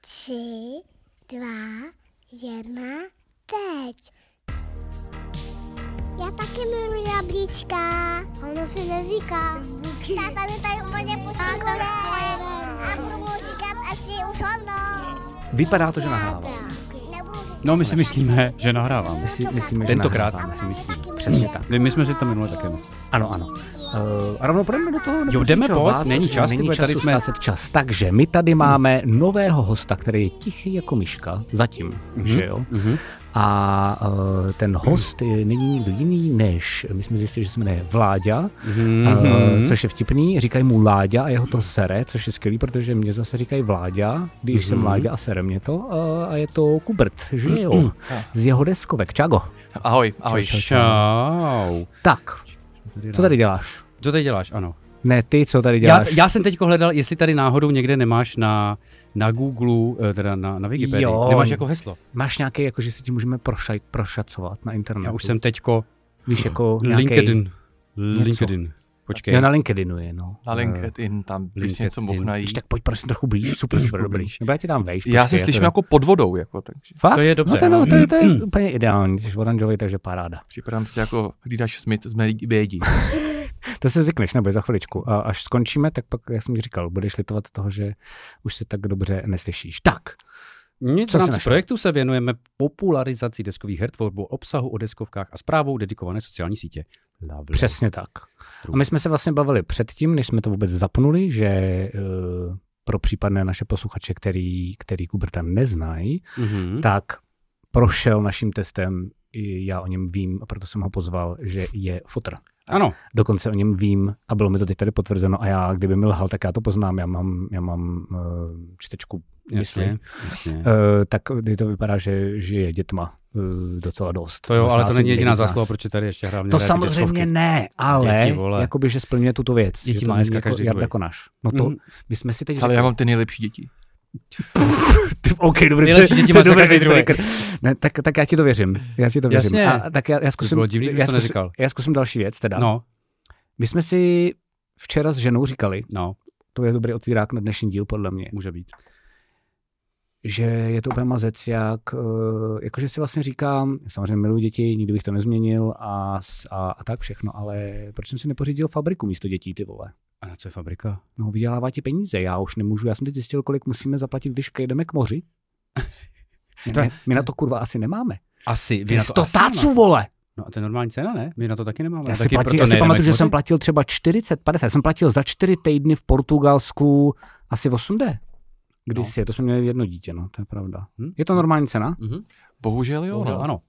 tři, dva, jedna, teď. Já taky miluji jablíčka. Ono si neříká. Táta mi tady úplně pošikuje. A budu mu říkat asi už ono. Vypadá to, že nahrává. No, my si myslíme, že nahrávám. My si, myslíme, že Tentokrát. nahráváme, si myslím. Přesně tak. My, my jsme si to minule také mysleli. Ano, ano. Uh, a rovnou půjdeme do toho. Jo, jdeme, pojď, není čas, ty není tady jsme- čas. Takže my tady máme nového hosta, který je tichý jako myška, zatím, že jo? Mhm. A uh, ten host je, není nikdo jiný než, my jsme zjistili, že se jmenuje Vláďa, Mhm. uh, což je vtipný, říkají mu Láďa a jeho to sere, což je skvělý, protože mě zase říkají Vláďa, když jsem Vláďa a sere mě to, uh, a je to Kubert, že jo? Z jeho deskovek. Čago. Ahoj, ahoj. Čau. Tak, co tady děláš? Co tady děláš? Ano. Ne, ty, co tady Já, děláš? já jsem teď hledal, jestli tady náhodou někde nemáš na, na Google, eh, teda na, na Wikipedii, Jo. nemáš jako heslo. Máš nějaký, jako že si ti můžeme prošaj, prošacovat na internetu? Já už jsem teďko Víš, jako nějaký... LinkedIn. LinkedIn. Počkej. Jo, na LinkedInu je, no. Na LinkedIn, tam bys LinkedIn. něco mohl najít. Víš, tak pojď prosím trochu blíž, super, super dobrý. Nebo já ti dám vejš. Já se počkej, slyším to- jako pod vodou, jako, takže Fakt? To je dobře, No to, je, no. no, to, je, to je úplně ideální, jsi oranžový, takže paráda. připadám si jako hlídač Smith z mé bědi. To se zvykneš, nebo za chviličku. A až skončíme, tak pak, jak jsem ti říkal, budeš litovat toho, že už se tak dobře neslyšíš. Tak, Nic Co v rámci projektu se věnujeme popularizaci deskových her, tvorbou obsahu o deskovkách a zprávou dedikované sociální sítě. Lovely. přesně tak. A my jsme se vlastně bavili předtím, než jsme to vůbec zapnuli, že uh, pro případné naše posluchače, který, který Kuberta neznají, Mhm. tak prošel naším testem, já o něm vím, a proto jsem ho pozval, že je fotr. Ano, Dokonce o něm vím a bylo mi to teď tady potvrzeno a já, kdyby mi lhal, tak já to poznám, já mám, já mám uh, čtečku mysli. jasně. jasně. Uh, tak kdy to vypadá, že žije dětma uh, docela dost. To jo, Možná ale to není jediná zásluha, proč je tady ještě hlavně To samozřejmě ne, ale Děti, vole. jakoby, že splňuje tuto věc. Děti že má dneska jako každý Jarda druhý. Konáš. No to, Mhm. my jsme si teď Ale já řekli- mám ty nejlepší děti. OK, dobrý, Nejlepší děti to je dobrý druhý. Ne, tak, tak já ti to věřím. Já ti to věřím. Jasně. A, tak já, já zkusím, bylo divný, já, to zkusím, já zkusím další věc teda. No, My jsme si včera s ženou říkali, no, to je dobrý otvírák na dnešní díl podle mě, může být. že je to úplně mazec, jak, eh, jakože si vlastně říkám, samozřejmě miluji děti, nikdy bych to nezměnil a, a, a tak všechno, ale proč jsem si nepořídil fabriku místo dětí, ty vole? A na co je fabrika? No, vydělává ti peníze, já už nemůžu, já jsem teď zjistil, kolik musíme zaplatit, když jdeme k moři. To je- My, my na to kurva asi nemáme. Asi. To je 100 táců, vole! No a to je normální cena, ne? My na to taky nemáme. Já si, taky proto já si pamatuju, že jsem platil třeba 40, 50, já jsem platil za 4 týdny v Portugalsku asi 8D. Kdysi, no. to jsme měli jedno dítě, no, to je pravda. Hm? Je to normální cena? Mhm. Bohužel jo, Bohužel, no. ano.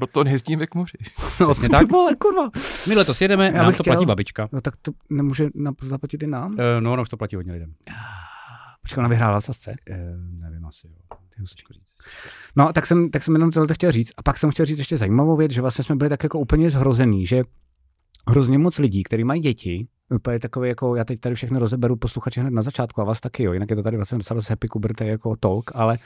Proto nejezdíme k moři. No, Přesně tak. vole, kurva. My letos jedeme, Já nám to chtěl- platí babička. No tak to nemůže zaplatit i nám? Eh, No, ono už to platí hodně lidem. Počkej, ona vyhrála v sasce. Eh, Nevím asi, jo. No, tak jsem, tak jsem jenom tohle chtěl říct. A pak jsem chtěl říct ještě zajímavou věc, že vlastně jsme byli tak jako úplně zhrozený, že hrozně moc lidí, kteří mají děti, úplně takový jako, já teď tady všechny rozeberu posluchači hned na začátku a vás taky, jo, jinak je to tady vlastně docela dost happy kuberte jako talk, ale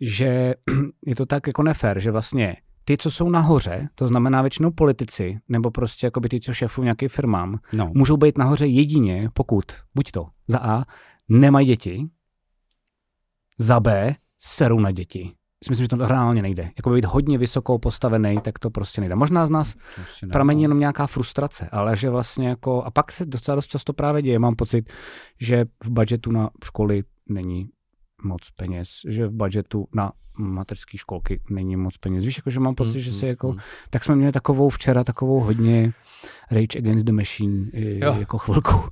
že je to tak jako nefér, že vlastně ty, co jsou nahoře, to znamená většinou politici, nebo prostě jako by ty, co šéfují nějakým firmám, No. můžou být nahoře jedině, pokud, buď to, za A, nemají děti, za B, serou na děti. Myslím, že to reálně nejde. Jako být hodně vysoko postavený, tak to prostě nejde. Možná z nás Prostě pramení no. jenom nějaká frustrace, ale že vlastně jako, a pak se docela dost často právě děje, mám pocit, že v budžetu na školy není moc peněz, že v budžetu na mateřské školky není moc peněz. Víš, jako, že mám pocit, Mm, že mm, si jako, mm. tak jsme měli takovou včera, takovou hodně Rage Against the Machine Jo. jako chvilku.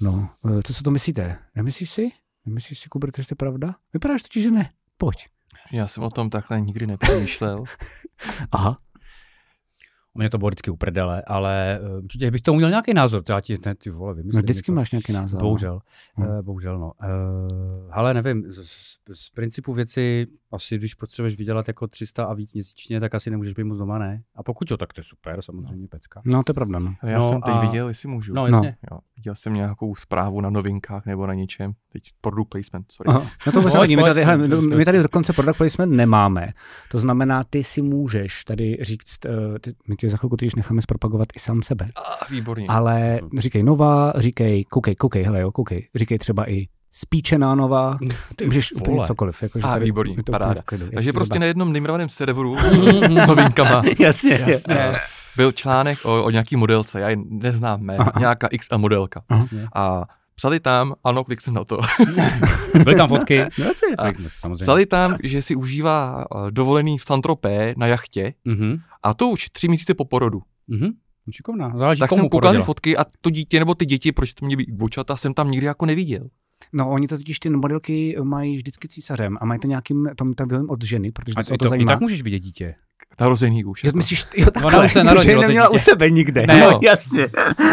No, eh, co si to myslíte? Nemyslíš si? Nemyslíš si, Kubert, že to je pravda? Vypadáš totiž, že ne. Pojď. Já jsem o tom takhle nikdy nepřemýšlel. Aha. Mě to bylo vždycky uprdele, ale eh, určitě bych to měl nějaký názor, to já ti ne, ty vole, No, vymyslím. vždycky něco. máš nějaký názor. no. Bohužel, Hm. uh, bohužel no. Uh, ale nevím, z, z, z principu věci, asi když potřebuješ vydělat jako 300 a víc měsíčně, tak asi nemůžeš být moc doma, ne? A pokud jo, tak to je super, samozřejmě pecka. No, to je pravda, no. Já No jsem teď a- viděl, jestli můžu. No, No. jasně. Jo, viděl jsem nějakou zprávu na novinkách nebo na něčem. Teď product placement, sorry. Aha. No to vůbec nevadí, my tady, hele, my tady dokonce product placement nemáme. To znamená, ty si můžeš tady říct, eh, ty, my tě za chvilku necháme zpropagovat i sám sebe. Ah, výborně. Ale říkej Nova, říkej, koukej, koukej, hele jo, koukej, říkej třeba i spíčená nová, ty můžeš vole. úplně cokoliv. Jako, že A, tady výborný, to paráda. klidu, Takže prostě zabaví. na jednom nejmenovaném serveru s novinkama Jasně, jasně. eh, byl článek o, o nějaký modelce, já ji neznám jméno, Aha. nějaká XL modelka. Jasně. A psali tam, ano, klik jsem na to, Byly tam fotky. No, jasně. A psali tam, že si užívá eh, dovolený v Saint-Tropez na jachtě Mhm. a to už tři měsíce po porodu. Mhm. No, Šikovná. Záleží, Tak komu jsem koukal fotky a to dítě nebo ty děti, proč to mě být dvojčata, jsem tam nikdy jako neviděl. No, oni to totiž ty modelky mají vždycky císařem a mají to nějakým tom takovým od ženy, protože A se o i, to, to, I zajímá. tak můžeš vidět dítě. Narozený už. Jo, jako. myslíš, jo, takhle, už se že narodilo ji to neměla u sebe nikde. Ne. no, jasně.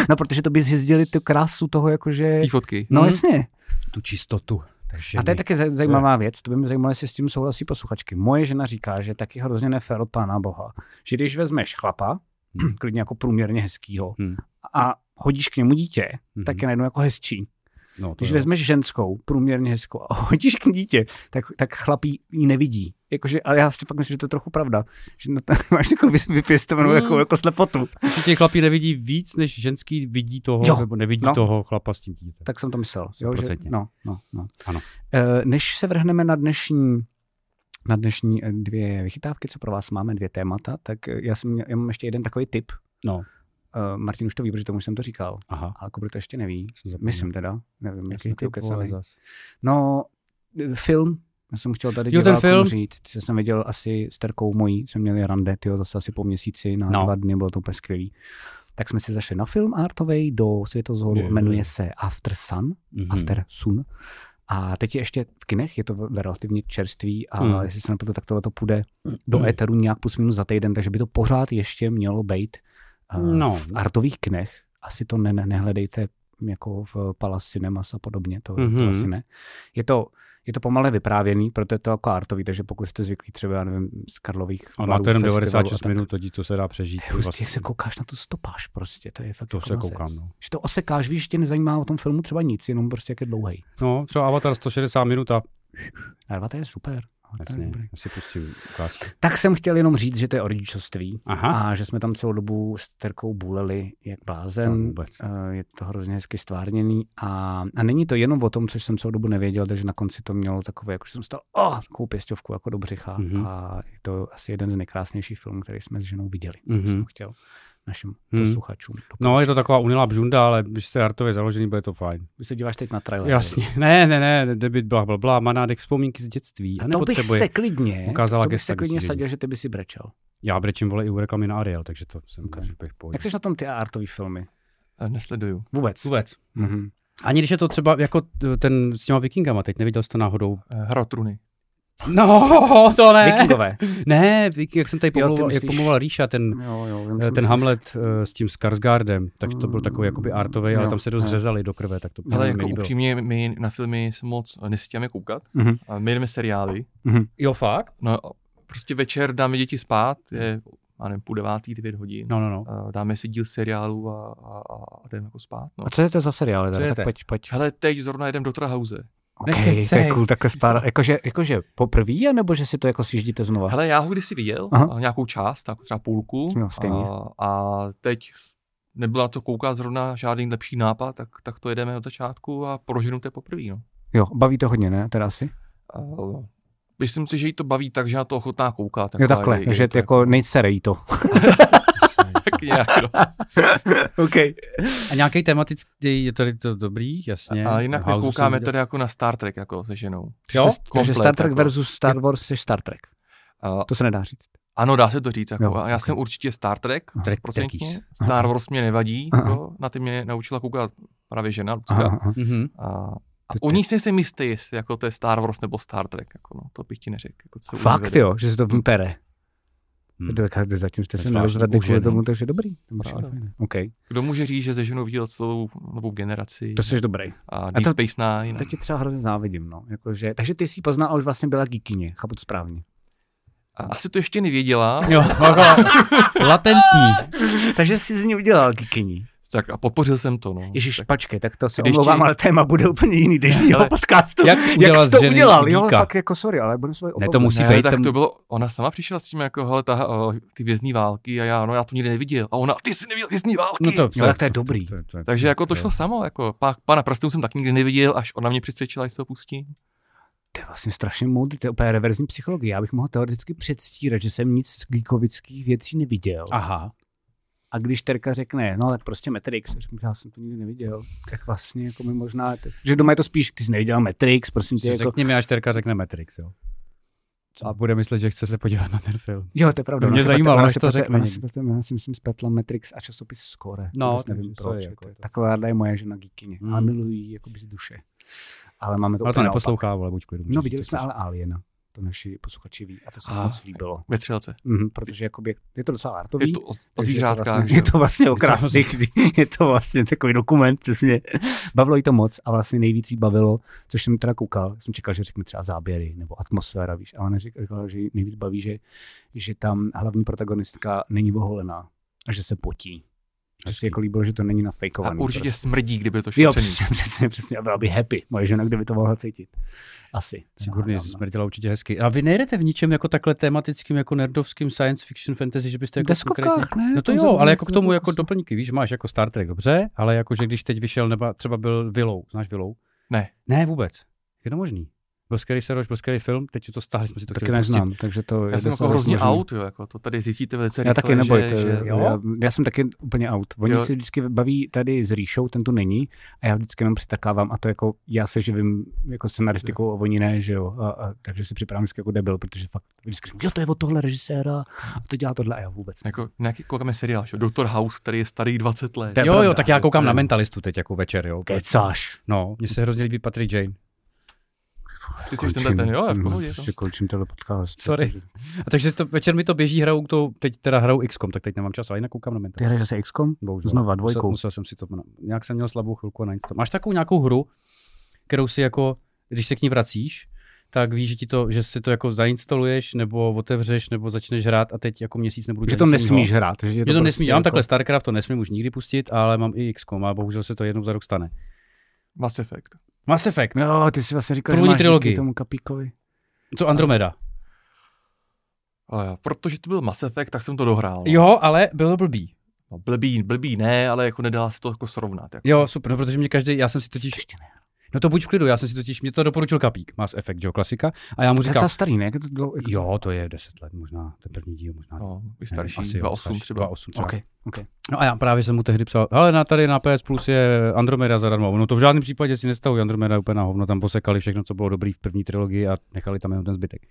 No, protože to by zjezdili tu krásu toho, jakože... Ty fotky. No, Mhm. jasně. Tu čistotu. Takže A to je taky zaj- zajímavá věc, to by mě zajímalo, jestli s tím souhlasí posluchačky. Moje žena říká, že taky hrozně nefér od pána boha, že když vezmeš chlapa, Hmm. klidně jako průměrně hezkýho, Hmm. a hodíš k němu dítě, Mhm. tak je najednou jako hezčí. No, to Když jo. vezmeš ženskou, průměrně hezkou a hodíš k dítě, tak, tak chlap ji nevidí. Jakože, ale já si pak myslím, že to je trochu pravda. Že na to máš takovou vy- vypěstovanou Mm. jako, jako slepotu. Určitě chlapí nevidí víc, než ženský vidí toho, Jo. nebo nevidí No. toho chlapa s tím dítětem. Tak jsem to myslel. Jo, že, no, no, no. Ano. Eh, Než se vrhneme na dnešní na dnešní eh, dvě vychytávky, co pro vás máme, dvě témata, tak eh, já, jsem, já mám ještě jeden takový tip. No, Uh, Martin už to ví, protože tomu jsem to říkal, aha. ale Kubr to ještě neví. Myslím teda, nevím, jaký ty. No, eh, film, já jsem chtěl tady Jo, ten film. říct, že jsem viděl asi s Terkou mojí, jsme měli rande, tyjo, zase asi po měsíci na No. dva dny, bylo to úplně skvělý. Tak jsme si zašli na film artovej do Světozhoru, Jo. jmenuje se After Sun, Mhm. After Sun. A teď je ještě v kinech, je to relativně čerstvý a Hmm. jestli se nepletu, tak tohle to půjde do éteru nějak plus minus za týden, takže by to pořád ještě mělo být No. v artových kinech. Asi to ne, ne, nehledejte jako v Palace Cinemas a podobně, to, mm-hmm. to Mhm. asi ne. Je to, je to pomale vyprávěný, proto je to jako artový, takže pokud jste zvyklí třeba, já nevím, z Karlových A jenom festivalů 96 a tak. minut, to, to se dá přežít. Je hustý, jak se koukáš na tu stopáž prostě, to je fakt To jako se mazec. koukám, no. Že to osekáš, víš, tě nezajímá o tom filmu třeba nic, jenom prostě jak je dlouhý. No, třeba Avatar 160 minut a A to je super. To jasně, dobrý. já si pustím ukázku. Tak jsem chtěl jenom říct, že to je o rodičovství Aha, a že jsme tam celou dobu s Terkou bůleli jak to blázen. vůbec. Eh, Je to hrozně hezky stvárněný a, a není to jenom o tom, což jsem celou dobu nevěděl, takže na konci to mělo takové, jako že jsem stal oh, takovou pěstovku jako do břicha Mhm. a je to asi jeden z nejkrásnějších filmů, který jsme s ženou viděli. Mhm. Mm-hmm. jsem chtěl našim Mhm. posluchačům. No, je to taková unilá bžunda, ale když jste artově založený, bude to fajn. Vy se díváš teď na trailer. Jasně. Ne, ne, ne, debit, bla, bla, bla, má nádech vzpomínky z dětství. A A to bych se klidně, Ukázala to bych gesta se klidně sadil, že ty by si brečel. Já brečím vole i u reklamy na Ariel, takže to jsem Ok. okay. bych pohodě. Jak jsi na tom ty artový filmy? Eh, Nesleduju. Vůbec? Vůbec. Mhm. Ani když je to třeba jako ten s těma vikingama, teď neviděl jsi to náhodou. Eh, Hra o trůny. No, to ne. Vikingové. Ne, jak jsem tady Jo, pomluval, jak myslíš- pomluval Ríša, ten, Jo, jo, vím, eh, ten. Hamlet eh, s tím Skarsgardem, tak to byl takový jakoby artový, ale Jo, tam se dost jo. řezali do krve, tak to Ale jako líbilo. upřímně, my na filmy se moc nestíháme koukat. Mhm. A my jdeme seriály. Mhm. Jo, fakt? No, prostě večer dáme děti spát, je, já nevím, půl devátý, devět hodin. No, no, no. A dáme si díl seriálu a, a, a jdeme jako spát. No. A co je to za seriály? Co teda? je Tak to? pojď, pojď. Hele, teď zrovna jedem Doktora House. OK, to je cool, takhle spár. Jakože, jakože poprvé, nebo že si to jako sjíždíte znova? Hele, já ho kdysi viděl, Aha. a nějakou část, tak třeba půlku. A, a teď nebyla to koukat zrovna žádný lepší nápad, tak, tak to jedeme od začátku a proženu to poprvé. No. Jo, baví to hodně, ne? Teda asi? A, myslím si, že jí to baví tak, že na to ochotná koukat. Jo, takhle, je- je že to jako nejserej to. tak nějak, no. OK. A nějaký tematický, je tady to dobrý, jasně. A jinak my koukáme tady jako na Star Trek jako se ženou. Jo? Takže Star Trek jako. versus Star Wars je Star Trek. A, To se nedá říct. ano, dá se to říct. Jako. Jo, a já jsem určitě Star Trek, Trek-. Star Wars mě nevadí, Aha. jako. na ty mě naučila koukat právě žena, Lucka. Aha, aha. Mhm. A, a u nich jsem si jistý, jestli jako to je Star Wars nebo Star Trek. Jako no, to bych ti neřekl. Jako, co Fakt jo, že se to vypere. Hmm. Tak Zatím jste To se nerozvedli kvůli tomu, no. takže dobrý. To musí Právě. být fajn. OK, Kdo může říct, že ze ženou viděl celou novou generaci to jsi dobrý. a to- Deep Space Nine. To ti třeba hrozně závidím, no. Jakože, takže ty jsi poznal a už vlastně byla geekyně, chápu to správně. A asi to ještě nevěděla. Jo, jako latentní. takže jsi z ní udělal geekyní. Tak a podpořil jsem to, no. Ježíš, tak, pačkej, tak to se Když omlouvám, ti- ale téma bude úplně jiný dnešního Ale podcastu. jak jak jsi to udělal? Jo, geeka? fakt jako sorry, ale budu svoje Ne, to musí ne, být tak tam- to bylo, ona sama přišla s tím jako, hele, ta, o, ty vězní války a já, no já to nikdy neviděl. A ona, ty jsi neviděl vězní války. No to, Jo, tak to je dobrý. To, to, Takže jako to šlo samo, jako pá, pana prstů jsem tak nikdy neviděl, až ona mě přesvědčila, že se ho pustím. To je vlastně strašně moudrý, to je úplně reverzní psychologie. Já bych mohl teoreticky předstírat, že jsem nic z geekovických věcí neviděl. Aha. A když Terka řekne, no tak prostě Matrix, řeknu, já jsem to nikdy neviděl, tak vlastně jako mi možná, že doma je to spíš, ty jsi neviděl Matrix, prosím tě, jako, Řekni mi, až Terka řekne Matrix, jo. A bude myslet, že chce se podívat na ten film. jo, to je pravda. To mě zajímalo, až to řekne Ona někdy. si ona si myslím spletla Matrix a časopis Score. No, Vůbec nevím to proč. je Jako, jako- taková je moje žena geekyně, Hmm. ale miluji ji jako z duše. Ale máme to Ale to neposlouchá, ale buď klidu. No, viděli jsme ale Aliena. To naši posluchači ví. A to se mi Ah, moc líbilo. Ve třelce. Mhm, protože jakoby, je to docela artový. Je to o, o takže je to zvířátkách, vlastně, je to vlastně o krásných, je to vlastně takový dokument, přesně. Bavilo jí to moc a vlastně nejvíc jí bavilo, což jsem teda koukal, jsem čekal, že řekne třeba záběry nebo atmosféra, víš, ale neříkal, že jí nejvíc baví, že, že tam hlavní protagonistka není oholená a že se potí. Že si jako líbilo, že to není A nafejkovaný. určitě prostě. smrdí, kdyby to Jo, šetřený. přesně, přesně, přesně, a byla by happy. Moje žena, kdyby to mohla cítit. Asi. Sigurně No, si smrtila určitě hezky. A vy nejdete v ničem jako takhle tematickým, jako nerdovským science fiction fantasy, že byste jako deskovkách, konkrétně... ne? No to To jo, ale jako k tomu to jako doplňky, víš, máš jako Star Trek, dobře, ale jako, že když teď vyšel, nebo třeba byl Willow, znáš Willow? Ne. Ne, vůbec. Je to možný. Byl skvělý seriál, byl skvělý film, teď to stáhli jsme si to Taky chtěli pustit. neznám, takže to je Já jsem jako hrozně možný. out, jo, jako to tady zjistíte velice rychle, Já taky neboj, že, to, že, jo? já, já, jsem taky úplně out. Oni Jo. si vždycky baví tady s Ríšou, ten tu není, a já vždycky jenom přitakávám a to jako, já se živím jako scenaristikou a oni ne, že jo, a, a, takže si připravím vždycky jako debil, protože fakt vždycky říkám, jo, to je od tohle režiséra a to dělá tohle a já vůbec. ne. Jako nějaký koukáme seriál, že? Doktor House, který je starý 20 let. Je Jo, jo, tak já koukám je- na Mentalistu teď jako večer, jo. Kecáš. No, mně se hrozně líbí Patrick Jane. Ty jsi tenhle ten, jo, je v Mhm, pohodě. Ještě končím tohle podcast. Sorry. A takže to, večer mi to běží, hrajou to, teď teda hrajou XCOM, tak teď nemám čas, ale jinak koukám na Ty Mentalistu. hraješ zase XCOM? Bohužel. Znova Musel, dvojkou. musel jsem si to, nějak jsem měl slabou chvilku na Insta. Máš takovou nějakou hru, kterou si jako, když se k ní vracíš, tak víš, že, ti to, že si to jako zainstaluješ, nebo otevřeš, nebo začneš hrát a teď jako měsíc nebudu Že to nesmíš jiného. hrát. Že, je Že to prostě nesmíš, já mám jako- takhle StarCraft, to nesmím už nikdy pustit, ale mám i XCOM a bohužel se to jednou za rok stane. Mass Effect. Mass Effect, Jo, ty si vlastně říkal, že První máš trilogii. díky tomu kapíkovi. co Andromeda. A jo, protože to byl Mass Effect, tak jsem to dohrál. no. Jo, ale bylo blbý. No, blbý, blbý ne, ale jako nedá se to jako srovnat. Jako. Jo, super, no, protože mě každý, já jsem si totiž, Ještě ne. No to buď v klidu, já jsem si totiž, mě to doporučil Kapík, Mass Effect, jo, klasika, a já mu To je říkám, starý, ne? To dlouho? jo, to je 10 let možná, ten první díl možná. No, i Nevím, starší, asi jo, 2.8 starší, třeba. 2.8 třeba. OK, OK. No a já právě jsem mu tehdy psal, ale na, tady na PS Plus je Andromeda zadarmo. No to v žádném případě si nestavují Andromeda je úplně na hovno, tam posekali všechno, co bylo dobrý v první trilogii a nechali tam jenom ten zbytek.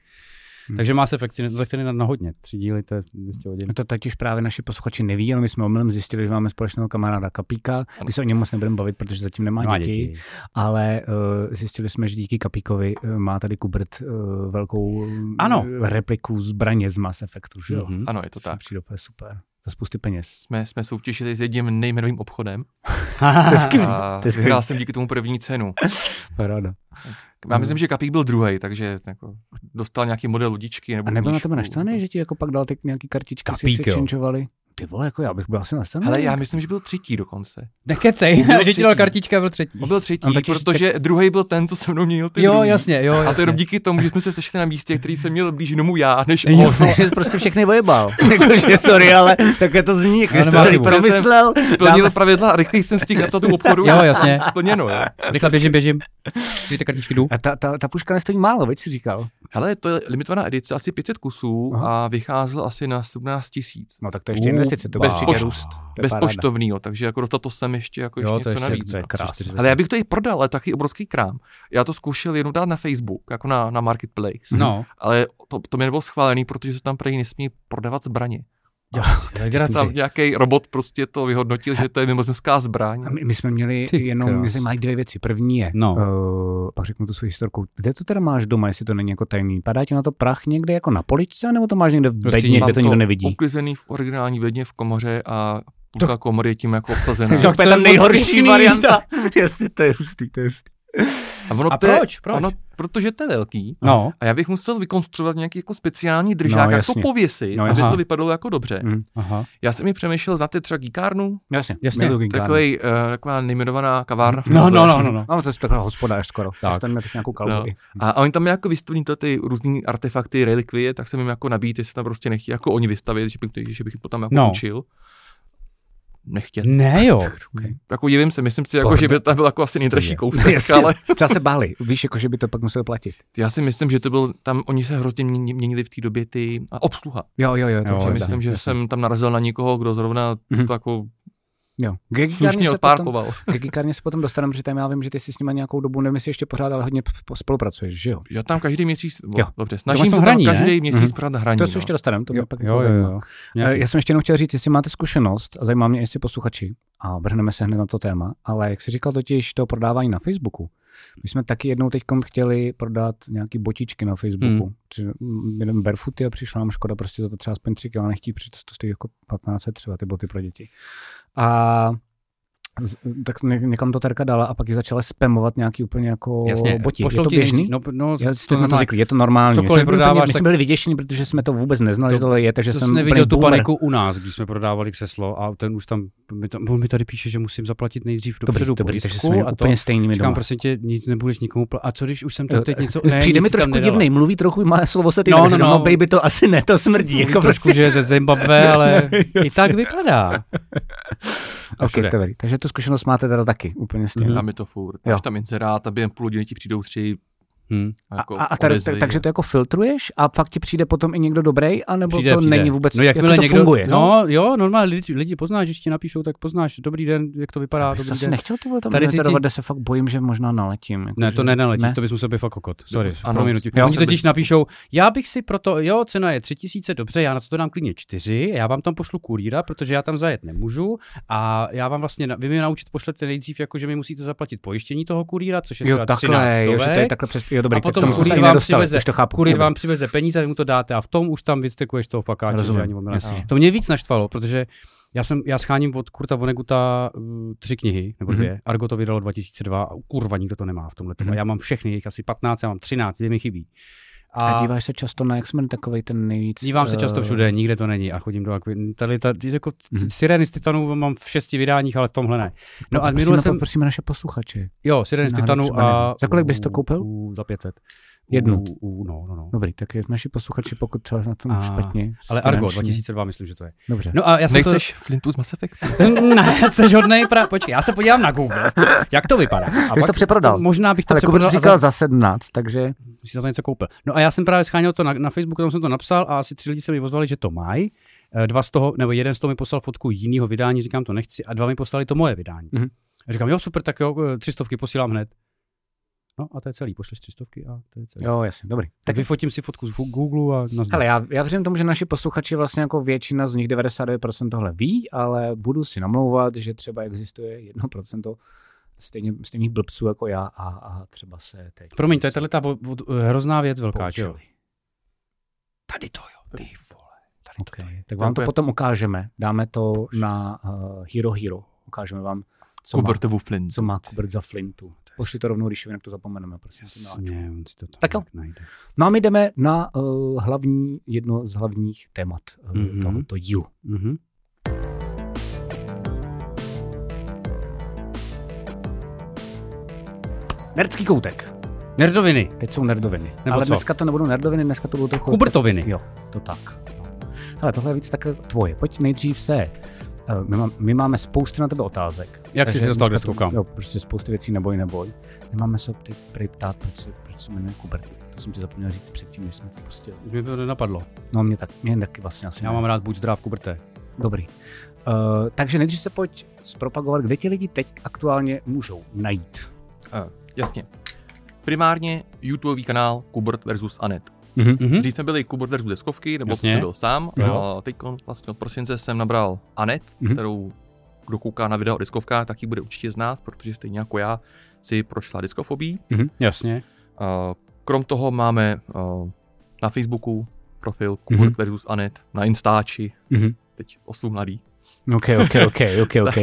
Hmm. Takže má se efekty, to chtěli na, na hodně, tři díly, to je 200 hodin. No to totiž právě naši posluchači neví, ale my jsme omylem zjistili, že máme společného kamaráda Kapíka. My se o něm moc nebudeme bavit, protože zatím nemá, Má děti, děti. ale uh, zjistili jsme, že díky Kapíkovi uh, má tady Kubert uh, velkou Ano. repliku zbraně z Mass Effectu, že jo? Mhm. Ano, je to Což tak. Přijde super. Za spusty peněz. Jsme, jsme soutěžili s jedním nejmenovým obchodem To je skvělý. a To je skvělý. vyhrál jsem díky tomu první cenu. Paráda. Já myslím, že Kapík byl druhý, takže jako dostal nějaký model ludičky nebo A nebyl na tebe naštvaný, že ti jako pak dal ty nějaký kartičky, si Kapík, přečenčovali? Ty vole, jako já bych byl asi naštvaný. Hele, já myslím, že byl třetí dokonce. Nekecej, Byl že ti dal kartička, byl třetí. On byl třetí, On protože druhý byl ten, co se mnou měl ty Jo, druhý. jasně, jo, A to jenom díky tomu, že jsme se sešli na místě, který jsem měl blíž domů já, než Jo. on. že jsi prostě všechny vojebal. Jakože sorry, ale takhle to zní, jak Ale jsi to celý promyslel. Plnil pravidla a rychleji jsem stihl napsat tu obchodu. Jo, jasně. Plněno, jo. Rychle běžím, běžím. Ty ty kartičky jdu. A ta, ta, ta puška nestojí málo, veď si říkal. Hele, to je limitovaná edice, asi 500 kusů Aha. a vycházel asi na 17 tisíc. No tak to je ještě Investice, to bez pošt- určitě růst. Bez poštovního, takže jako dostat to sem ještě jako ještě Jo, něco to ještě navíc. to je no. krásný. Ale já bych to i prodal, ale taky obrovský krám. Já to zkoušel jenom dát na Facebook, jako na, na Marketplace. No, Ale to, to mi nebylo schválený, protože se tam prej nesmí prodávat zbraně. Legraci. Tam nějaký robot prostě to vyhodnotil, že to je mimozemská zbraň. A my, my jsme měli Ty jenom, krás. my jsme mají dvě věci. První je, No. uh, pak řeknu tu svou historku, kde to teda máš doma, jestli to není jako tajný? Padá ti na to prach někde jako na poličce, nebo to máš někde v Prostě bedně, Mám kde to nikdo nevidí? uklizený v originální bedně v komoře a půlka komory je tím jako obsazená. To je to je ta moc nejhorší varianta. Jasně, to je hustý, to je hustý. A, ono A to je- proč? Proč? Ono, protože to je velký. No, A já bych musel vykonstruovat nějaký jako speciální držák, No, jak to pověsit, No, aby to vypadalo jako dobře. Mm. aha. Já jsem mi přemýšlel, znáte třeba gíkárnu? Jasně, Jasně. gigárnu. Takový, uh, taková nejmenovaná kavárna. No, no, no, no, no. No, to je taková hospodář skoro. Tak. Tak. Tam nějakou. No. A, a oni tam jako vystaví ty různé artefakty, relikvie, tak jsem jim jako nabít, jestli tam prostě nechtějí jako oni vystavit, že bych, že bych to tam jako No. učil. Nechtěl. Ne jo. Okay. Jako divím se, myslím si, jako, Pohodě. že by to byl jako asi nejdražší kousek, ale Třeba se báli, víš, jako, že by to pak musel platit. já si myslím, že to byl, tam oni se hrozně měni- měnili v té době ty a obsluha. Jo, jo, jo. Jo, To Takže myslím, že jasně. jsem tam narazil na někoho, kdo zrovna Mhm. to jako jo. Slušně odpárkoval. k gigárně se potom dostaneme, že tam já vím, že ty si s nimi nějakou dobu, nevím, jestli ještě pořád, ale hodně spolupracuješ, že jo? Já tam každý měsíc, Jo. jo. dobře, snažím se hraní, tam ne? každý měsíc Mhm. pořád hraní. To se no. ještě dostaneme, to mě pak Jo, jako jo, jo. Eh, Nějaký- Já jsem ještě jenom chtěl říct, jestli máte zkušenost, a zajímá mě, jestli posluchači, a vrhneme se hned na to téma, ale jak jsi říkal totiž to prodávání na Facebooku, my jsme taky jednou teď chtěli prodat nějaký botičky na Facebooku. Hmm. Jeden barefooty a přišla nám škoda prostě za to třeba aspoň 3 kg nechtí, protože to stojí jako 15 třeba ty boty pro děti. A tak někam to Terka dala a pak ji začala spamovat nějaký úplně jako Jasně, boti. Je to běžný? No, no, Já to jste na to normálně. řekli, je to normální. Cokoliv my jsme, byli prodáváš, úplně, my jsme byli vyděšení, protože jsme to vůbec neznali, To- že tohle je, takže To jsem neviděl tu paniku u nás, když jsme prodávali křeslo a ten už tam, mi, tam, on mi tady píše, že musím zaplatit nejdřív Dobrý, dopředu dobrý, takže pojistku jsme a to, úplně stejný my říkám, prosím tě, nic nebudeš nikomu pl- A co když už jsem tam teď něco, ne, Přijde mi trošku divný, mluví trochu, má slovo se ty No, no, no, no, no. no, baby to asi ne, to smrdí. Jako trošku, prostě. že je ze Zimbabwe, ale i tak vypadá. To Ok, všude. to dobrý. Takže tu zkušenost máte teda taky úplně stejně. Mhm. Tam je to furt. Máš tam inzerát a během půl hodiny ti přijdou tři Hm. jako a, a tady, tak, takže to jako filtruješ a fakt ti přijde potom i někdo dobrý, anebo Přijde, to přijde. není vůbec, no, jak jakmile to někdo, funguje? No, jo, normálně lidi, lidi poznáš, když ti napíšou, tak poznáš, dobrý den, jak to vypadá, Já bych dobrý den. nechtěl ty tam Tady ty- kde se fakt bojím, že možná naletím. Jako, Ne, že- to ne, neletíš, ne? to bys musel být fakt kokot. Sorry, Ano, prominutí. jo. Oni totiž napíšou, já bych si proto, jo, cena je 3000, dobře, já na to dám klidně 4, já vám tam pošlu kurýra, protože já tam zajet nemůžu a já vám vlastně, vy mi naučit pošlete nejdřív, jako že mi musíte zaplatit pojištění toho kurýra, což je třeba takhle, 13 jo, že to je stovek. takhle přes, jo, dobrý, A tak potom tomu kurýr vám nedostali, přiveze- už to chápu. Dobrý. vám přiveze peníze, vy mu to dáte a v tom už tam vystekuješ toho fakáče, Rozumím, že ani. To mě víc naštvalo, protože já jsem, já scháním od Kurta Voneguta uh, tři knihy, nebo Mhm. dvě. Argo to vydalo 2002 a kurva nikdo to nemá v tomhle. Mhm. A já mám všechny, jich asi 15, já mám 13, dvě mi chybí. A díváš se často na X-Men, takovej ten nejvíc... Dívám se často eh, všude, nikde to není a chodím do akvy. Tady, tady jako Mhm. Sireny z Titanu mám v šesti vydáních, ale v tomhle ne. No a Poprosíme- minule jsem, Poprosíme naše posluchače. jo, Sireny z třeba a... Za kolik bys to koupil? U, za 500. Jednu? U, u, no, no, no. Dobrý, tak je naši posluchači, pokud třeba na tom A- špatně. Ale Argo, finančně. 2002 myslím, že to je. Dobře. No a já jsem to... Nechceš Flintu z Mass Effect? ne, jsi hodnej pra... Počkej, já se podívám na Google, jak to vypadá. A Jsi to přeprodal. Možná bych to Ale přeprodal Kubek a říkal za... za 17, takže si za to něco koupil. No a já jsem právě scháněl to na, na Facebooku, tam jsem to napsal a asi tři lidi se mi ozvali, že to mají. Eh, Dva z toho, nebo jeden z toho mi poslal fotku jiného vydání, říkám to nechci, a dva mi poslali to moje vydání. Mhm. A říkám, jo, super, tak jo, eh, tři stovky posílám hned. No a to je celý, pošleš tři stovky a to je celý. jo, jasně, dobrý. Tak vyfotím si fotku z Google a nazdar. Hele, já, já věřím tomu, že naši posluchači vlastně jako většina z nich, 99% tohle ví, ale budu si namlouvat, že třeba existuje 1% stejně, stejných blbců jako já a, a třeba se teď... Promiň, to je tahle ta vo- vo- hrozná věc velká, poučili. Tady to jo, ty vole. Tady to, Okay. to je. Tak vám to Děkuji. potom ukážeme. Dáme to na uh, Hero Hero. Ukážeme vám, co má, Kubertovu Flint. co má Kubert za flintu. Pošli to rovnou, když jinak to zapomeneme, prosím. Jasně, on si to tam Tak jo. najde. No a my jdeme na uh, hlavní, jedno z hlavních témat uh, Mhm. mm-hmm. tohoto dílu. Mhm. Nerdský koutek. Nerdoviny. Teď jsou nerdoviny. Nebo Ale co? dneska to nebudou nerdoviny, dneska to budou trochu... Kubertoviny. Jo, to tak. Hele, tohle je víc tak tvoje. Pojď nejdřív se... eh, My, má, my máme spoustu na tebe otázek. Jak jsi se dostal, kde to- koukám? Jo, prostě spousty věcí neboj, neboj. Nemáme se ty prej ptát, proč se, proč se jmenuje Kubert. To jsem ti zapomněl říct předtím, než jsme to pustili. Už mi to nenapadlo. No mě tak, mě taky vlastně asi Já ne. mám rád buď zdrav, kubrte. Dobrý. Uh, takže nejdřív se pojď zpropagovat, kde ti lidi teď aktuálně můžou najít. Uh, jasně. Primárně YouTubeový kanál Kubert versus Anet. Mhm. Dřív jsme byli versus deskovky, nebo jsem byl sám. Jo. A teď vlastně od prosince jsem nabral Anet, Mhm. kterou kdo kouká na video o deskovkách, tak ji bude určitě znát, protože stejně jako já si prošla diskofobí. Jasně. Uh, krom toho máme uh, na Facebooku profil Kubert versus Anet, na Instači, Mhm. teď osu mladý. OK, OK, OK, OK, OK.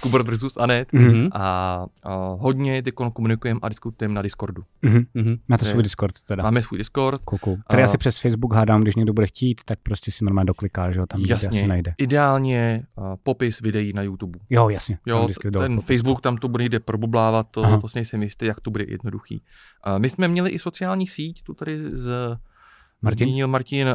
Kuber versus Anet. Mhm, A, a hodně ty komunikujeme a diskutujeme na Discordu. mhm. Mhm. Máte svůj Discord teda. Máme svůj Discord. Kuku. Který A- asi přes Facebook hádám, když někdo bude chtít, tak prostě si normálně dokliká, že jo, tam někde asi Jasně, najde. ideálně a, popis videí na YouTube. Jo, jasně. Jo, ten popis. Facebook tam to bude někde probublávat, to, Aha. to si nejsem jistý, jak to bude jednoduchý. A my jsme měli i sociální síť, tu tady z Martin? Zmínil Martin uh,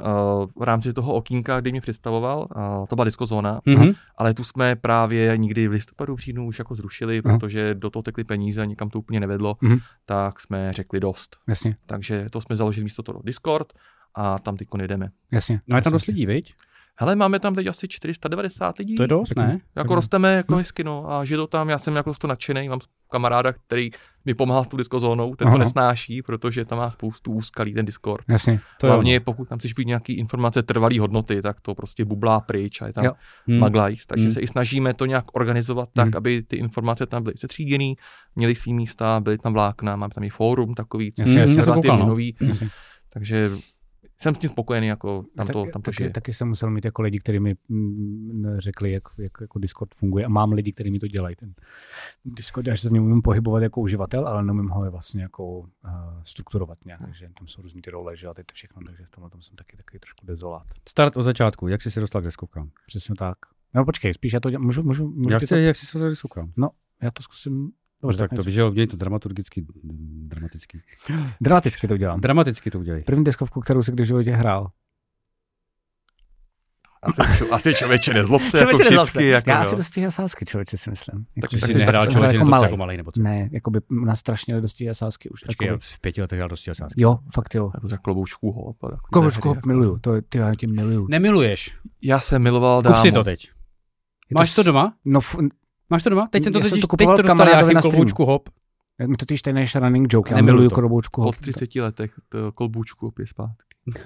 v rámci toho okýnka, kdy mě představoval, uh, to byla diskozóna, Mhm. ale tu jsme právě nikdy v listopadu, v říjnu už jako zrušili, Aha. protože do toho tekly peníze a nikam to úplně nevedlo, Mhm. tak jsme řekli dost. Jasně, Takže to jsme založili místo toho Discord a tam teď jdeme. jasně. No je tam dost lidí, viď? Hele, máme tam teď asi 490 lidí. To je dost, ne? Jako Tak- rosteme jako no. hezky, no. A že to tam, já jsem jako z toho nadšený, mám kamaráda, který mi pomáhá s tou diskozónou, ten Aha. to nesnáší, protože tam má spoustu úskalí ten Discord. Jasně. To je Hlavně pokud tam chceš být nějaký informace trvalý hodnoty, tak to prostě bublá pryč a je tam Jo. Hmm. maglajs. Takže Hmm. se i snažíme to nějak organizovat tak, Hmm. aby ty informace tam byly setříděný, měly svý místa, byly tam vlákna, máme tam i fórum takový, Jasně, je relativně no. nový. Jasně. Takže jsem s tím spokojený, jako tam tak, to, tam to taky, žije. taky jsem musel mít jako lidi, kteří mi mm, řekli, jak, jak jako Discord funguje. A mám lidi, kteří mi to dělají. Ten Discord, já se v něm umím pohybovat jako uživatel, ale neumím ho vlastně jako uh, strukturovat nějak. Takže tam jsou různý ty role, že a teď to všechno, takže v tomhle tom jsem taky takový trošku dezolát. Start od začátku, jak jsi se dostal k deskovkám? Přesně tak. No počkej, spíš já to dělám, můžu, můžu, můžu Já chci, to, jak jsi se dostal k deskovkám? já to zkusím, Dobře, tak to, že jo, měj to dramaturgicky, dramaticky. dramaticky to udělám. Dramaticky to udělej. První deskovku, kterou si kdy v životě hrál. Asi, asi člověče nezlob se, jako Člověče, nezlob vždycky. se. Jako, Já jo. asi dosti jasásky, člověče, si myslím. Jako, Že tak jsi to- nehrál tak člověk, jako jako, malej. jako malej, nebo co? Ne, jako by nás strašně dosti jasásky už. Počkej, takový. v pěti letech hrál dosti asásky. Jo, fakt jo. Jako za kloboučku hop. hry, hop miluju, to, ty, já tě miluju. Nemiluješ. Já jsem miloval Kup dámu. si to teď. Je Máš s- to doma? No, f- Máš to doma? Teď jsem to, Já jsem totiž, to teď kupoval to dostal kamarádovi Jáchym na kloboučku hop. mi to týž než running joke, já Nemiluju miluju kloboučku Po hop. 30 letech to kolbůčku hop je zpátky.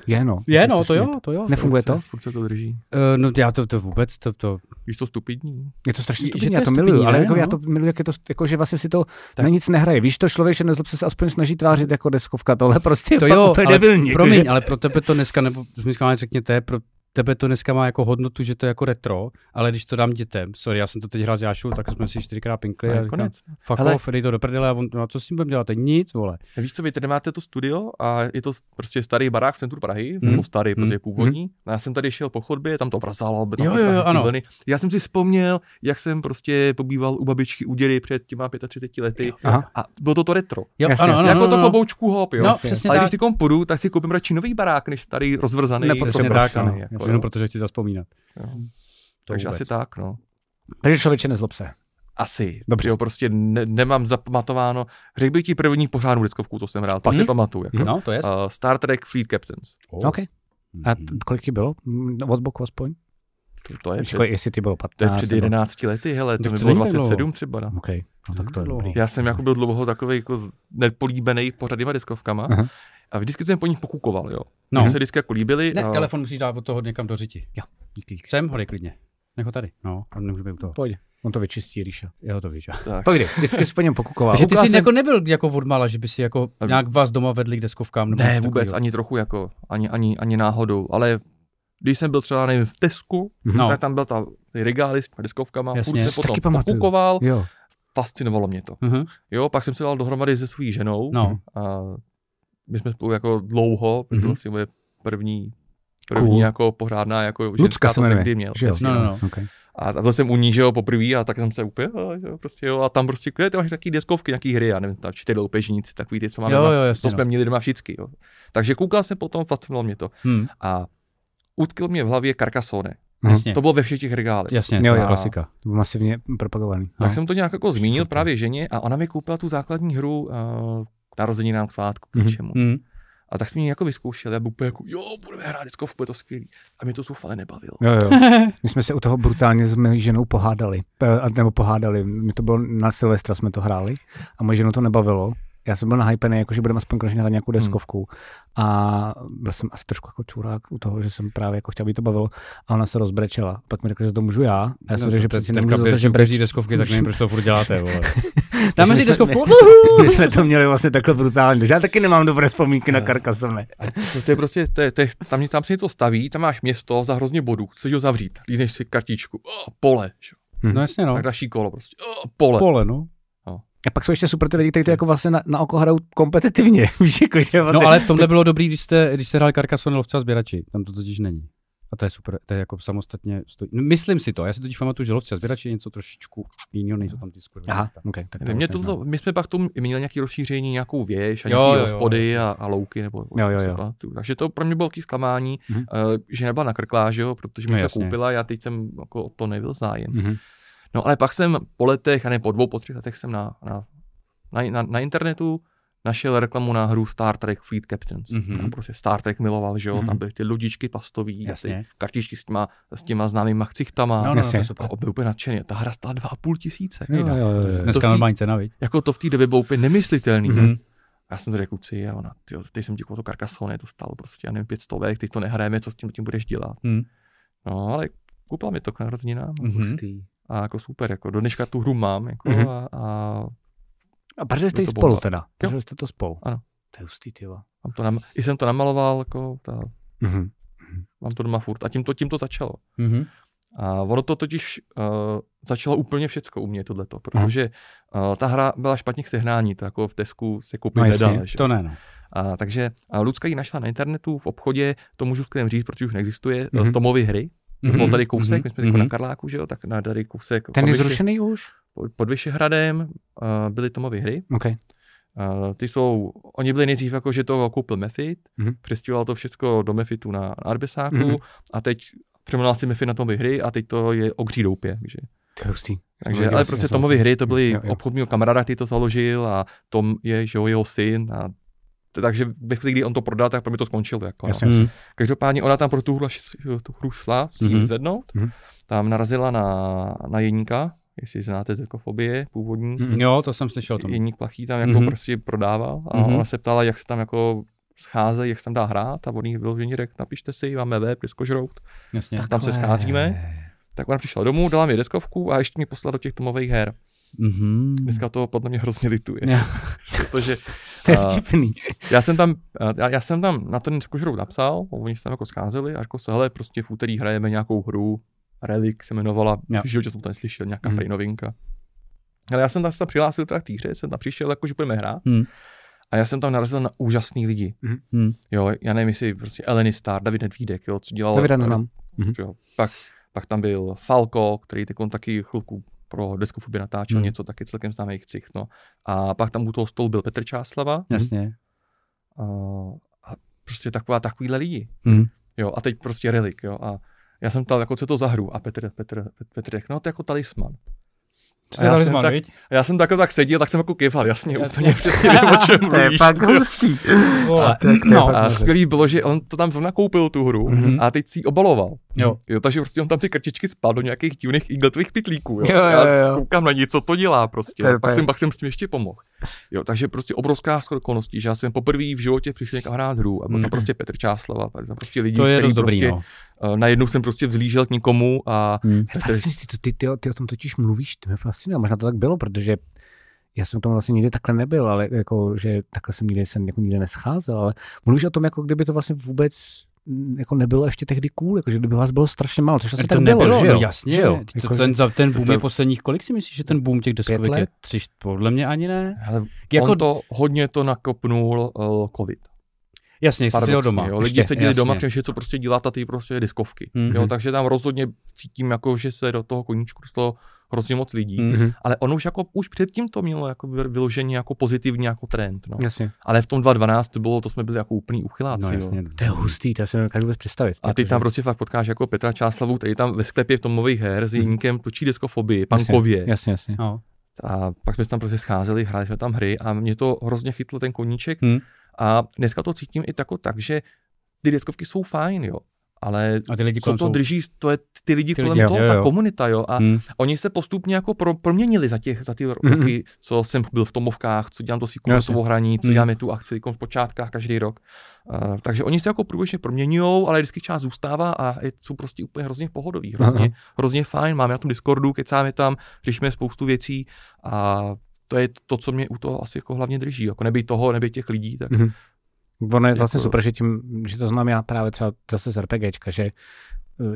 Je no. Je, je no, to jo, to jo. Nefunguje to? Furt se to drží. Uh, no já to, to vůbec, to, to, Víš to stupidní? Je to strašně Že stupidní, to já je to stupidní, miluju, ale ne? jako, já No. to miluju, jak je to, jako, že vlastně si to Tak. na nic nehraje. Víš to, člověk, že nezlob se, se aspoň snaží tvářit jako deskovka, tohle prostě je to fakt jo, úplně ale debilní. jako, promiň, že- ale pro tebe to dneska, nebo minimálně řekněte, pro tebe to dneska má jako hodnotu, že to je jako retro, ale když to dám dětem, sorry, já jsem to teď hrál s Jášou, tak jsme si čtyřikrát pinkli A a říkám, konec. fuck Hele. off, dej to do prdele a on, no, co s tím budeme dělat, teď nic, vole. Víš co, vy tady máte to studio a je to prostě starý barák v centru Prahy, Mhm. nebo starý, protože je Mhm. původní. A já jsem tady šel po chodbě, tam to vrzalo, tam Jo, jo, jo, ty ano. vlny. Já jsem si vzpomněl, jak jsem prostě pobýval u babičky u dědy před těma 35 lety Aha. a bylo to to retro. Jo, Jasně, ano, jasně. ano, jako ano, to ano. kloboučku hop, jo. No, Ale tak. když ty půjdu, tak si koupím radši nový barák, než starý rozvrzaný. Nebo Přesně tak, probrašený, ano. Jako, Jenom jo. protože chci zaspomínat. Jo. To Takže vůbec. asi tak, no. Takže člověče nezlob se. Asi. Dobře. Jo, prostě ne, nemám zapamatováno. Řekl bych ti první pořádnou deskovku, to jsem hrál, to si pamatuju. Jako. No, to je. Uh, Star Trek Fleet Captains. Oh. OK. A t- kolik ti bylo? Mm, Od boku aspoň? To, to je před, Jako, jestli ti bylo to je 15. před nebo- 11 lety, hele, to Tak mi to bylo není tak 27 dlouho. třeba. No. OK, no tak to je Dlouho. dobrý. Já jsem jako byl dlouho takový jako nepolíbený pořadýma deskovkama Aha. A vždycky jsem po nich pokukoval, jo. No. Mně se vždycky jako líbily. Ne, a- telefon musíš dát od toho někam do řiti. Jo, díky. Sem, hodej klidně. Nech ho tady. No, on nemůže být u toho. Pojď, on to vyčistí, Ríša. Jo, to víš. Pojď, vždycky jsi po něm pokukoval. Takže ty jsi jsem- jako nebyl jako odmala, že by si jako nějak vás doma vedli k deskovkám? Nebo Ne, vůbec, takového? ani trochu jako, ani, ani, ani náhodou, ale když jsem byl třeba nevím, v Tesku, No. tak tam byl ta regály s deskovkama, Jasně. furt se taky potom pamatuju. pokukoval, Jo, fascinovalo mě to. Mhm. Jo, pak jsem se dal dohromady se svou ženou No. a my jsme spolu jako dlouho, protože Mhm. vlastně moje první, první Cool. jako pořádná jako ženská, se to jsem kdy měl. že jo? Jasně, No, no, no. okay. A byl jsem u ní, že jo, poprvé a tak jsem se úplně, a, jo, prostě jo, a tam prostě, kde ty máš taky deskovky, nějaký hry, já nevím, tam čtyři loupežníci, takový ty, co máme Jo, jo, jasně, to no. jsme měli doma všichni, jo. Takže koukal jsem potom, fascinovalo mě to. Hm, A utkl mě v hlavě Carcassonne. Mhm. jasně. To bylo ve všech těch regálech. Jasně, Jo, to je klasika. To bylo masivně propagovaný. Tak No. jsem to nějak jako zmínil právě ženě a ona mi koupila tu základní hru uh, narozeninám k svátku, k Mhm. něčemu. Hm. A tak jsme ji jako vyzkoušeli a byl úplně jako, jo, budeme hrát deskovku, bude to skvělý. A mě to zoufale nebavilo. Jo, jo. My jsme se u toho brutálně s mojí ženou pohádali. Nebo pohádali. My to bylo na Silvestra jsme to hráli a moje ženu to nebavilo. Já jsem byl nahypený, jako že budeme aspoň konečně hrát nějakou deskovku. A byl jsem asi trošku jako čurák u toho, že jsem právě jako chtěl, aby to bavilo. A ona se rozbrečela. Pak mi řekla, že to můžu já. A já jsem řekl, že přeci nemůžu za to, že breží deskovky, tak nevím, proč to furt děláte. Vole. Dáme si deskovku. My jsme to měli vlastně takhle brutálně, takže já taky nemám dobré vzpomínky na Carcassonne. To, je prostě, to je, to je, tam, tam se něco staví, tam máš město za hrozně bodů, chceš ho zavřít, lízneš si kartičku, oh, pole, že? No jasně no. tak další kolo prostě, oh, pole. Pole, no. A pak jsou ještě super ty lidi, kteří to jako vlastně na, na oko hrajou kompetitivně. Víš, jako, že vlastně, No ale v tomhle bylo dobrý, když jste, když jste hráli Carcassonne lovce a sběrači. Tam to totiž není. A to je super, to je jako samostatně stojí. No, myslím si to, já si totiž pamatuju, že lovci a sběrači je něco trošičku jiného, nejsou tam ty skurvy. Aha, okay, tak Mě to, to, my jsme pak tu měli nějaký rozšíření, nějakou věž a jo, hospody jo. a, a louky. Nebo, Jo, jo, jo. Takže to pro mě bylo velký zklamání, Mhm. uh, že nebyla nakrklá, že jo, protože No mi to jasně. koupila, já teď jsem jako o to nebyl zájem. Mhm. No ale pak jsem po letech, a ne po dvou, po třech letech jsem na, na, na, na, na internetu našel reklamu na hru Star Trek Fleet Captains. Mhm. Mm-hmm. Prostě Star Trek miloval, že jo, Mhm. tam byly ty ludičky Jasně. ty kartičky s těma, s těma známýma ksichtama. No, no, no, to super. a byl úplně nadšený. Ta hra stála 2,5 tisíce. Jo, jo, jo, jo. Dneska To v té- normální cena, viď? Jako to v té době bylo úplně nemyslitelný. Mhm. Mm-hmm. Já jsem to řekl kluci a ona, ty, ty jsem ti koupil to Carcassonne, to stalo prostě, já nevím, pět stovek, teď to nehrajeme, co s tím, tím budeš dělat. Mhm. No, ale koupila mi to k narozeninám Mhm. A jako super, jako do dneška tu hru mám, jako Mhm. a, a A pařili jste to spolu bomba. teda. Pařili jste to spolu. Ano. To je hustý, ty to nam, i jsem to namaloval, jako ta, Mhm. mám to doma furt a tím to, tím to začalo. Mhm. A ono to totiž uh, začalo úplně všecko u mě tohleto, protože uh, ta hra byla špatně k sehnání, to jako v Tesku se koupit No nedá. Že? To ne, no. A, takže a Lucka ji našla na internetu, v obchodě, to můžu skvěle říct, protože už neexistuje, Mhm. mm-hmm. Tomovy hry. Mhm. Byl tady kousek, Mhm. my jsme Mhm. na Karláku, že jo, tak na tady kousek Ten je zrušený už? pod- Vyšehradem uh, byly Tomovy hry. OK. Uh, ty jsou, oni byli nejdřív jako, že to koupil Mefit, Mhm. mm-hmm. přestěhoval to všechno do Mefitu na, na Arbesáku Mhm. a teď přeměnil si Mefit na Tomovy hry a teď to je o doupě. Takže. To je hustý. Takže, ale jsem, prostě Tomovy hry, to byly Jo, jo. obchod mého kamaráda, který to založil a Tom je, že jo, jeho syn a takže ve chvíli, kdy on to prodal, tak pro mě to skončilo. Jako, no. Každopádně ona tam pro tu hru, tu hru šla si Mhm. mm-hmm. zvednout, Mhm. mm-hmm. tam narazila na, na jeníka, jestli znáte zekofobie, původní, Mhm. Jo, to jsem slyšel o tom. jeník plachý tam jako Mhm. mm-hmm. prostě prodával a Mhm. mm-hmm. ona se ptala, jak se tam jako scházejí, jak se tam dá hrát a on jí vyloženě řekl, napište si, máme web, Diskožrout, Jasně. tam se scházíme. Tak ona přišla domů, dala mi deskovku a ještě mi poslala do těch tomových her. Mhm. Dneska to podle mě hrozně lituje, protože To je vtipný. já jsem tam, já, já jsem tam na ten Diskožrout napsal, oni se tam jako scházeli a jako se, hele, prostě v úterý hrajeme nějakou hru, Relic se jmenovala, v životě jsem to neslyšel, nějaká mm. novinka. Ale já jsem tam se tam přihlásil teda k té hře, jsem tam přišel, jako že budeme hrát. Mhm. A já jsem tam narazil na úžasný lidi. Mhm. Jo, já nevím, jestli prostě Eleny Star, David Nedvídek, jo, co dělal. Neznám. Mhm. Jo, pak, pak tam byl Falco, který teď taky chvilku pro deskofoby natáčel Mhm. něco taky celkem známý ksicht, no. A pak tam u toho stolu byl Petr Čáslava Jasně. a, a prostě taková, takovýhle lidi. Mhm. Jo, a teď prostě relik, jo. A já jsem ptal, jako co to za hru. A Petr, Petr, Petr, Petr řekl, no to je jako talisman. A já, jsem tak, a já jsem tak, tak seděl, tak jsem jako kýval, jasně, Jasně. úplně přesně vím, o čem To je fakt jo. hustý. Je no, A skvělý bylo, že on to tam zrovna koupil tu hru Mhm. a teď si ji obaloval. jo. Jo, takže prostě on tam ty kartičky spal do nějakých divných igletových pytlíků. Jo. Jo, jo, Já jo. koukám na ní, co to dělá prostě. To pak, jsem, pak jsem s tím ještě pomohl. Jo, takže prostě obrovská skoro okolností, že já jsem poprvé v životě přišel někam hrát hru a byl tam Mhm. prostě Petr Čáslava, byl tam prostě lidi, To je který dobrý, prostě, no. uh, najednou jsem prostě vzlížel k někomu a. Je fascinující, ty, ty, ty, ty o tom totiž mluvíš, to mě fascinuje. Možná to tak bylo, protože já jsem tomu vlastně nikdy takhle nebyl, ale jako, že takhle jsem nikdy, jsem jako nikdy nescházel, ale mluvíš o tom, jako kdyby to vlastně vůbec jako nebylo ještě tehdy cool, jako že kdyby vás bylo strašně málo, což asi to tak nebylo, bylo, že jo? no jasně. Že jo? To, Jako, ten, za, ten boom to- je posledních, kolik si myslíš, že ten boom těch deskovek je? Tři, podle mě ani ne. ale Jako- on to hodně to nakopnul uh, covid. Jasně, jsi si ho doma. jo. Lidi ještě, seděli jasně. doma, přemýšleli, co prostě dělá ty prostě diskovky. Mhm. Jo, takže tam rozhodně cítím, jako, že se do toho koníčku dostalo hrozně moc lidí. Mhm. Mhm. Ale ono už jako už předtím to mělo jako vy- vyloženě jako pozitivní jako trend. No. Jasně. Ale v tom 2012 to bylo, to jsme byli jako úplný uchyláci. No jo. jasně. To je hustý, to si nedokážu vůbec představit. A ty tam že- prostě fakt potkáš jako Petra Čáslavu, který tam ve sklepě v tom nových her s Mhm. Jeníkem točí deskofobii, pankově. Jasně, jasně. No. A pak jsme se tam prostě scházeli, hráli jsme tam hry a mě to hrozně chytlo ten koníček. Hm. A dneska to cítím i tako tak, že ty deskovky jsou fajn, jo. Ale A ty lidi co to jsou- drží, to je ty lidi Ty kolem lidi, toho, jo, ta jo. komunita, jo. A Hmm. oni se postupně jako pro, proměnili za, těch, za ty Mhm. roky, co jsem byl v Tomovkách, co dělám to svý komercovou hraní, co Mhm. děláme tu akci jako v počátkách každý rok. Uh, takže oni se jako průběžně proměňují, ale vždycky část zůstává a jsou prostě úplně hrozně pohodoví, hrozně, hrozně fajn. Máme na tom Discordu, kecáme tam, řešíme spoustu věcí a to je to, co mě u toho asi jako hlavně drží. Jako nebýt toho, nebýt těch lidí, tak Mhm. Ono je vlastně Jako- super, že tím, že to znám já právě třeba zase z RPGčka, že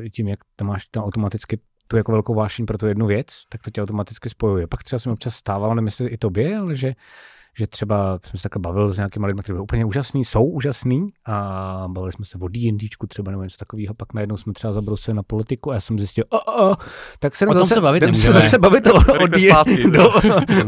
eh, tím, jak tam máš tam automaticky tu jako velkou vášeň pro tu jednu věc, tak to tě automaticky spojuje. Pak třeba jsem občas stával, nevím, jestli i tobě, ale že že třeba jsem se také bavil s nějakými lidmi, kteří byli úplně úžasný, jsou úžasný a bavili jsme se o D&Dčku třeba nebo něco takového, pak najednou jsme třeba zabrousili na politiku a já jsem zjistil, a, a, tak se O tom zase, se bavit se zase bavit o, o, Rychle D- zpátky, do,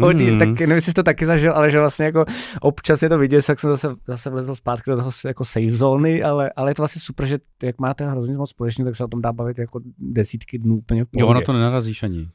o D- Mhm. tak nevím, jestli jsi to taky zažil, ale že vlastně jako občas je to vidět, tak jsem zase, zase vlezl zpátky do toho jako safe zóny, ale, ale je to vlastně super, že jak máte hrozně moc společně, tak se o tom dá bavit jako desítky dnů úplně v Jo, pohodě. ono to nenarazíš ani.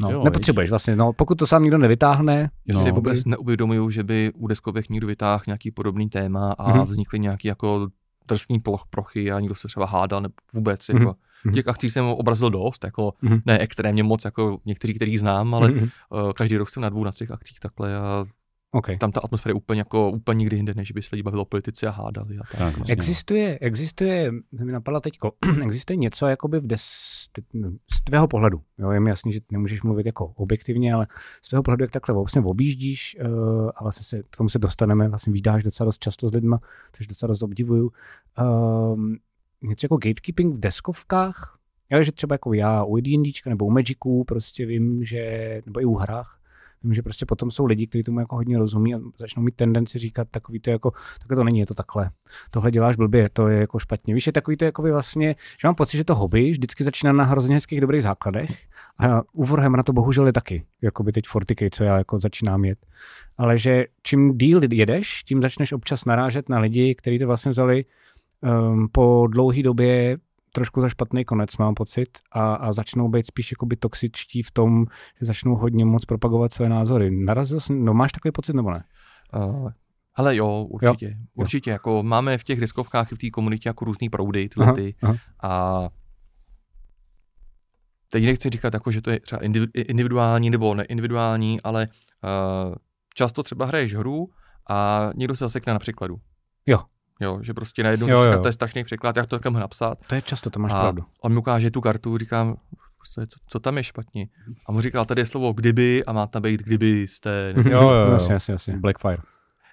No, jo, nepotřebuješ vlastně, no, pokud to sám nikdo nevytáhne, Já No. si vůbec neuvědomuju, že by u deskovek někdo vytáhl nějaký podobný téma a Mhm. vznikly nějaký jako drsný ploch prochy a někdo se třeba hádal nebo vůbec. Mhm. Jako. Mhm. Těch akcí jsem obrazil dost, jako Mhm. ne extrémně moc, jako některý, který znám, ale Mhm. uh, každý rok jsem na dvou, na třech akcích takhle a okay. tam ta atmosféra je úplně jako úplně nikdy jinde, než by se lidi bavili o politice a hádali. A tak. Tak, vlastně. Existuje, existuje, to mi napadla teďko, existuje něco jakoby v des, no, z tvého pohledu, jo, je mi jasný, že nemůžeš mluvit jako objektivně, ale z tvého pohledu, jak takhle vlastně objíždíš uh, a vlastně se, k tomu se dostaneme, vlastně vydáš docela dost často s lidma, takže docela dost obdivuju. Um, něco jako gatekeeping v deskovkách, jo, že třeba jako já u D&Dčka nebo u Magicu prostě vím, že, nebo i u hrách, Vím, že prostě potom jsou lidi, kteří tomu jako hodně rozumí a začnou mít tendenci říkat takový to jako, takhle to není, je to takhle. Tohle děláš blbě, to je jako špatně. Víš, je takový to jako vlastně, že mám pocit, že to hobby vždycky začíná na hrozně hezkých dobrých základech a u Warhammera to bohužel je taky, jako by teď 40 co já jako začínám jet. Ale že čím díl jedeš, tím začneš občas narážet na lidi, kteří to vlastně vzali um, po dlouhé době trošku za špatný konec, mám pocit, a, a začnou být spíš jakoby toxičtí v tom, že začnou hodně moc propagovat své názory. Narazil jsem, no máš takový pocit nebo ne? Uh, hele jo, určitě. Jo. Určitě, jako máme v těch diskovkách i v té komunitě jako různý proudy, tyhle Aha, ty. aha. A teď nechci říkat, jako, že to je třeba individu- individuální nebo neindividuální, ale uh, často třeba hraješ hru a někdo se zasekne na překladu. Jo. Jo, že prostě najednou Jo, říká, jo. to je strašný překlad, jak to takhle napsat. To je často, to máš a pravdu. on mi ukáže tu kartu, říkám, prostě, co, co tam je špatně. A mu říkal, tady je slovo kdyby a má tam být kdyby jste. Jo, jo, jo. Jasně, jasně, jasně. Blackfire.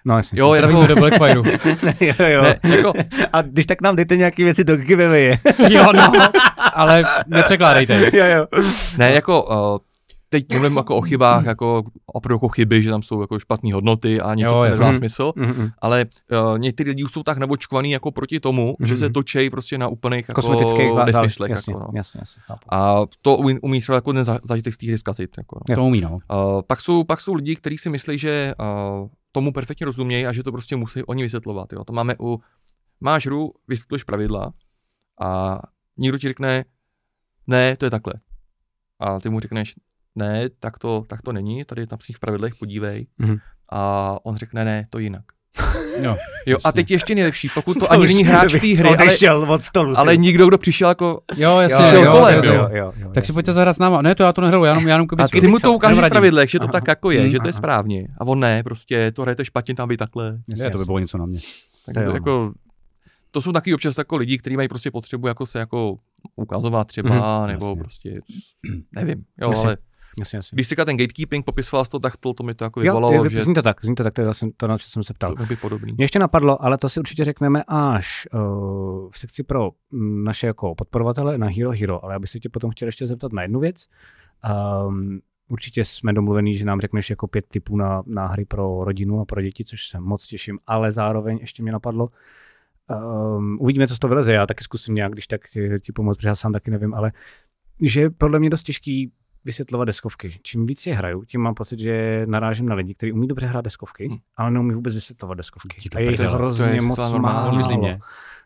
No, jasně. Jo, jako, do Blackfireu. jo, jo. ne, jako, A když tak nám dejte nějaké věci do giveaway. jo, no, ale nepřekládejte. jo, jo. ne, jako, uh, teď mluvím jako o chybách, jako opravdu jako chyby, že tam jsou jako špatné hodnoty a něco, Jo, co nedá Mhm. smysl, Mm-mm. ale uh, někteří lidi jsou tak nabočkovaný jako proti tomu, že se Mhm. točej prostě na úplných jako Kosmetických nesmyslech. Jasně, Jako, no. jasně, jasně, chápu. A to umí, umí třeba jako ten zážitek z zkazit. Jako, no. To umí, no. Uh, pak, jsou, pak jsou lidi, kteří si myslí, že uh, tomu perfektně rozumějí a že to prostě musí oni vysvětlovat. Jo. To máme u, máš hru, vysvětluješ pravidla a někdo ti řekne, ne, to je takhle. A ty mu řekneš, ne, tak to, tak to není, tady je napsaný v pravidlech, podívej. Mhm. A on řekne, ne, to jinak. Jo. Jo, a Jasně. teď ještě nejlepší, pokud to, ani není hráč té hry, ale, od stolu. ale nikdo, kdo přišel jako, Jo, jasně. Jo, kolem, jo, jo. jo. jo, jo, Tak si jasně. pojďte zahrát s náma. Ne, to já to nehraju, já jenom, já jenom a ty mu to ukážeš v pravidlech, že to Aha. tak jako je, Mhm. že to je Aha. správně. A on ne, prostě to hrajete špatně, tam být takhle. Ne, to by bylo něco na mě. Tak To to, no. jako, to jsou taky občas jako lidi, kteří mají prostě potřebu jako se jako ukazovat třeba, Mhm, nebo jasně. prostě, nevím, jo, Jasně. ale Jasně, jasně. když si říká ten gatekeeping, popisoval jsi to, tak to, to mi to jako Jo, vyvolalo, je, že zní to tak, zní to tak, to je vlastně to, na co jsem se ptal. to být podobný. Mě ještě napadlo, ale to si určitě řekneme až uh, v sekci pro naše jako podporovatele na Hero Hero, ale já bych se tě potom chtěl ještě zeptat na jednu věc. Um, určitě jsme domluvení, že nám řekneš jako pět typů na, na hry pro rodinu a pro děti, což se moc těším, ale zároveň ještě mě napadlo, um, uvidíme, co z toho vyleze, já taky zkusím nějak, když tak ti, ti pomoct, protože já sám taky nevím, ale že je podle mě dost těžký vysvětlovat deskovky. Čím víc je hraju, tím mám pocit, že narážím na lidi, kteří umí dobře hrát deskovky, Hmm. ale neumí vůbec vysvětlovat deskovky. Ti to A je prdele, to hrozně je moc málo. Myslí mě.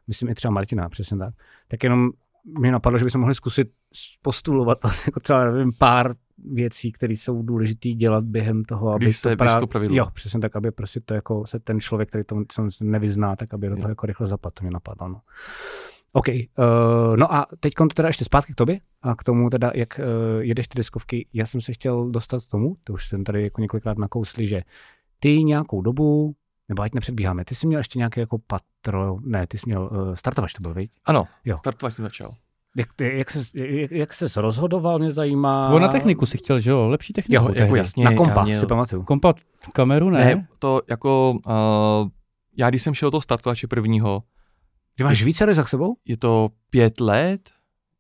Myslím i třeba Martina, přesně tak. Tak jenom mě napadlo, že bychom mohli zkusit postulovat jako třeba nevím, pár věcí, které jsou důležité dělat během toho, aby Když se- to právě, to pravidlo. Jo, přesně tak, aby prostě to jako se ten člověk, který to nevyzná, tak aby do toho jako rychle zapadl, to mě napadlo. No. OK, uh, no a teď teda ještě zpátky k tobě a k tomu teda, jak uh, jedeš ty deskovky. Já jsem se chtěl dostat k tomu, to už jsem tady jako několikrát nakousli, že ty nějakou dobu, nebo ať nepředbíháme, ty jsi měl ještě nějaký jako patro, ne, ty jsi měl uh, startovač, to byl, viď? Ano, Jo. startovat jsem začal. Jak, jak, se, jak, jak se rozhodoval, mě zajímá. Nebo na techniku si chtěl, že jo? Lepší techniku. Jo, jako jasně, na já kompa, měl- si pamatuju. Kompa kameru, ne? Ne, to jako, uh, já když jsem šel do toho startovače prvního, Ty máš více za sebou? je to pět let,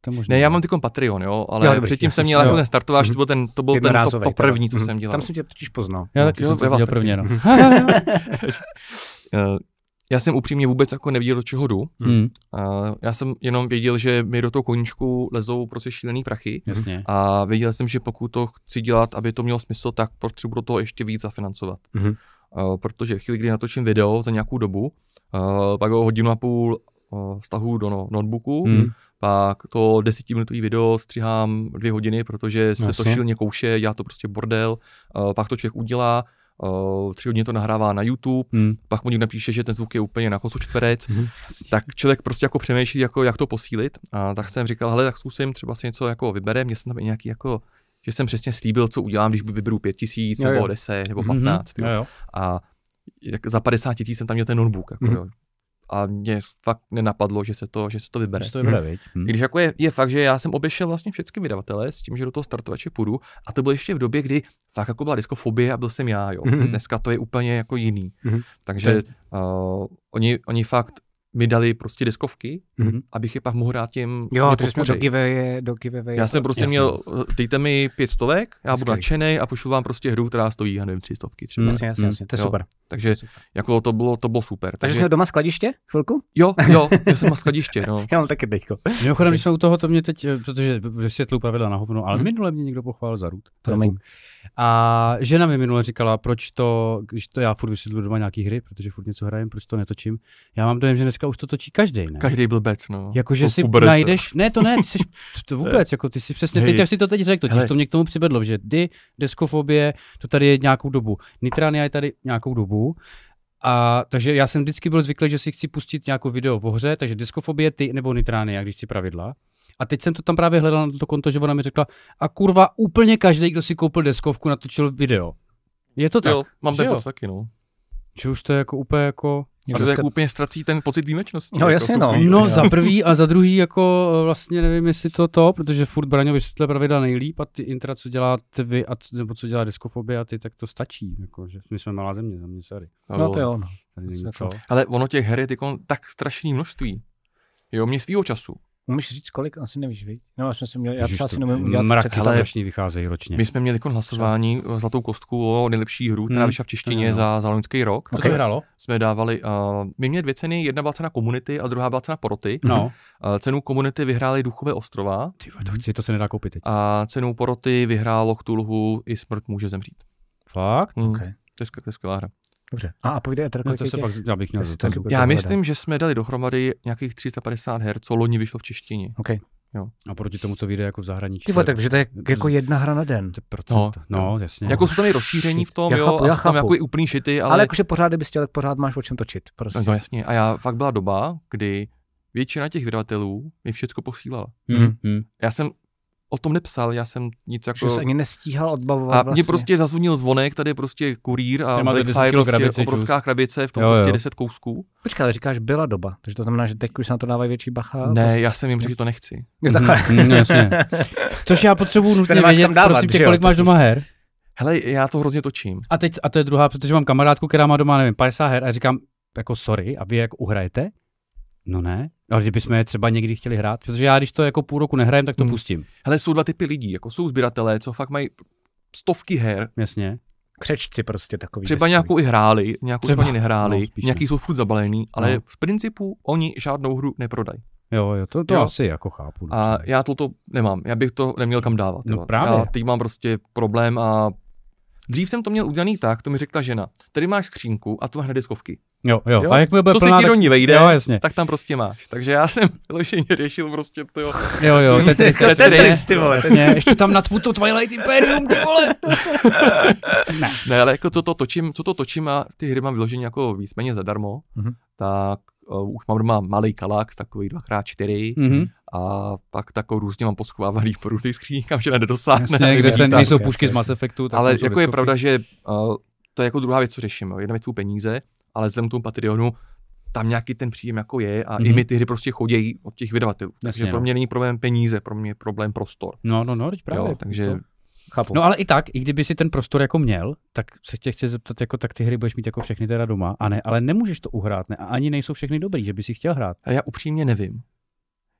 To možná. ne, já mám teď Patreon, jo, ale Jo, dobrý, předtím jsem měl jo. jako ten startovač, Mhm. to byl ten, to byl ten to, to teda. první, co Mhm. jsem dělal. Tam jsem tě totiž poznal. Já taky Jo, jsem to viděl taky. prvně, no. Eh, já jsem upřímně vůbec jako nevěděl, do čeho jdu. Hmm, A já jsem jenom věděl, že mi do toho koníčku lezou prostě šílený prachy. jasně. A věděl jsem, že pokud to chci dělat, aby to mělo smysl, tak potřebuji do toho ještě víc zafinancovat. Mhm. Uh, protože v chvíli, kdy natočím video za nějakou dobu, uh, pak ho hodinu a půl uh, stahu do no- notebooku, Hmm. pak to desetiminutový video střihám dvě hodiny, protože se to Jasně. šíleně kouše, dělá to prostě bordel, uh, pak to člověk udělá, uh, tři hodiny to nahrává na YouTube, Hmm. pak mu někdo napíše, že ten zvuk je úplně na kosu čtverec, Mhm. tak člověk prostě jako přemýšlí, jako, jak to posílit. A tak jsem říkal, hele, tak zkusím, třeba si něco jako vyberem, mě jsem tam nějaký jako, že jsem přesně slíbil, co udělám, když vyberu pět tisíc, nebo 10, nebo Mhm. 15. Jo, jo. jo. A jak za 50 tisíc jsem tam měl ten notebook. Jako, Mhm. jo. A mě fakt nenapadlo, že se to, že se to vybere. Že to vyberé, viď? Hmm. I Když jako je, je, fakt, že já jsem obešel vlastně všechny vydavatele s tím, že do toho startovače půjdu a to bylo ještě v době, kdy fakt jako byla diskofobie a byl jsem já, jo. Mhm. Dneska to je úplně jako jiný. Mhm. Takže uh, oni, oni fakt mi dali prostě deskovky, Mhm. abych je pak mohl dát těm, Jo, takže jsme do giveaway, do giveaway. Já jsem prostě Jasně. měl, dejte mi pět stovek, já budu nadšený a pošlu vám prostě hru, která stojí, já nevím, tři stovky třeba. Mm. Jasně, jasně, jasně, to je Jo. super. Takže jako to bylo, to bylo super. Takže Takže, jsi měl doma skladiště chvilku? jo, jo, já jsem na skladiště, no. Já mám taky teďko. Mimochodem, když jsme u toho, to mě teď, protože vysvětlu pravidla na hovno, ale Mhm. minule mě někdo pochválil za růd. To je Promiň. fuk. A žena mi minule říkala, proč to, když to já furt vysvětluji doma nějaký hry, protože furt něco hrajem, proč to netočím. Já mám dojem, že dneska už to točí každý, ne? Každý blbec, no. Jakože To si uberete. najdeš, ne to ne, ty jsi, to vůbec, jako ty si přesně, teď jak si to teď řekl, totiž Hele. to mě k tomu přibedlo, že ty, deskofobie, to tady je nějakou dobu, Nitrania je tady nějakou dobu, a takže já jsem vždycky byl zvyklý, že si chci pustit nějakou video v hře, takže diskofobie ty nebo Nitrania, když si pravidla. A teď jsem to tam právě hledal na to konto, že ona mi řekla, a kurva, úplně každý, kdo si koupil deskovku, natočil video. Je to tak? Jo, mám že ten taky, no. Že už to je jako úplně jako... A to jako úplně ztrací ten pocit výjimečnosti. No, jako jasně, no. chvíli. No, za prvý a za druhý jako eh, vlastně nevím, jestli to to, protože furt Braňo vysvětluje pravidla nejlíp a ty intra, co děláte vy a c- nebo co dělá diskofobie a ty, tak to stačí. Jako, že my jsme malá země, za mě, sorry. No to jo. No. To co. jako- Ale ono těch her je tyko tak strašný množství. Jo, mě svýho času. Umíš říct, kolik? Asi nevíš, víc. No, jsme si měli, já Ježiš, třeba si nemůžu udělat Mrak představu. Ale- strašný vycházejí ročně. My jsme měli jako hlasování o zlatou kostku o nejlepší hru, která Hmm, vyšla v češtině jo. za, za loňský rok. Co Ok. to hrálo? Jsme dávali, uh, my měli dvě ceny, jedna byla cena komunity a druhá byla cena poroty. No, Uh, cenu komunity vyhráli Duchové ostrova ty to chci, to se nedá koupit teď. a cenu poroty vyhrálo Cthulhu i smrt může zemřít. Fakt? Hmm. Ok. To, je, skvěl- to je skvělá hra. Dobře. A, a povídej, teda No, to je se těch? pak, já bych měl to, Já myslím, že jsme dali dohromady nějakých 350 her, co loni vyšlo v češtině. OK. A proti tomu, co vyjde jako v zahraničí. Ty vole, takže to je jako jedna hra na den. No, no, jasně. Jako jsou tam i rozšíření v tom, Já jo, chápu, a já jsou tam jako i úplný šity, Ale, ale, jakože pořád, kdybys chtěl, tak pořád máš o čem točit. Prostě. No jasně, a já fakt byla doba, kdy většina těch vydavatelů mi všecko posílala. Hmm, hmm. Já jsem o tom nepsal, já jsem nic Že jako... jsi ani nestíhal odbavovat A vlastně. mě prostě zazvonil zvonek, tady je prostě kurýr a Tady máte 10 Blackfire kilo prostě krabice, obrovská krabice, v tom Jo, prostě jo. 10 kousků. Počkej, ale říkáš, byla doba. Takže to znamená, že teď už se na to dávají větší bacha. Ne, já jsem jim řekl, že to nechci. Je takhle. Hmm, hmm, jasně. Což já potřebuju nutně vědět, dávat, prosím tě, že jo, kolik máš doma her? Hele, já to hrozně točím. A teď, a to je druhá, protože mám kamarádku, která má doma, nevím, 50 her a říkám, jako sorry, a vy jak uhrajete? No ne, ale kdybychom je třeba někdy chtěli hrát, protože já když to jako půl roku nehrajem, tak to Hmm. pustím, Hele, jsou dva typy lidí, jako jsou sběratelé, co fakt mají stovky her, jasně. Křečci prostě takový. třeba deskový. nějakou i hráli, nějakou Třeba. třeba ani nehráli, No, spíš nějaký jsou furt zabalený, ale No. v principu oni žádnou hru neprodají. Jo, jo, to, to Jo. asi jako chápu. no. A já toto nemám, já bych to neměl kam dávat. No jo. právě. Já teď mám prostě problém a dřív jsem to měl udělaný tak, to mi řekla žena. Tady máš skřínku a tu máš na deskovky. jo, jo, Jo? a jak mi bude Co se plná, ti do tak- ní vejde, Jo, jasně. tak tam prostě máš. Takže já jsem vyloženě řešil prostě to jo. Jo, jo, Tetris, Tetris, Tetris, ty vole. Jasně, ještě tam nacpu to Twilight Imperium, ty vole. Ne, ale jako co to točím, co to točím a ty hry mám vyloženě jako víceméně zadarmo, Mhm. tak uh, už mám doma malý kalax, takový 2x4 Mhm. a pak takovou různě mám poschovávaný po různých skřínkách, že nedosáhne. Jasně, kde se nejsou jasně, pušky z jasně. Mass Effectu. tak ale jako je pravda, že uh, to je jako druhá věc, co řeším. jo. Jedna věc jsou peníze, ale vzhledem k tomu Patreonu tam nějaký ten příjem jako je a mm-hmm. i Mhm. mi ty hry prostě chodí od těch vydavatelů. Takže pro no. mě není problém peníze, pro mě je problém prostor. No, no, no, teď právě. jo, takže To- Chápu. No ale i tak, i kdyby si ten prostor jako měl, tak se tě chci zeptat, jako tak ty hry budeš mít jako všechny teda doma. A ne, ale nemůžeš to uhrát, ne? A ani nejsou všechny dobrý, že by si chtěl hrát. a já upřímně nevím.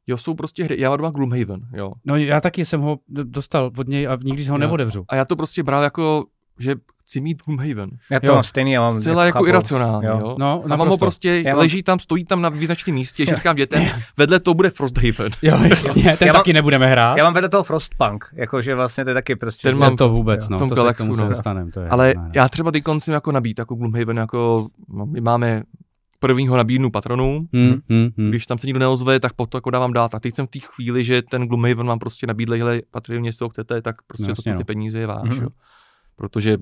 Jo, jsou prostě hry, já mám doma Gloomhaven, jo. No já taky jsem ho dostal od něj a nikdy si ho Jo. neodevřu. A já to prostě bral jako, že chci mít Gloomhaven. já to jo. mám stejný, já mám Zcela jako chápu. iracionálně, Jo. jo. No, A mám ho prostě, Já mám- leží tam, stojí tam na význačném místě, že říkám dětem, vedle to bude Frosthaven. Jo, jasně, ten Já mám- taky nebudeme hrát. Já mám vedle toho Frostpunk, jakože vlastně to je taky prostě... Ten že- mám mám to vůbec, jo, no, v tom to se k Galaxu, tomu se no. dostaneme. To je, Ale ne, ne. já třeba teď koncem jako nabít, jako Gloomhaven, jako no, my máme prvního nabídnu patronům, Hmm, hmm, hmm. když tam se nikdo neozve, tak potom jako dávám dát. A teď jsem v té chvíli, že ten Gloomhaven vám prostě nabídli, hele, Patreon, jestli ho chcete, tak prostě No, to ty no. peníze je váš, Mhm. jo. Protože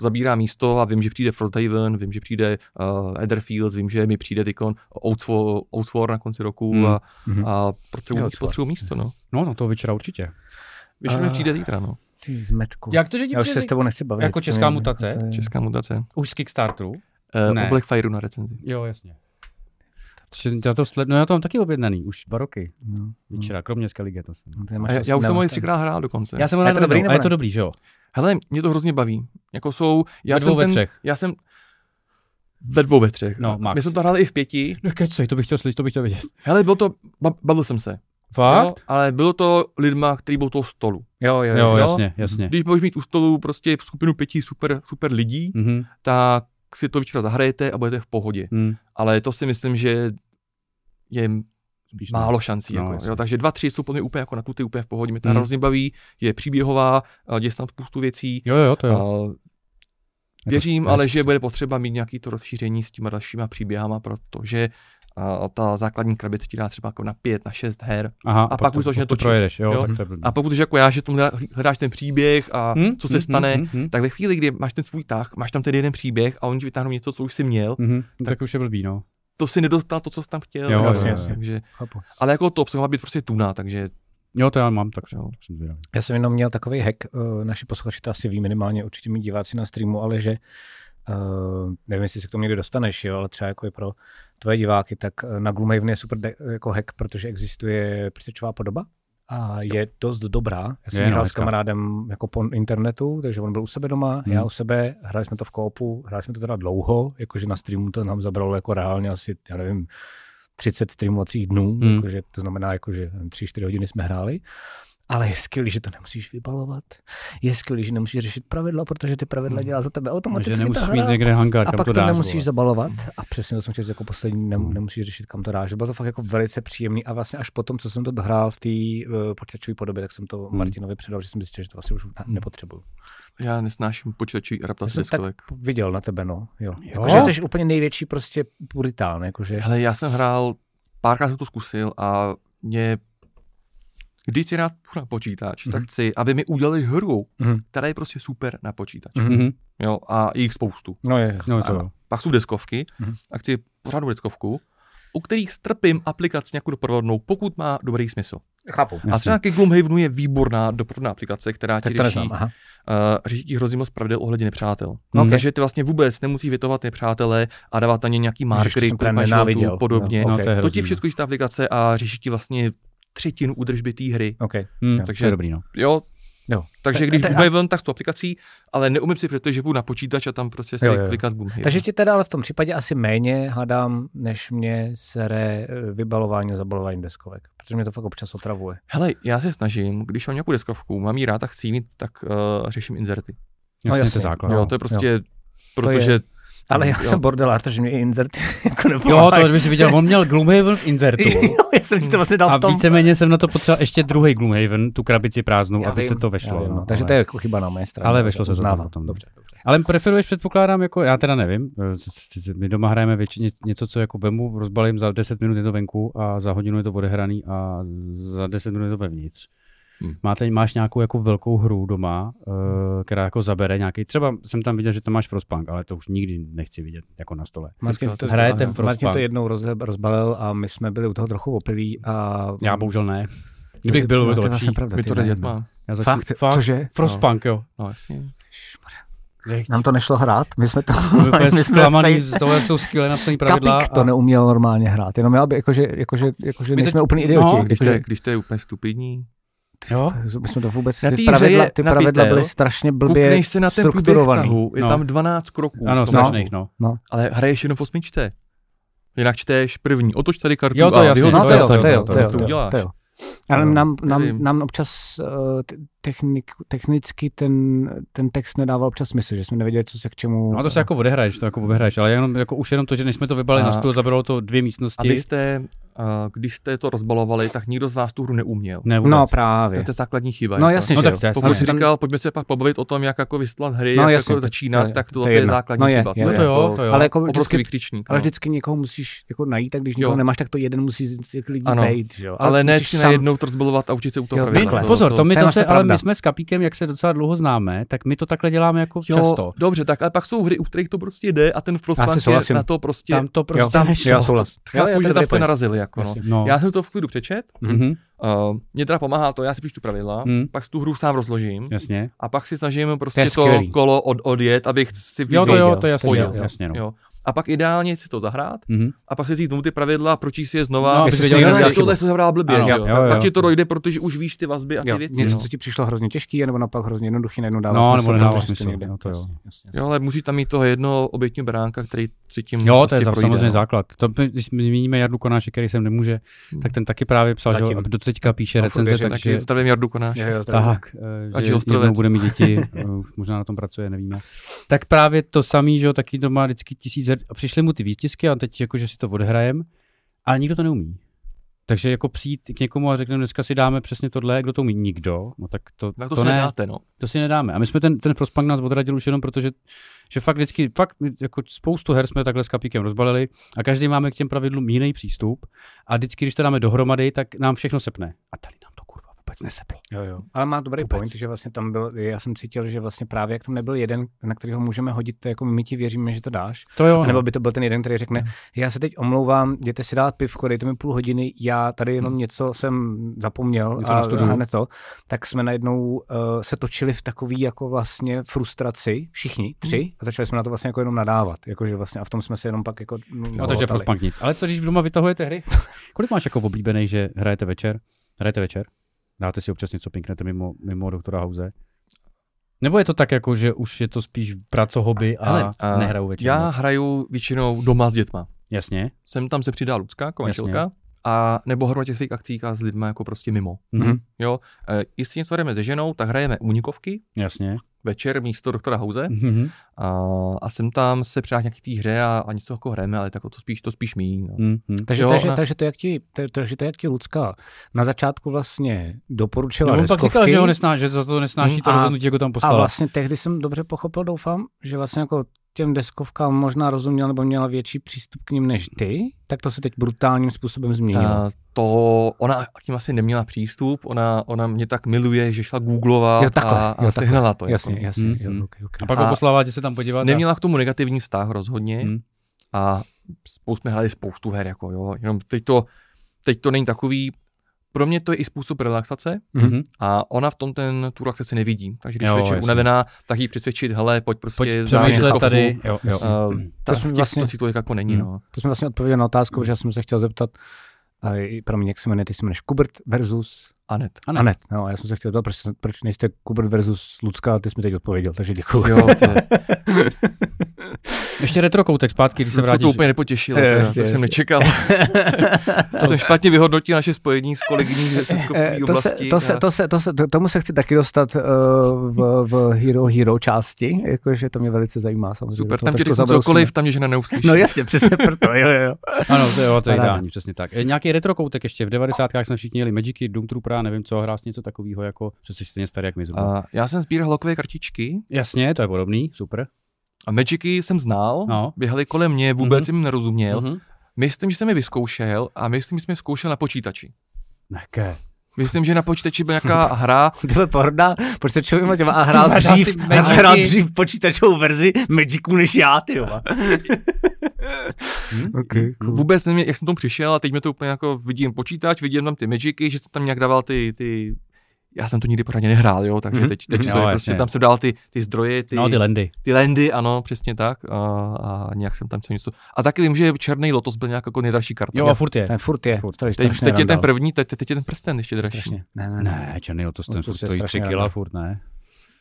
zabírá místo a vím, že přijde Frosthaven, vím, že přijde uh, Etherfields, vím, že mi přijde tykon Oathswar na konci roku Hmm. a, Mhm. a potřebuji, potřebuji místo, no. No, no, to vyčera určitě. Víš, že mi přijde zítra, no. Ty zmetku. Jak to, že ti Já už se s tebou nechci bavit. Jako česká mutace? to je- Česká mutace. Už z Kickstarteru? Uh, Ne. o Blackfireu na recenzi. Jo, jasně. Já to sled... No já to mám taky objednaný, už dva roky. No, Vyčera, kromě Skellige to jsem. no, já, já už jsem ho třikrát hrál dokonce. Já jsem ho A je to dobrý, a je to dobrý, že jo? Hele, mě to hrozně baví. Jako jsou, já Ve dvou, jsem ve ten, třech. já jsem ve dvou, ve třech. No, max. My jsme to hráli i v pěti. Nekecej, to bych chtěl slyšet, to bych chtěl vědět. Hele, bylo to, ba- bavil jsem se. Fakt? Jo, ale bylo to lidma, kteří byl u toho stolu. Jo, jo, Jo, jo. jasně, jasně. Když budeš mít u stolu prostě skupinu pěti super, super lidí, Mhm. tak si to večera zahrajete a budete v pohodě. Hmm. Ale to si myslím, že je Spíš ne. málo šancí. No, jako, jo, takže dva, tři jsou podle mě úplně jako na tuty, úplně v pohodě. Mě to Hmm. hrozně baví, je příběhová, a děje se tam spoustu věcí. Jo, jo, to jo. A to- Věřím jasně. ale, že bude potřeba mít nějaký to rozšíření s těma dalšíma příběhama, protože a, ta základní krabice ti dá třeba jako na pět, na šest her. Aha, a pak už to začne to projedeš, jo, Jo. tak to je blbý. A pokud jsi jako já, že tomu hledáš ten příběh a Hm? co se Hm, stane, hm, hm, tak ve chvíli, kdy máš ten svůj tah, máš tam ten jeden příběh a oni ti vytáhnou něco, co už jsi měl, hm, hm. Tak už je blbý, no. To si nedostal to, co jsi tam chtěl. Jo, jasně, jasně. Takže, Chápu. ale jako to obsah má být prostě tuna, takže Jo, to já mám, tak Jo. jsem zvědavý. Já jsem jenom měl takový hack, uh, naši posluchači to asi ví minimálně, určitě mi diváci na streamu, ale že uh, nevím, jestli se k tomu někdy dostaneš, jo, ale třeba jako je pro tvoje diváky, tak eh, na Gloomhaven je super de- jako hack, protože existuje počítačová podoba a je dost dobrá. Já jsem Je, ji no, hrál s kamarádem jako po internetu, takže on byl u sebe doma, Hmm. já u sebe, hráli jsme to v koopu, hráli jsme to teda dlouho, jakože na streamu to nám zabralo jako reálně asi, já nevím, 30 streamovacích dnů, Hmm. jakože, to znamená, jakože 3-4 hodiny jsme hráli. Ale je skvělý, že to nemusíš vybalovat. Je skvělý, že nemusíš řešit pravidla, protože ty pravidla dělá za tebe automaticky. Že nemusíš mít někde hangár, a pak to to dáš. nemusíš vole. zabalovat. A přesně to jsem chtěl jako poslední, nem, Hmm. nemusíš řešit, kam to dáš. Bylo to fakt jako velice příjemný a vlastně až potom, co jsem to dohrál v té uh, počítačové podobě, tak jsem to Hmm. Martinovi předal, že jsem zjistil, že to vlastně už ne- nepotřebuju. já nesnáším počítačový adaptace deskovek. viděl na tebe, no. Jo. Jo? Jakože jsi úplně největší prostě puritán, jakože. Hele, já jsem hrál, párkrát jsem to zkusil a mě, když si rád hru na počítač, Mhm. tak chci, aby mi udělali hru, Mhm. která je prostě super na počítač. Mhm. Mhm. Jo, a je jich spoustu. No je. No to Ano. jo. Pak jsou deskovky Mhm. a chci pořádnou deskovku, u kterých strpím aplikaci nějakou doprovodnou, pokud má dobrý smysl. Chápu. A třeba ke Gloomhavenu je výborná doprovodná aplikace, která ti to řeší, uh, řeší ti hrozně moc pravidel ohledně nepřátel. Ok. Takže ty vlastně vůbec nemusíš větovat nepřátele a dávat na ně nějaký to markery, podobně. No, No, ok. to je To ti no. všechno ta aplikace a řeší ti vlastně třetinu údržby té hry. OK. Hm, Jo, takže to je dobrý, no. Jo, Jo. takže Tak- když tak- Gloomhaven, ven, tak s tou aplikací, ale neumím si představit, že budu na počítač a tam prostě si Jo, jo, jo. klikat Gloomhaven. Takže ti teda ale v tom případě asi méně hádám, než mě sere eh, vybalování a zabalování deskovek. Protože mě to fakt občas otravuje. Hele, já se snažím, když mám nějakou deskovku, mám jí rád a chci mít, tak uh, řeším inzerty. Jasně, to je základ. jo, no, to je prostě, protože... To je- Ale já Jo. jsem bordelár, takže mě i insert jako Jo, to by si viděl, on měl Gloomhaven v inzertu. Jo, já jsem ti to vlastně dal A v tom. víceméně jsem na to potřeboval ještě druhý Gloomhaven, tu krabici prázdnou, Já aby vím, se to já vešlo. vím, no, takže ale- to je jako chyba na mé straně. Ale já vešlo se to tam potom. Dobře, dobře. Ale preferuješ, předpokládám, jako, já teda nevím, eh, my doma hrajeme většině něco, co jako vemu, rozbalím za 10 minut je to venku a za hodinu je to odehraný a za 10 minut je to vevnitř. Hmm. máte, máš nějakou jako velkou hru doma, uh, která jako zabere nějaký, třeba jsem tam viděl, že tam máš Frostpunk, ale to už nikdy nechci vidět jako na stole. Martin to, Hrajete v Martin to Frostpunk? jednou roz, rozbalil a my jsme byli u toho trochu opilí a... Já bohužel ne. No, Kdybych byl, no, by to lepší. vlastně pravda. My ty to ne, dět no. má. Já začnu, Fakt? Cože? Frostpunk, jo. No jasně. Nám to nešlo hrát, my jsme to... My jsme zklamaný fej- jak jsou skvěle napsaný pravidla. Kapík to a- neuměl normálně hrát, jenom já by, jakože, jakože, jakože My nejsme teď- úplně no, idioti. Když to, je, když to je úplně stupidní. Jo? my jsme to vůbec, Na ty pravidla, je ty pravidla byly strašně blbě Koukneš se na ten průběh strukturovaný. tahu, je No. tam 12 kroků. Ano, strašných, tahu. no. Ale hraješ jenom v osmičce. Jinak čteš první, otoč tady kartu Jo, to a jasně, No to to jo, jo, to jo, to to jo, jo, to to jo, uděláš. to jo. Ale No, nám, nám, nevím. nám občas uh, te- technik, technicky ten, ten text nedával občas smysl, že jsme nevěděli, co se k čemu... No to se jako odehraješ, to jako odehraješ, ale jenom, jako už jenom to, že než jsme to vybali A- na stůl, zabralo to dvě místnosti. Abyste, uh, když jste to rozbalovali, tak nikdo z vás tu hru neuměl. Ne, vůbec. No To právě. je ta základní chyba. No jako. jasně, No že tak jo. to je Pokud jasně. si Tam- říkal, pojďme se pak pobavit o tom, jak jako vyslat hry, No, jak jasně, jako to- začínat, to je- tak to, to to je je základní No je, chyba. je, No je to jo, to jo. Ale jako vždycky, vykřičník. ale no. vždycky někoho musíš jako najít, tak když někoho nemáš, tak to jeden musí z těch lidí jo. Ale ne najednou to rozbalovat a učit se u toho. To- Pozor, to my to je zase, ale. My jsme s Kapíkem, jak se docela dlouho známe, tak my to takhle děláme jako Jo, často. dobře, tak ale pak jsou hry, u kterých to prostě jde a ten Frostpunk je souhlasím. na to prostě... Tam to Jo, prostě tam, nešlo. já souhlas. Chápu, Jo, jo, že to tam jste narazili. Jako, no. Jasně. No. Já jsem to v klidu přečet, Mhm, uh, mě teda pomáhá to, já si píšu pravidla, Hmm. pak si tu hru sám rozložím Jasně. a pak si snažím To prostě to, skvělý. kolo od, odjet, abych si Jo, to viděl. jo, to je jasně, Spojil, jo, jasně, no. Jo. A pak ideálně si to zahrát Mhm. a pak si znovu ty pravidla, pročíst si je znova. No, věděl, chybu. tohle se zahrál blbě, Ano, jo, jo? jo, Tak ti to dojde, protože už víš ty vazby a ty Jo, věci. něco, no. co ti přišlo hrozně těžký, nebo naopak hrozně jednoduchý, najednou dává No, smysl, nebo nedává jsi smysl, někde- no, to jo. jasně, jasně. Jo, ale musí tam mít toho jednoho obětního beránka, který si tím Jo, to prostě je za- projde, samozřejmě no. základ. To, když my zmíníme Jardu Konáše, který sem nemůže, Hmm. tak ten taky právě psal, že do teďka píše recenze, takže zdravím Jardu Konáš. Tak, A eh, že bude mít děti, eh, už možná na tom pracuje, nevíme. Tak právě to samý, že jo, taky to má vždycky tisíc a přišly mu ty výtisky a teď jako, že si to odhrajem, ale nikdo to neumí. Takže jako přijít k někomu a řekneme, dneska si dáme přesně tohle, kdo to umí, nikdo, no tak to, Tak to, to si ne, nedáte, no. to si nedáme. A my jsme ten, ten Frostpunk nás odradil už jenom proto, že, že fakt vždycky, fakt jako spoustu her jsme takhle s kapíkem rozbalili a každý máme k těm pravidlům jiný přístup a vždycky, když to dáme dohromady, tak nám všechno sepne. A tady nám vůbec neseplo. Jo, jo. Ale má dobrý Vůbec. point, že vlastně tam byl, já jsem cítil, že vlastně právě jak tam nebyl jeden, na kterého můžeme hodit, to jako my ti věříme, že to dáš. To jo, A nebo no. by to byl ten jeden, který řekne, já se teď omlouvám, jděte si dát pivko, dejte mi půl hodiny, já tady jenom něco jsem zapomněl Něco a, a hned to, tak jsme najednou uh, se točili v takový jako vlastně frustraci, všichni tři, a začali jsme na to vlastně jako jenom nadávat, jakože vlastně a v tom jsme se jenom pak jako No, takže Frostpunk nic. Ale to, když doma vytahujete hry, kolik máš jako oblíbený, že hrajete večer? Hrajete večer? Dáte si občas něco pinknete mimo, mimo doktora House? Nebo je to tak, jako, že už je to spíš praco hobby a, Hele, a nehraju večer? Já hraju většinou doma s dětma. Jasně. Sem tam se přidá Lucka, komančelka, a nebo hru na těch svých akcích a s lidmi jako prostě mimo. Mhm. Jo, e, jestli něco hrajeme se ženou, tak hrajeme únikovky Jasně. Večer místo doktora House Mhm. a, a sem tam se přidá nějaký té hře a, a něco jako hrajeme, ale tak to spíš, to spíš mý. No. Mhm. Takže, Jo, takže, ona- takže, to, jak ti, to, takže to, jak ti Lucka na začátku vlastně doporučila No, on pak říkal, že ho nesnáší, že za to nesnáší Hmm, to a- rozhodnutí, jako tam A poslala. vlastně tehdy jsem dobře pochopil, doufám, že vlastně jako těm deskovkám možná rozuměl nebo měla větší přístup k ním než ty, tak to se teď brutálním způsobem změnilo. A to ona k tím asi neměla přístup, ona, ona mě tak miluje, že šla googlovat Jo, takhle, a, jo, a takhle. sehnala to. jasně, jako. jasně. Mm, jo, mm. okay, okay. A pak A- ho poslala, tě se tam podívat. a- Neměla k tomu negativní vztah rozhodně Hmm. a spolu jsme hráli spoustu her, jako jo, jenom teď to, teď to není takový, pro mě to je i způsob relaxace Mhm. a ona v tom ten, tu relaxaci nevidí, takže když Jo, jo, večer unavená, tak jí přesvědčit, hele, pojď prostě Pojď deskovku. tady. Jo, jo. Uh, ta, jsme v těch vlastně- to jako není, Hmm. no. To jsme vlastně odpověděli na otázku, že já jsem se chtěl zeptat, a i pro mě, jak se jmenuje, ty se jmenuješ Kubert versus Anet. Anet. Anet. No, já jsem se chtěl zeptat, proč, proč nejste Kubert versus Lucka, a ty jsi mi teď odpověděl, takže děkuji. Jo, to, je, Ještě retrokoutek zpátky, když se Ludku to vrátíš. úplně nepotěšilo, teda, to jsem nečekal. to jsem špatně vyhodnotil naše spojení s kolegyní ze Eh, to, se, oblasti. to, se, to, se, to se, to, tomu se chci taky dostat uh, v, v Hero Hero části, jakože to mě velice zajímá. Samozřejmě, Super, to tam zabrousíme. cokoliv, tam mě žena neuslyší. No jasně, přesně proto, jo, jo. Ano, to, jo, to je ideální, přesně tak. E, Nějaký retrokoutek ještě, v 90. jsme všichni měli Magicy, Doom Troopera, nevím co, hrál něco takového, jako, že jsi stejně starý jak my zhruba. A já jsem sbíral lokové kartičky Jasně, to je podobný, super. a Magicy jsem znal, No. běhali kolem mě, vůbec Mhm. jsem jim nerozuměl. Mhm. Myslím, že jsem je vyzkoušel a myslím, že jsem je zkoušel na počítači. Neké. Myslím, že na počítači byla nějaká hra, Tyhle pohrda počítačovým těma a hrál dřív, hrál dřív počítačovou verzi Magiců než já, ty jo. Hm? okay, cool. vůbec nevím, jak jsem tomu přišel a teď mi to úplně jako vidím počítač, vidím tam ty magicy, že jsem tam nějak dával ty, ty já jsem to nikdy pořádně nehrál, jo, takže Mhm, teď, teď mhm. mm-hmm. Jo, prostě jasně. tam jsem dal ty, ty zdroje, ty, No, ty lendy. ty landy, ano, přesně tak a, a nějak jsem tam chtěl něco. A taky vím, že Černý lotos byl nějak jako nejdražší karta. Jo, a furt je. Ten furt je. Furt. teď, teď je ten první, teď, teď je ten prsten ještě dražší. Strašně. Ne, ne, ne. Ne, černý to ten No, to furt stojí strašně 3 kila furt, ne?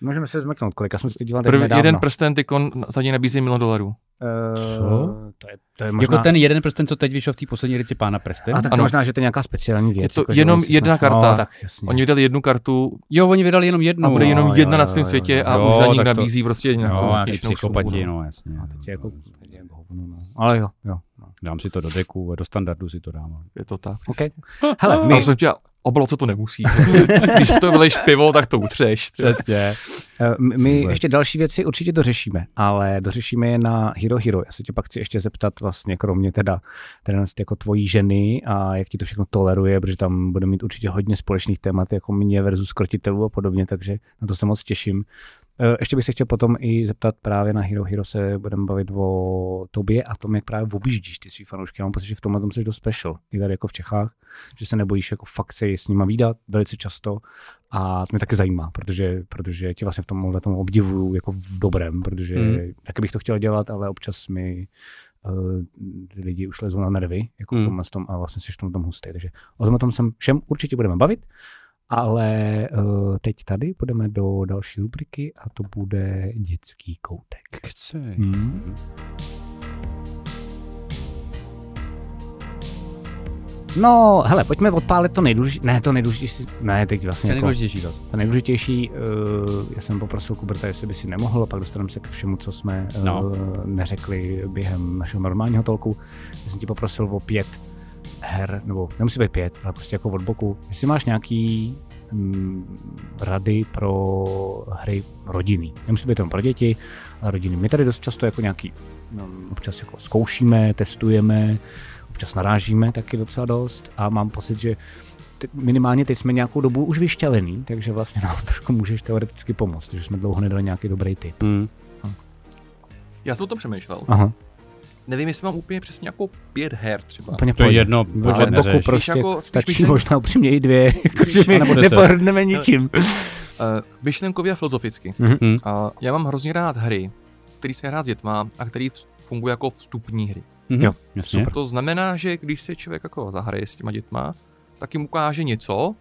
Můžeme se zmrknout, kolika jsme si to dělali Prv, nedávno. jeden prsten tykon za něj nabízí milion dolarů. Eh, Co? To je, to je možná... Jako ten jeden prsten, co teď vyšel v té poslední edici Pána prsten? A tak to Ano. možná, že to je nějaká speciální věc. Je to jako, jenom jedna snad- karta. No, tak jasně. Oni vydali jednu kartu Jo, oni vydali jenom jednu. a bude jenom jo, jedna jo, na celém jo, světě jo. a Jo, už za ní tak to- nabízí prostě nějakou Jo, nějaký směšnou psychopati, sumu, no. no jasně. A teď je jako, jako no. Ale jo, jo. No. Dám si to do deku, do standardu si to dám. Je to tak. OK. Hele, My... jsem tě, obalo, co to nemusí. Když to vylejš pivo, tak to utřeš. Přesně. eh, my Vůbec. ještě další věci určitě dořešíme, ale dořešíme je na Hero Hero. Já se tě pak chci ještě zeptat vlastně, kromě teda, teda jako tvojí ženy a jak ti to všechno toleruje, protože tam bude mít určitě hodně společných témat, jako mě versus krotitelů a podobně, takže na to se moc těším. Eh, Ještě bych se chtěl potom i zeptat právě na Hero Hero se budeme bavit o tobě a tom, jak právě objíždíš ty svý fanoušky. Já mám pocit, že v tomhle tom jsi dost special, i tady jako v Čechách, že se nebojíš jako fakt se s nima výdat velice často a to mě taky zajímá, protože, protože tě vlastně v tomhle tom obdivuju jako v dobrém, protože Mm. taky bych to chtěl dělat, ale občas mi uh, lidi už lezou na nervy, jako Mm. v tomhle tom a vlastně jsi v tom tom hustý. Takže o tom, tom se všem určitě budeme bavit, ale uh, teď tady půjdeme do další rubriky a to bude dětský koutek. Kcej. Hmm. No, hele, pojďme odpálit to nejdůležitější. Ne, to nejdůležitější. Ne, teď vlastně. je Jako, nejdůležitější zase? to nejdůležitější, uh, já jsem poprosil Kuberta, jestli by si nemohl, a pak dostaneme se k všemu, co jsme uh, No. neřekli během našeho normálního tolku. Já jsem ti poprosil o pět her, nebo nemusí být pět, ale prostě jako od boku. Jestli máš nějaký mm, rady pro hry rodinný. Nemusí být jenom pro děti, ale rodiny. My tady dost často jako nějaký, no, občas jako zkoušíme, testujeme, občas narážíme taky docela dost a mám pocit, že minimálně teď jsme nějakou dobu už vyšťavený, takže vlastně nám trošku můžeš teoreticky pomoct, že jsme dlouho nedali nějaký dobrý tip. Hmm. Já jsem o tom přemýšlel. Aha, Nevím, jestli mám úplně přesně jako pět her třeba. úplně To je jedno, Ale neřeš. prostě jako- stačí myšlenky. možná upřímně i dvě, jakože my Anebo deset. nepohrneme ničím. Uh, myšlenkově a filozoficky. Mhm. Mhm. Uh, já mám hrozně rád hry, které se hrát s dětma a které fungují jako vstupní hry. Mhm. Jo, jasně. super. To znamená, že když se člověk jako zahraje s těma dětma, tak jim ukáže něco,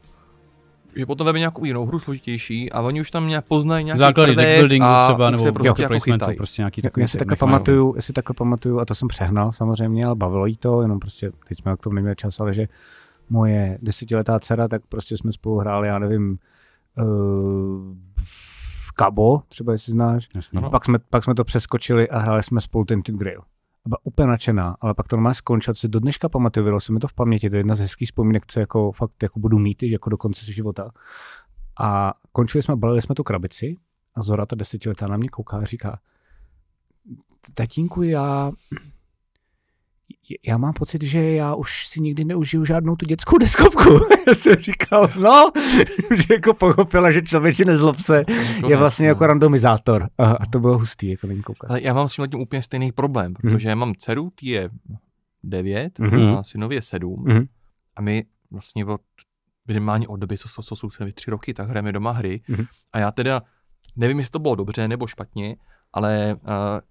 že potom veme nějakou jinou hru složitější a oni už tam nějak poznají nějaký Základy deck buildingu a třeba, už nebo se prostě prostě jako chytají. prostě nějaký Tak takový já si takhle pamatuju, já si takhle pamatuju, a to jsem přehnal samozřejmě, ale bavilo jí to, jenom prostě, teď jsme k tomu neměli čas, ale že moje desetiletá dcera, tak prostě jsme spolu hráli, já nevím, uh, v Cabo, třeba jestli znáš. Jasně. Pak jsme, pak jsme to přeskočili a hráli jsme spolu Tinted Grail. A Byla úplně nadšená, ale pak to normálně skončilo, si do dneška pamatuju, bylo se mi to v paměti, to je jedna z hezkých vzpomínek, co jako fakt jako budu mít jako do konce života. A končili jsme, balili jsme tu krabici a Zora, ta desetiletá, na mě kouká a říká, tatínku, já, já mám pocit, že já už si nikdy neužiju žádnou tu dětskou deskovku. já jsem říkal, no, že jako pochopila, že člověče nezlob se, je vlastně jako randomizátor. A, a to bylo hustý, jako není koukat. Ale já mám s tím úplně stejný problém, protože já mám dceru, ty je 9 Mhm. a synově 7 Mhm. a my vlastně od minimálně od doby, co, co, co jsou synovi tři roky, tak hrajeme doma hry Mhm. a já teda nevím, jestli to bylo dobře nebo špatně, ale uh,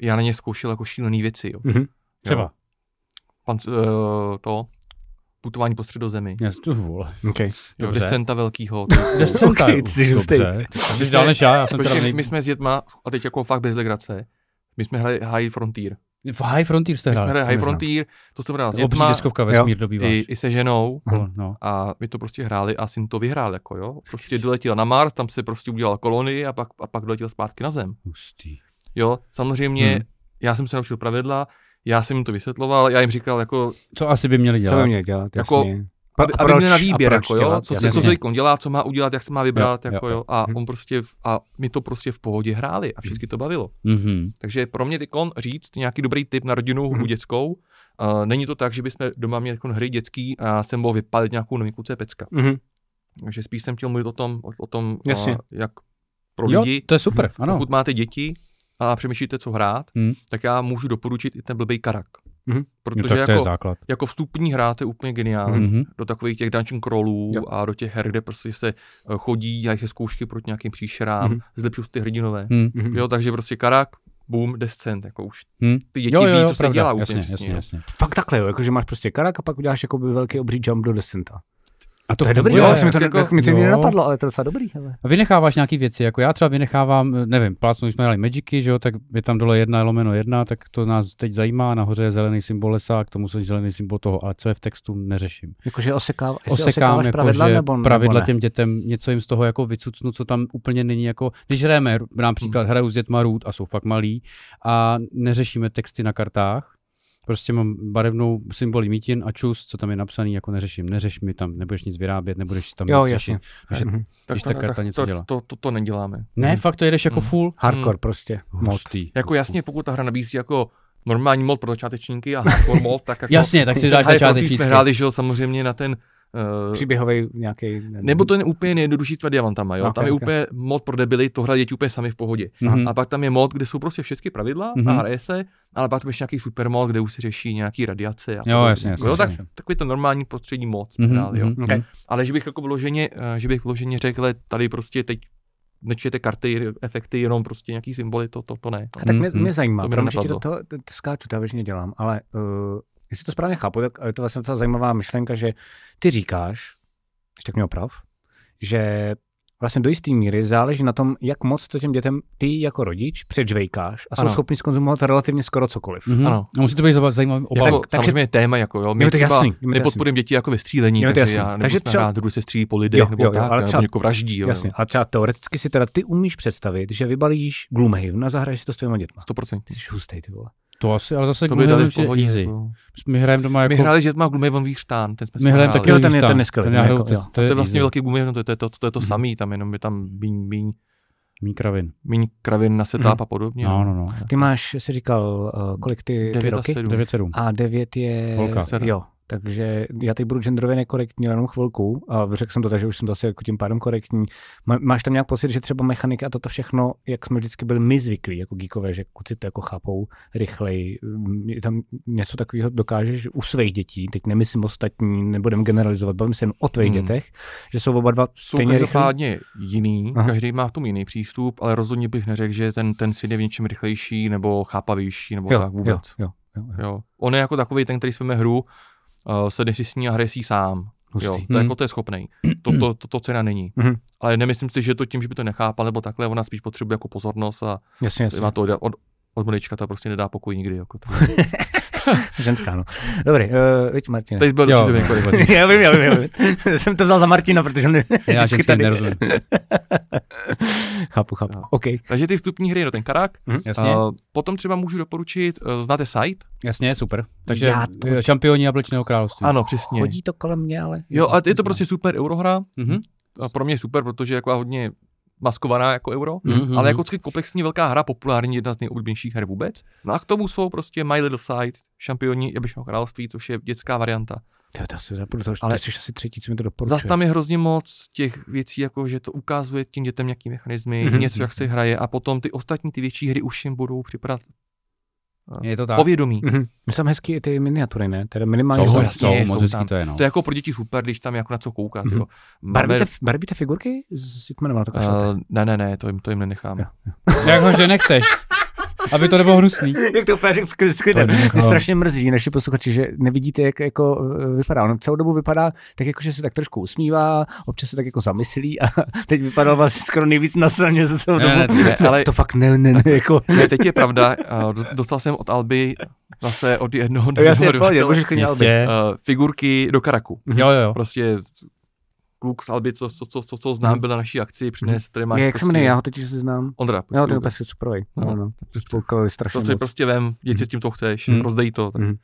já na ně zkoušel jako šílený věci. Jo. Mhm. Třeba. Pan, uh, to putování po středozemi, Já to vole. Okay. jo, Dobře. descenta velkýho. Descenta, jsi hustý. dobře. Jsi dál než já, já jsem teda nej... my jsme s dětma, a teď jako fakt bez legrace, my jsme hráli High Frontier. V High Frontier jste My jsme hráli. High. Frontier, to jsem hrál s Obří dětma deskovka vesmír dobýváš. i, i se ženou Vole, No. a my to prostě hráli a syn to vyhrál, jako jo. Prostě doletěl na Mars, tam se prostě udělal kolonii a pak, a pak doletěl zpátky na Zem. Hustý. Jo, samozřejmě, hmm. já jsem se naučil pravidla, já jsem jim to vysvětloval, já jim říkal, jako, Co asi by měli Co dělat? by měl dělat, Jako- jasně. aby, A aby měl na výběr, jako, jo, dělat, co, jasně. se, co se on dělá, co má udělat, jak se má vybrat, Jo, jako, jo, jo, a Mhm. on prostě, v- a my to prostě v pohodě hráli a všichni to bavilo. Mhm. Takže pro mě tykon říct nějaký dobrý tip na rodinnou hru Mhm. dětskou, uh, není to tak, že bychom doma měli jako hry dětský a já jsem mohl vypalit nějakou novinku, co pecka. Mhm. Takže spíš jsem chtěl mluvit o tom, o, o tom a, jak pro Jo, lidi, to je super, ano. pokud máte děti a přemýšlíte, co hrát, Hmm. tak já můžu doporučit i ten blbý karak. Mhm. Jo, Protože je jako, základ. jako vstupní hra to je úplně geniální. Mhm. Do takových těch dungeon crawlů Jo. a do těch her, kde prostě se eh, chodí, dělají se zkoušky proti nějakým příšerám, Mhm. zlepšují se ty hrdinové. Hmm. Mhm. Jo, takže prostě karak, boom, descent, jako už Hmm. ty děti Jo, jo, ví, jo, co se pravda. dělá jasně, úplně jasně, jo. jasně. Fakt takhle, jo, jakože máš prostě karak a pak uděláš jako velký obří jump do descenta. A To je dobrý, jo, asi mi to, jako- jako, mi to nikdy jo. nenapadlo, ale to je docela dobrý. Hele. A vynecháváš nějaký věci, jako já třeba vynechávám, nevím, plácnu, když jsme hráli Magicy, že jo, tak je tam dole jedna lomeno jedna, tak to nás teď zajímá, nahoře je zelený symbol lesa, k tomu se zelený symbol toho, ale co je v textu, neřeším. Jakože jestli Osekám, jako, pravidla že nebo, pravidla nebo ne? těm dětem, něco jim z toho jako vycucnu, co tam úplně není jako, když hrajeme, například hraju s dětma Root a jsou fakt malí a neřešíme texty na kartách, Prostě mám barevnou symboly mítin a čus, co tam je napsaný, jako neřeším. Neřeš mi tam, nebudeš nic vyrábět, nebudeš tam Jo, nic jasně. řešit. Takže, Mhm. Tak to, ta karta tak něco to, dělá. to, to, to neděláme. ne, Mhm. fakt to jedeš jako Hmm. full. Hardcore prostě. Mod. Hustý. Jako jasně, pokud ta hra nabízí jako normální mod pro začátečníky a hardcore mod, tak jako... Jasně, tak si dáš začátečnícky. jsme hráli, že jo, samozřejmě na ten... Uh, Příběhový nějaký. nebo to je úplně nejjednodušší s těma diamantama, jo. Ok, tam je ok. úplně mod pro debily, to hrají děti úplně sami v pohodě. Mhm. A pak tam je mod, kde jsou prostě všechny pravidla Mhm. a hraje se, ale pak tam ještě nějaký super mod, kde už se řeší nějaký radiace. A Jo, jasně, jasně, jo, tak, jasně. takový ten normální prostřední mod jsme Mhm, hráli, jo. mhm, Ok. mhm. Ale že bych jako vloženě, eh, že bych vloženě řekl, "Hele, tady prostě teď nečtěte karty, efekty, jenom prostě nějaký symboly, to, to, to ne. A tak mě, Mhm. mě zajímá, To by promiň, že do toho to, to skáču, to dělám, ale uh, jestli to správně chápu, tak je to vlastně docela zajímavá myšlenka, že ty říkáš, ještě tak mě oprav, že vlastně do jisté míry záleží na tom, jak moc to těm dětem ty jako rodič předžvejkáš a jsou Ano. schopni skonzumovat relativně skoro cokoliv. Mhm. Ano. A musí to být zajímavý obal. Jako, takže- samozřejmě téma, jako jo. My třeba jasný, nepodporujeme děti jako ve střílení, takže jasný. já Takže třeba rád, kdo se střílí po lidech, Jo, nebo jo, tak, ale nebo třeba- někoho vraždí, jo. Jasně, a třeba teoreticky si teda ty umíš představit, že vybalíš Gloomhaven a zahraješ si to s tvýma dětma. 100%. Ty jsi hustej, ty vole. To asi, ale zase To by dali je pohodě. easy. Jako. My hrajeme doma jako... My hráli, že má Gloomhaven výštán, ten jsme my hrajeme hráli. taky Jo, ten je- ten je skvělý, Ten hraju, jako- to, to, To je vlastně easy. velký Gloomhaven, to je to, to, to, je to Mhm. samý, tam jenom je tam míň, míň, Mý kravin. míň kravin na setup Mhm. a podobně. No, no, no. Ty máš, jsi říkal, uh, kolik ty, ty Devět a roky? sedm. 9-7. A 9 je... Holka. Jo, takže já teď budu genderově nekorektní jenom chvilku a řekl jsem to tak, že už jsem zase jako tím pádem korektní. Má, máš tam nějak pocit, že třeba mechanika a toto všechno, jak jsme vždycky byli my zvyklí jako geekové, že kluci to jako chápou rychleji, mm, je tam něco takového dokážeš u svých dětí, teď nemyslím ostatní, nebudem generalizovat, bavím se jen o tvých Hmm. dětech, že jsou oba dva Jsou každopádně jiný, Aha. každý má v tom jiný přístup, ale rozhodně bych neřekl, že ten, ten syn je v něčem rychlejší nebo chápavější nebo Jo, tak vůbec. jo, jo, jo, jo. Jo. On je jako takový ten, který sveme hru, uh, sedne si s ní a hraje si sám. Hustý. Jo, to, Hmm. jako to je schopný. To, to, to, to cena není. Mhm. Ale nemyslím si, že to tím, že by to nechápal nebo takhle, ona spíš potřebuje jako pozornost a Jasně, jasně. má to od, od, od malička to prostě nedá pokoj nikdy. Jako to. Ženská, no. Dobrý, uh, viď Martine. Teď byl určitě několik já vím, já vím, já vím. jsem to vzal za Martina, protože on je Já vždycky nerozumím. chápu, chápu. Jo. OK. Takže ty vstupní hry, no ten karak. Jasně, Uh, potom třeba můžu doporučit, uh, znáte site? jasně, super. Takže Já to- eh, šampioni jablečného království. Ano, přesně. Chodí to kolem mě, ale... Jo, a je to prostě super eurohra. Mhm. A pro mě super, protože je jako hodně maskovaná jako euro, Mhm. ale jako komplexní velká hra, populární, jedna z nejoblíbenějších her vůbec. No a k tomu jsou prostě My Little Side, šampioni Jablečného království, což je dětská varianta. Jo, to asi zapůjdu, to, ale... Jsi asi třetí, co mi to doporučuje. Zas tam je hrozně moc těch věcí, jako že to ukazuje tím dětem nějaký mechanismy, Mhm. něco, jak se hraje a potom ty ostatní ty větší hry už jim budou připadat Je to tak. povědomí. Mhm. My tam hezky i ty miniatury, ne? Teda minimálně... Jsou, jasně, jsou, jsou moc hezký tam. to je, no. To je jako pro děti super, když tam jako na co koukat. Mhm. Jo. Máme- barvíte figurky? S jmenovanou to Uh, ne, ne, ne, to jim, to jim nenechám. Jo. Jak ho, že nechceš? Aby to nebylo hnusný. Jak to úplně je Mě strašně mrzí naši posluchači, že nevidíte, jak jako eh, vypadá. On celou dobu vypadá tak jako, že se tak trošku usmívá, občas se tak jako zamyslí a teď vypadal vlastně skoro nejvíc na straně za celou Ne, dobu. ne, Ne, ale To fakt ne, ne, ne, jako... ne, teď je pravda, do- dostal jsem od Alby zase od jednoho No, Jasně, jednoho dodavatele, můžeš klidně Alby. Uh, figurky do Karaku. Jo, jo, jo. Prostě kluk z Alby, co, co, co, co, co znám, byl na naší akci, přines, tady má Je, jak prostě, se jmenuje, já ho teď se znám. Ondra. Jo, prostě ten Ondra. úplně superový. No. No, no. Strašně To si prostě vem, děť si s tím to chceš, Mhm. rozdej to. Tak. Mhm.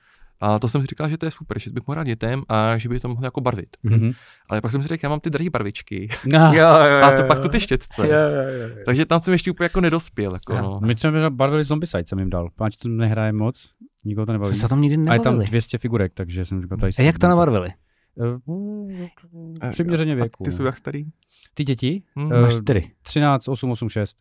A to jsem si říkal, že to je super, že bych mohl hrát dětem a že by to mohlo jako barvit. Mhm. Ale pak jsem si řekl, já mám ty drahé barvičky Ah, Jo, jo, jo, a to jo. pak to ty štětce. Jo, jo, jo, jo. Takže tam jsem ještě úplně jako nedospěl. Jako, Jo. no. My třeba barvili Zombicide jsem jim dal. Páč to nehraje moc, nikoho to nebaví. Jsme se tam nikdy A je tam nebavili. 200 figurek, takže jsem říkal, tady A jak to nabarvili? Eh, přiměřeně A věku. ty no. jsou jak starý? Ty děti? Hm, Eh, Máš čtyři. 13, 8, 8, 6.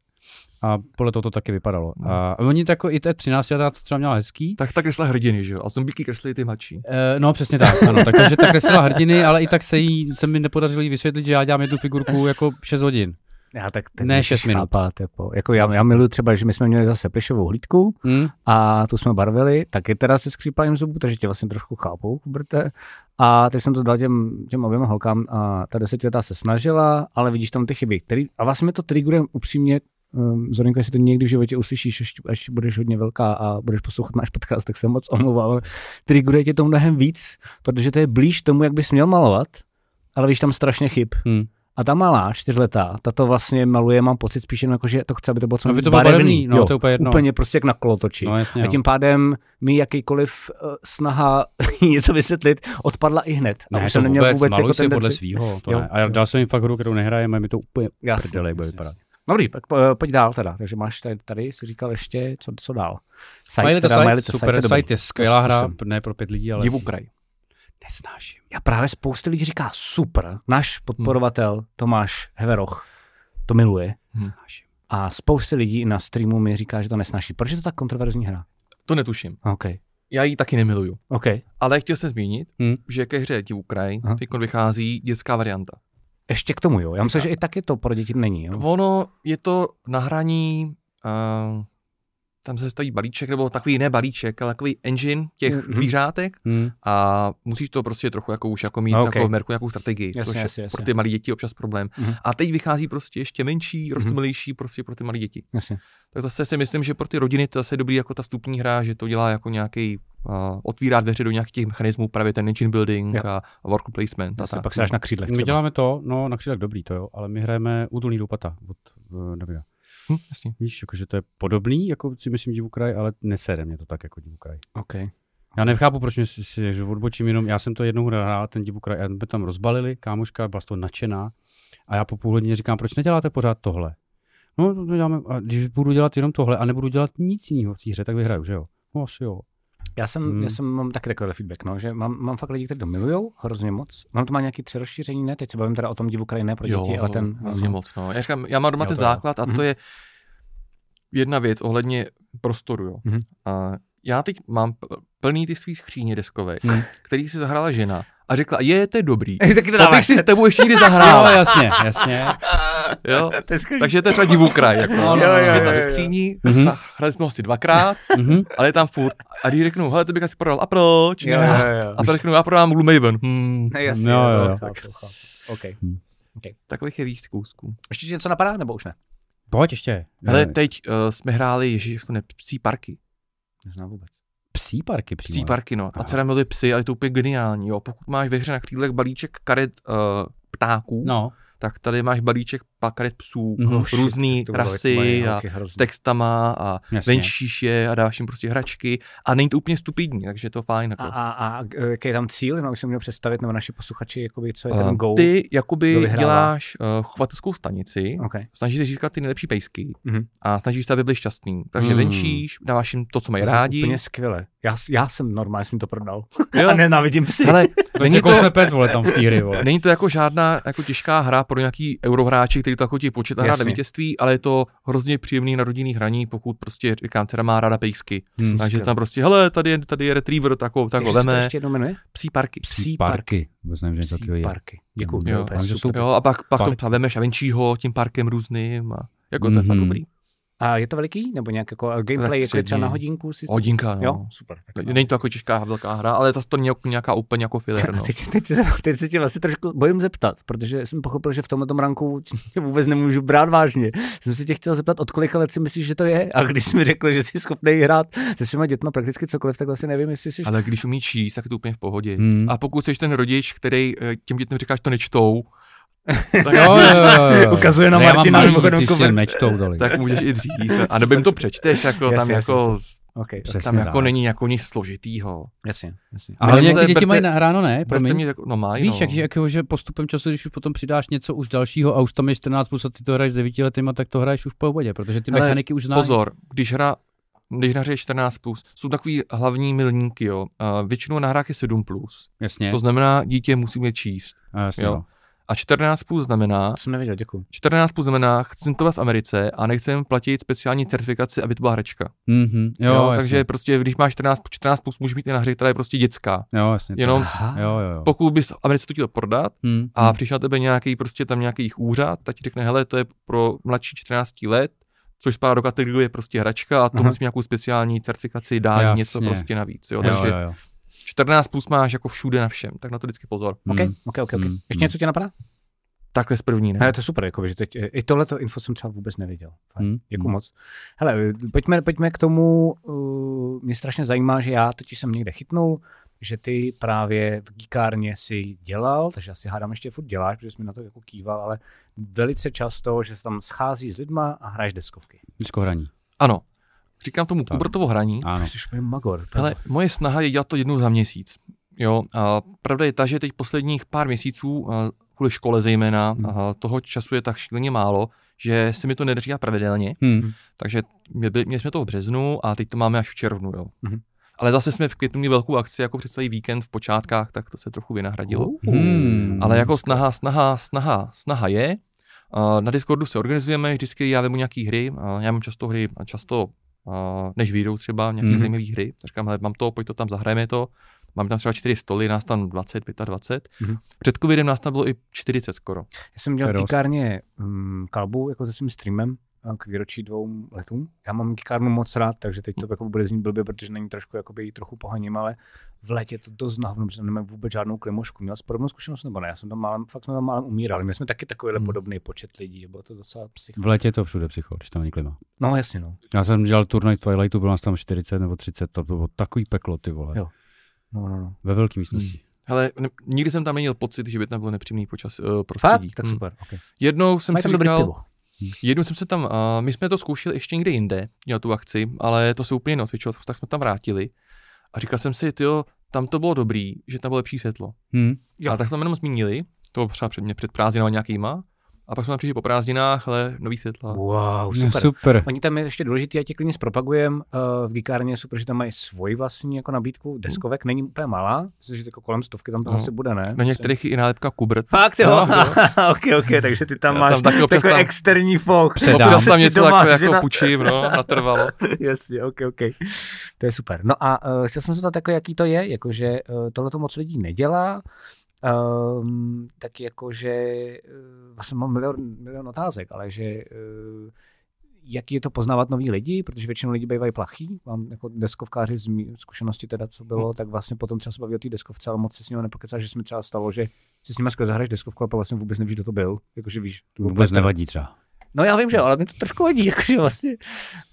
A podle toho to taky vypadalo. No. A oni to jako i té 13 letá to třeba měla hezký. Tak ta kresla hrdiny, že jo? A zombíky kreslili ty mladší. Eh, no přesně tak, ano. Takže tak kreslila hrdiny, ale i tak se, jí, se mi nepodařilo jí vysvětlit, že já dělám jednu figurku jako 6 hodin. Já tak teď Ne, musíš šest minut. chápat, Jako, jako já, já miluji třeba, že my jsme měli zase plišovou hlídku Hm? a tu jsme barvili, taky teda se skřípalím zubu, takže tě vlastně trošku chápu, Huberté. A teď jsem to dal těm, těm oběma holkám a ta desetiletá se snažila, ale vidíš tam ty chyby, který, a vlastně mi to triggeruje upřímně, um, Zorinko, jestli to někdy v životě uslyšíš, až, až budeš hodně velká a budeš poslouchat náš podcast, tak se moc omlouvám, ale triggeruje tě to mnohem víc, protože to je blíž tomu, jak bys měl malovat, ale víš tam strašně chyb. Hm. A ta malá, čtyřletá, ta to vlastně maluje, mám pocit spíš jenom jako, že to chce, aby to bylo co Aby to bylo barevný, no, jo, to je úplně jedno. Úplně prostě jak na kolotoči. No jasně, a tím pádem mi jakýkoliv uh, snaha něco vysvětlit odpadla i hned. A Ne, už to jsem neměl vůbec, vůbec jako si podle tendenci. svýho, to Jo. ne. A já dal jsem jim fakt hru, kterou nehrajeme, a mi to úplně Jasně, prdele bude vypadat. jasně. Dobrý, tak po- pojď dál teda. Takže máš tady, tady jsi říkal ještě, co, co dál. Site, the teda, Site, super, site je skvělá hra, ne pro pět lidí, ale Divu kraj. Nesnáším. Já právě spousta lidí říká super. Náš podporovatel Tomáš Heveroch to miluje. Nesnáším. A spousta lidí na streamu mi říká, že to nesnáší. Proč je to tak kontroverzní hra? To netuším. OK. Já ji taky nemiluju. OK. Ale chtěl jsem zmínit, Hm. že ke hře Divu kraj Aha. teď vychází dětská varianta. Ještě k tomu, jo. Já myslím, že i taky to pro děti není, jo. Ono je to na hraní, uh, tam se staví balíček, nebo takový ne balíček, ale takový engine těch Mhm. zvířátek Hm. a musíš to prostě trochu jako už jako mít Ok. jako v merku nějakou strategii, Jasně, což jasně, jasně. pro ty malé děti občas problém. Mhm. A teď vychází prostě ještě menší, roztomilejší prostě pro ty malé děti. Jasně. Tak zase si myslím, že pro ty rodiny to zase je dobrý jako ta vstupní hra, že to dělá jako nějaký uh, otvírá dveře do nějakých těch mechanismů, právě ten engine building Jo. a, worker placement. A tak. pak se dáš na křídlech My děláme to, no na křídlech dobrý to jo, ale my hrajeme údolní loupata od uh, Davida. Hm, jasně. Víš, jakože to je podobný, jako si myslím divů kraj, ale nesere mě to tak jako divů kraj. OK. Já nechápu, proč mě si, si že odbočím jenom, já jsem to jednou hrál, ten divů kraj, a jsme tam rozbalili, kámoška byla z toho nadšená a já po půl hodině říkám, proč neděláte pořád tohle? No, to děláme, a když budu dělat jenom tohle a nebudu dělat nic jiného v té hře, tak vyhraju, že jo? No asi jo. Já jsem, Hmm. já jsem mám taky takový feedback, no, že mám, mám fakt lidi, kteří to milujou hrozně moc. Mám to má nějaký tři rozšíření, ne? Teď se bavím teda o tom divu kraji, ne pro děti, ale ten... hrozně moc. No. Já, říkám, já mám doma Jo, ten jo. základ a Mhm. to je jedna věc ohledně prostoru. Jo. Mhm. A já teď mám plný ty svý skříně deskové, Mhm. který si zahrála žena a řekla, je, to je dobrý. Taky To bych si s tebou ještě někdy Jo, zahrál. jasně, jasně. Jo? To. Takže to je třeba divu kraj. Jako, No, no, jo, no, je jo, tam ve skříní, Mhm. a hráli jsme ho asi dvakrát, Mhm. ale je tam furt. A když řeknu, hele, to bych asi prodal, a proč? Jo, Ne. jo, jo. A pak řeknu, já prodám Gloomhaven. Hmm. Ne, jasně, Jo, jo, jasně, jo. chápu, chápu. OK. Takových je víc kousků. Ještě ti něco napadá, nebo už ne? Pojď ještě. Ale Eh, teď uh, jsme hráli, ježiš, jak to ne, psí parky. Neznám vůbec. Psí parky přímo. Psí parky, no. A dcera miluje psy, ale je to úplně geniální, jo. Pokud máš ve hře na křídlech balíček karet uh, ptáků, No, tak tady máš balíček karet psů, různý to bylo rasy a s textama a jasně. venčíš je a dáš jim prostě hračky a není to úplně stupidní, takže je to fajn. Jako. A, a, a jaký je tam cíl? Jenom už jsem měl představit, nebo naši posluchači, jakoby, co je ten Uh, goal. ty jakoby děláš uh, chovatelskou stanici, Okay. snažíš se získat ty nejlepší pejsky Mhm. a snažíš se, aby byli šťastný. Takže Mm. venčíš, dáváš jim to, co mají To je rádi. Úplně skvěle. Já, já jsem normálně jsem to prodal. Jo. a nenávidím psy. Hele, To není jako to, pes, vole, tam v té hry, vole. Není to jako žádná jako těžká hra pro nějaký eurohráči, který to jako ti počítá na vítězství, ale je to hrozně příjemný na rodinný hraní, pokud prostě říkám, dcera má ráda pejsky. Hmm, Takže tam prostě, hele, tady je, tady je retriever, tak ho, tak ho Ještě se to veme. ještě jednou jmenuje? Psí parky. Psí parky. parky. Vůbec nevím, že Psí parky. Děkuju, to Jo. Jo, a pak, pak to Parky. vemeš a venčího tím parkem různým. A jako to je fakt Mhm. dobrý. A je to veliký? Nebo nějak jako gameplay, jako je třeba na hodinku? Si... Hodinka, no. Jo, super. Tak Není to jako těžká velká hra, ale zase to není jako nějaká úplně jako filler, no. Teď, teď, teď, se tě vlastně trošku bojím zeptat, protože jsem pochopil, že v tomhle ranku tě vůbec nemůžu brát vážně. Jsem se tě chtěl zeptat, od kolika let si myslíš, že to je? A když jsi mi řekl, že jsi schopný hrát se svýma dětma prakticky cokoliv, tak vlastně nevím, jestli jsi... Ale když umí číst, tak je to úplně v pohodě. Hmm. A pokud jsi ten rodič, který eh, těm dětem říkáš, to nečtou, tak, Jo, jo, jo, jo. Ukazuje na mám Martina malý mimochodem jen nečtou dali. tak můžeš i dřív. A nebo jim to přečteš, jako Jasně, tam jasně, jako, Okay, Přesně tam jako není jako nic složitýho. jasně, jasně. Ale Ale jak ty děti berte- mají nahráno, ne? Promiň. mě jako, no mají, Víš, no. jak, že, jako, že postupem času, když už potom přidáš něco už dalšího a už tam je 14 plus a ty to hraješ s 9 letýma, tak to hraješ už po obodě, protože ty Hele, mechaniky už znáš. Pozor, když hra když hra je 14+, plus, jsou takový hlavní milníky, jo. A většinou na hrách je 7+. Plus. Jasně. To znamená, dítě musí mít číst. A jasně, jo. no. A 14 plus znamená, To jsem nevěděl, děkuji. 14 plus znamená, chci to v Americe a nechcem platit speciální certifikaci, aby to byla hračka. Mhm. Jo, Jo, jasně. takže prostě, když máš 14, 14 plus, můžeš mít i na hře, která je prostě dětská. Jo, jasně. Jenom Aha. Jo, jo, jo. pokud bys v Americe to chtěl prodat Hmm. a přišel na tebe nějaký prostě tam nějaký úřad, tak ti řekne, hele, to je pro mladší 14 let, což spadá do kategorie prostě hračka a to musí nějakou speciální certifikaci, dá Jasně. něco prostě navíc. Jo, jo, takže jo, jo. 14 plus máš jako všude na všem, tak na to vždycky pozor. OK, Hmm. OK, OK, OK. Hmm. Ještě něco tě napadá? Takhle z první, ne? Ne, to je super, jako, že teď, i tohleto info jsem třeba vůbec nevěděl. Fajn. Hmm. Děkuji Hmm. moc. Hele, pojďme, pojďme k tomu, uh, mě strašně zajímá, že já totiž jsem někde chytnul, že ty právě v gíkárně si dělal, takže asi hádám ještě furt děláš, protože jsi mi na to jako kýval, ale velice často, že se tam schází s lidma a hraješ deskovky. Diskohraní. Ano. Říkám tomu Tak. Kubertovo hraní. Ano. Jsi magor. Hele, moje snaha je dělat to jednou za měsíc. Jo, a pravda je ta, že teď posledních pár měsíců, kvůli škole zejména, Hmm. a toho času je tak šíleně málo, že se mi to nedaří dělat pravidelně, Hmm. takže mě- měli jsme to v březnu a teď to máme až v červnu. Jo. Mhm. Ale zase jsme v květnu měli velkou akci jako přes celý víkend v počátkách, tak to se trochu vynahradilo. Hmm. Ale jako snaha, snaha, snaha, snaha je. A Na Discordu se organizujeme, vždycky já vemu nějaký hry, a já mám často hry, a často než vyjdou třeba nějaké Mhm. mm. zajímavé hry. Tak říkám, hele, mám to, pojď to tam, zahrajeme to. Máme tam třeba čtyři stoly, nás tam 20, 25. Mhm. Před covidem nás tam bylo i 40 skoro. Já jsem dělal v dost. gíkárně um, kalbu jako se svým streamem k výročí dvou letům. Já mám gíkárnu moc rád, takže teď to jako bude znít blbě, protože není trošku, jakoby trochu pohaním, ale v létě to dost na hovno, protože nemám vůbec žádnou klimošku. Měl jsi podobnou zkušenost nebo ne? Já jsem tam málem, fakt jsme tam málem umírali. My jsme taky takovýhle Hmm. podobný počet lidí, bylo to docela psycho. V létě to všude psycho, když tam není klima. No jasně, no. Já jsem dělal turnaj Twilightu, bylo nás tam 40 nebo 30, to bylo takový peklo, ty vole. Jo. No, no, no. Ve velké místnosti. Ale ne, nikdy jsem tam neměl pocit, že by tam bylo nepříjemný počas, uh, Fakt? prostředí. Tak Hm. super. Okay. Jednou jsem Mají si říkal. Jednou jsem se tam, uh, my jsme to zkoušeli ještě někde jinde, dělat tu akci, ale to se úplně neosvědčilo, tak jsme tam vrátili. A říkal jsem si, tyjo, tam to bylo dobrý, že tam bylo lepší světlo. Hmm. Jo. A tak jsme jenom zmínili, to bylo třeba před, mě před prázdninami nějakýma, a pak jsme tam přišli po prázdninách, ale nový světla. Wow, No, super. super. Oni tam je ještě důležitý, já tě klidně zpropagujem. Uh, v Gikárně je super, že tam mají svoji vlastní jako nabídku deskovek, není úplně malá, myslím, že jako kolem stovky tam to No. asi bude, ne? Na některých i nálepka Kubert. Fakt jo? No, ok, ok, takže ty tam Já máš tam taky občas takový tam- externí. Předám. Občas tam něco doma jako, jako půjčím, no, natrvalo. Jasně, ok, ok. To je super. No a uh, chtěl jsem se to jako, jaký to je, jakože uh, tohle to moc lidí nedělá, um, tak jakože, uh, vlastně mám milion, milion otázek, ale že uh, jaký je to poznávat nový lidi, protože většinou lidi bývají plachý, mám jako deskovkáři z mý zkušenosti teda, co bylo, tak vlastně potom třeba se baví o té deskovce, ale moc se s ním nepokecá, že se mi třeba stalo, že si s nimi skvěle zahraješ deskovku, a pak vlastně vůbec nevíš, kdo to byl, jakože víš. to Vůbec úplně- nevadí třeba. No já vím, že ale mi to trošku vadí, jakože vlastně.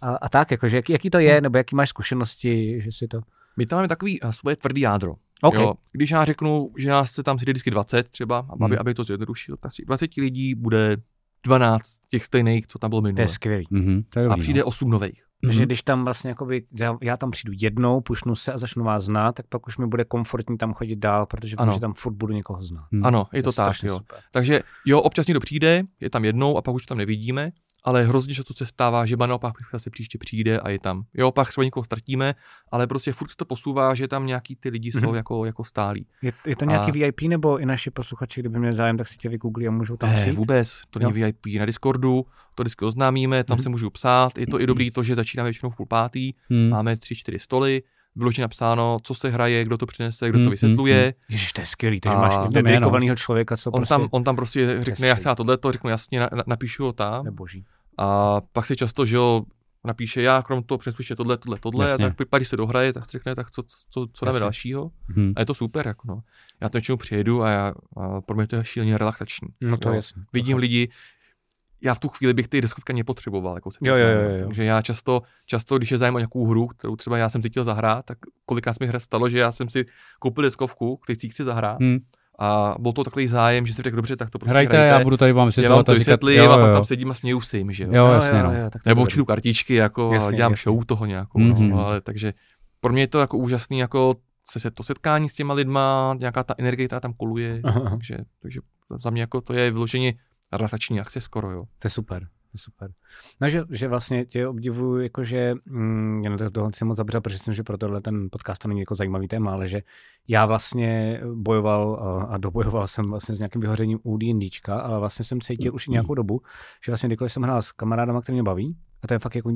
A, a tak, jakože jaký, jaký to je, nebo jaký máš zkušenosti, že si to... My tam máme takový uh, svoje tvrdý jádro. OK. Jo, když já řeknu, že nás se tam sejde vždycky 20 třeba, aby, Hmm. aby to zjednodušil, tak si 20 lidí bude 12 těch stejných, co tam bylo To minule. je skvělý. Mhm, to je A přijde no. 8 nových. Takže Mhm. když tam vlastně jakoby, já, já tam přijdu jednou, pušnu se a začnu vás znát, tak pak už mi bude komfortní tam chodit dál, protože vím, Ano. že tam furt budu někoho znát. Hm. Ano, je to, tak, strašně jo. Super. Takže jo, občas někdo přijde, je tam jednou a pak už to tam nevidíme, ale hrozně často se stává, že ba naopak se příště přijde a je tam. Jo, pak třeba někoho ztratíme, ale prostě furt se to posouvá, že tam nějaký ty lidi jsou Mhm. jako, jako stálí. Je, je to nějaký A- VIP nebo i naši posluchači, kdyby měli zájem, tak si tě vygooglí a můžou tam Ne, přijít? vůbec, to není VIP na Discordu, to vždycky oznámíme, tam Mhm. se můžu psát, je to i dobrý to, že začínáme většinou v půl pátý, Hm. máme tři, čtyři stoly, vyloženě napsáno, co se hraje, kdo to přinese, kdo to vysvětluje. Ježiš, to je skvělý, takže máš dedikovaného člověka, co On, prostě... tam, on tam prostě řekne, já chci tohle, to řeknu jasně, na, napíšu ho tam. Neboží. A pak si často, že jo, napíše, já krom toho přenesu ještě tohle, tohle, tohle, a Jasně. tak pak, když se dohraje, tak řekne, tak co, co, co dáme dalšího. Hm. A je to super, jako no. Já tam většinou přijedu a, já, a pro mě to je šíleně relaxační. No to Jo. jasný. Vidím lidi, já v tu chvíli bych ty deskovka nepotřeboval, jako se Jo, jo, přiznám, jo, no. jo. Takže já často, často, když je zájem o nějakou hru, kterou třeba já jsem cítil zahrát, tak kolikrát mi hra stalo, že já jsem si koupil deskovku, který si chci zahrát Hm. A byl to takový zájem, že jsem řekl, dobře, tak to prostě Hrajte, já budu tady vám já vám vysvětlovat to říkat, vysvětlím jo, a pak jo, tam sedím a směju se jim, že jo. Jo, jasně, no. tak to Nebo učtu kartičky, jako Jasně, dělám jasně. show toho nějakou, Mhm. no, ale takže pro mě je to jako úžasný, jako se, se to setkání s těma lidma, nějaká ta energie, která tam koluje, aha. takže, takže za mě jako to je vyloženě relaxační akce skoro, jo. To je super. Super. No, že, že vlastně tě obdivuju, jakože, mm, já na to, tohle si moc zabřel, protože jsem, že pro tohle ten podcast to není jako zajímavý téma, ale že já vlastně bojoval a, a dobojoval jsem vlastně s nějakým vyhořením u D&Dčka, ale vlastně jsem cítil už i nějakou dobu, že vlastně kdykoliv jsem hrál s kamarádama, který mě baví, a to je fakt jako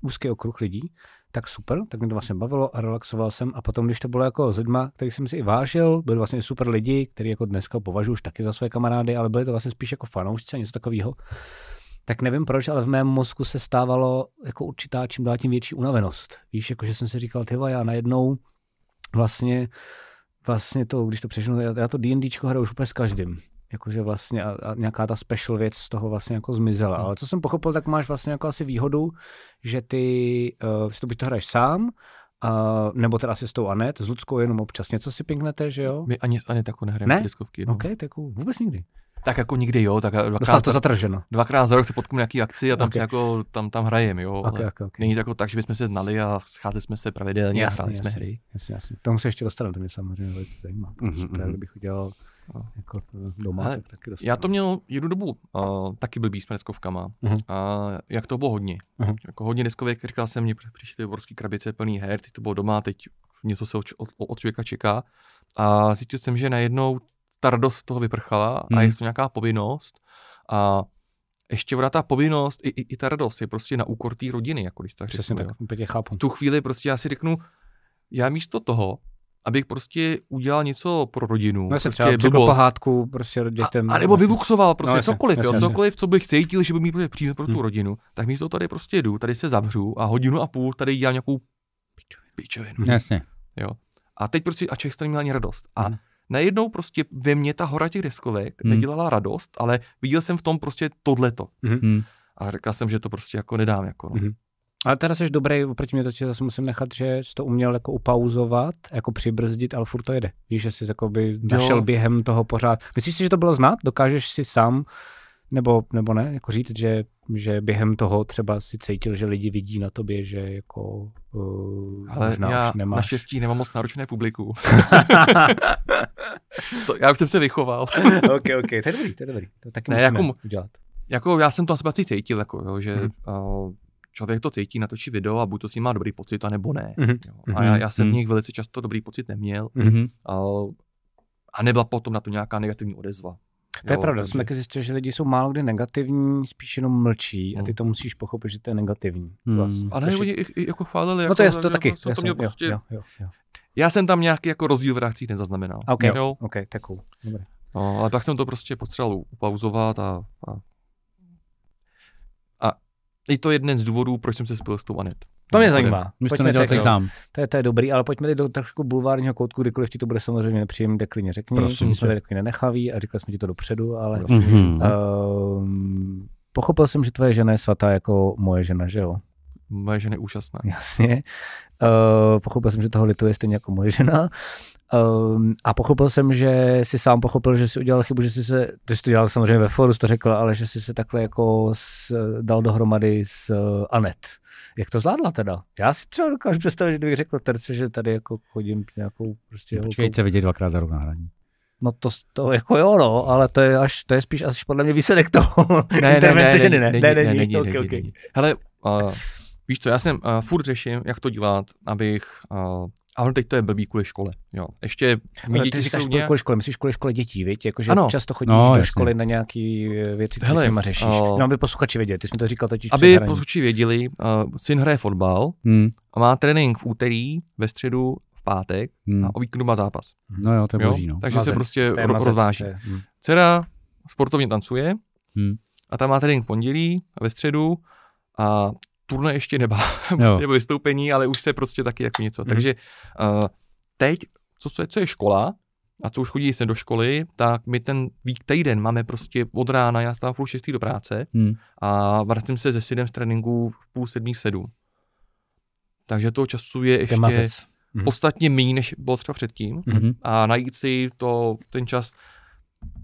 úzký okruh lidí, tak super, tak mě to vlastně bavilo a relaxoval jsem. A potom, když to bylo jako s lidma, který jsem si i vážil, byli vlastně super lidi, který jako dneska považuji už taky za své kamarády, ale byli to vlastně spíš jako fanoušci něco takového. Tak nevím proč, ale v mém mozku se stávalo jako určitá čím dál tím větší unavenost. Víš, jako že jsem si říkal, tyva, já najednou vlastně, vlastně to, když to přeženu, já, já to D&Dčko hraju už úplně s každým jakože vlastně a, a nějaká ta special věc z toho vlastně jako zmizela. Hmm. Ale co jsem pochopil, tak máš vlastně jako asi výhodu, že ty uh, si to to hraješ sám, Uh, nebo teda asi s tou Anet, s Ludskou jenom občas něco si pinknete, že jo? My ani, ani takovou nehrajeme ne? diskovky. No. OK, tak jako vůbec nikdy. Tak jako nikdy jo, tak Dostal dvakrát, to zatrženo. dvakrát za rok se potknu nějaký akci a tam Ok. okay. jako, tam, tam hrajeme, jo. Okay, okay, okay. Není to jako tak, že bychom se znali a scházeli jsme se pravidelně a Jasně, hráli jsme hry. Jasně, jasně. Tomu se ještě dostaneme, to mě samozřejmě velice zajímá. Protože Mhm, to, mhm. kdybych udělal No. jako doma, Ale tak taky dostanu. Já to měl jednu dobu uh, taky blbý s deskovkama. Mhm. A jak to bylo hodně. Mhm. Jako hodně deskovek, říkal jsem, mě přišly obrovský krabice plný her, teď to bylo doma, teď něco se od, od, od člověka čeká. A zjistil jsem, že najednou ta radost z toho vyprchala a Mhm. je to nějaká povinnost. A ještě ona ta povinnost, i, i, i ta radost je prostě na úkor té rodiny, jako když to tak Přesně řeknu, tak, úplně chápu. V tu chvíli prostě já si řeknu, já místo toho, abych prostě udělal něco pro rodinu, No prostě třeba pohádku prostě dětem. a, a nebo vyluxoval prostě No, cokoliv, jasně, jo, cokoliv, co bych cítil, že by mi prostě přínos pro tu Hmm. rodinu, tak místo tady prostě jdu, tady se zavřu a hodinu a půl tady dělám nějakou pičovinu. Jasně. Jo. A teď prostě, a člověk z toho neměl ani radost. A Mhm. Najednou prostě ve mně ta hora těch deskovek Hmm. nedělala radost, ale viděl jsem v tom prostě tohleto. Hm. A říkal jsem, že to prostě jako nedám. Jako, no. Mhm. Ale teda jsi dobrý, oproti mě to ti zase musím nechat, že jsi to uměl jako upauzovat, jako přibrzdit, ale furt to jede. Víš, že jsi jakoby našel během toho pořád. Myslíš si, že to bylo znát? Dokážeš si sám, nebo, nebo ne, jako říct, že, že během toho třeba si cítil, že lidi vidí na tobě, že jako uh, Ale možná já už nemáš. naštěstí nemám moc náročné publiku. to, já už jsem se vychoval. ok, ok, to je dobrý, to je dobrý. To taky Ne, jako udělat. jako já jsem to asi asi cítil, jako, jo, že Mhm. uh, člověk to cítí, natočí video a buď to s ním má dobrý pocit, anebo ne. Mhm. Jo. A Mhm, já, já jsem v mhm. nich velice často dobrý pocit neměl Mhm. uh, a nebyla potom na to nějaká negativní odezva. To je Jo, pravda, takže- jsem taky zjistil, že lidi jsou málo kdy negativní, spíš jenom mlčí a ty Hmm. to musíš pochopit, že to je negativní. Hmm. Vlastně, A ne, je- oni i, i, jako chválili. No jako, to je to jako, taky. jsem to měl prostě, jo, jo, jo. Já jsem tam nějaký jako rozdíl v reakcích nezaznamenal. OK, Jo, OK, tak cool. No, ale pak jsem to prostě potřeboval upauzovat a, a, a i to je jeden z důvodů, proč jsem se spojil s tou Anet. To mě zajímá. Už to Pojďme nedělal teď, jo. sám. To je, to je dobrý, ale pojďme teď do trošku bulvárního koutku, kdykoliv ti to bude samozřejmě nepříjemný, tak klidně řekni. Prosím My jsme tady takový nenechaví a říkali jsme ti to dopředu, ale Mhm. um, pochopil jsem, že tvoje žena je svatá jako moje žena, že jo? Moje žena je úžasná. Jasně. Uh, pochopil jsem, že toho lituje stejně jako moje žena. Um, a pochopil jsem, že si sám pochopil, že si udělal chybu, že jsi se, ty jsi to dělal samozřejmě ve foru, to řekl, ale že jsi se takhle jako s, dal dohromady s uh, Anet. Jak to zvládla teda? Já si třeba dokážu představit, že kdybych řekl terce, že tady jako chodím nějakou prostě Počkej, se vidět dvakrát za rok na hraní. No to, to jako jo, no, ale to je, až, to je spíš asi podle mě výsledek toho. Ne, Intervence ženy, ne? není, Ne, ne, není, není, ok, není, ok. není. Hele, uh, víš co, já jsem uh, furt řeším, jak to dělat, abych, uh, ale teď to je blbý kvůli škole, jo. Ještě mý Ale děti ty říkáš jsou kvůli, nějak... kvůli škole, myslíš kvůli škole dětí, víš? Jakože Ano. často chodíš No, do školy na nějaké věci, které Hele, s nima řešíš. o- No, aby posluchači věděli, ty jsi mi to říkal totiž Aby posluchači věděli, uh, syn hraje fotbal Hmm. a má trénink v úterý, ve středu, v pátek Hmm. a o víkendu má zápas. No jo, to je Jo? boží, no. Takže Mazec, se prostě ro- mazec, rozváží. to je- hm. Dcera sportovně tancuje Hmm. a tam má trénink v pondělí a ve středu a turné ještě nemá, Jo. nebo vystoupení, ale už se prostě taky jako něco. Mhm. Takže uh, teď, co, co, je, co je škola, a co už chodí se do školy, tak my ten vík týden máme prostě od rána, já stávám v půl šestý do práce Hmm. a vracím se ze synem z tréninku v půl sedmý sedm. Takže toho času je ještě je mazec. Mhm. podstatně méně, než bylo třeba předtím. Mhm. A najít si to, ten čas,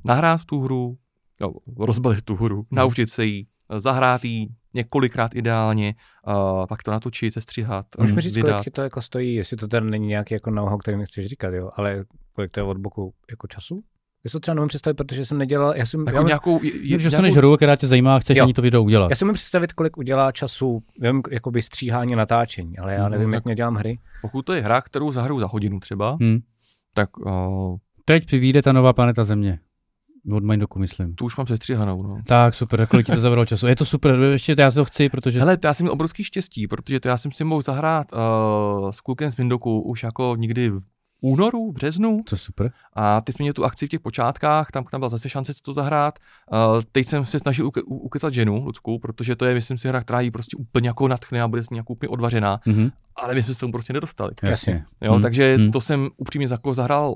nahrát tu hru, no, rozbalit tu hru, naučit se ji, zahrát ji několikrát ideálně, a pak to natočit, sestřihat, Můžeš mi mm, říct, vydat. kolik ti to jako stojí, jestli to teda není nějaký jako know-how, který nechceš říkat, jo, ale kolik to je od boku jako času? Já si to třeba nemůžu představit, protože jsem nedělal, já jsem, Jako já, nějakou, je, Je, že dostaneš nějakou, hru, která tě zajímá a chceš Jo. ani to video udělat. já si můžu představit, kolik udělá času, vím, jakoby stříhání, natáčení, ale já Mhm, nevím, tak- jak nedělám hry. pokud to je hra, kterou zahraju za hodinu třeba, Hm. tak uh, Teď vyjde ta nová planeta Země. Od Mindoku, myslím. tu už mám sestříhanou. No. Tak, super, a kolik ti to zabralo času? Je to super, ještě já to chci, protože... Hele, to já jsem měl obrovský štěstí, protože to já jsem si mohl zahrát uh, s klukem z Windoku už jako někdy v únoru, březnu To super. a ty jsme měli tu akci v těch počátkách, tam, tam byla zase šance si to zahrát. Uh, teď jsem se snažil uke, u- ukecat ženu, Lucku, protože to je, myslím si, hra, která jí prostě úplně jako natchne a bude s ní jako úplně odvařená, Mhm. ale my jsme se tomu prostě nedostali. Jasně. Jo, Hm, takže hm. to jsem upřímně jako zahrál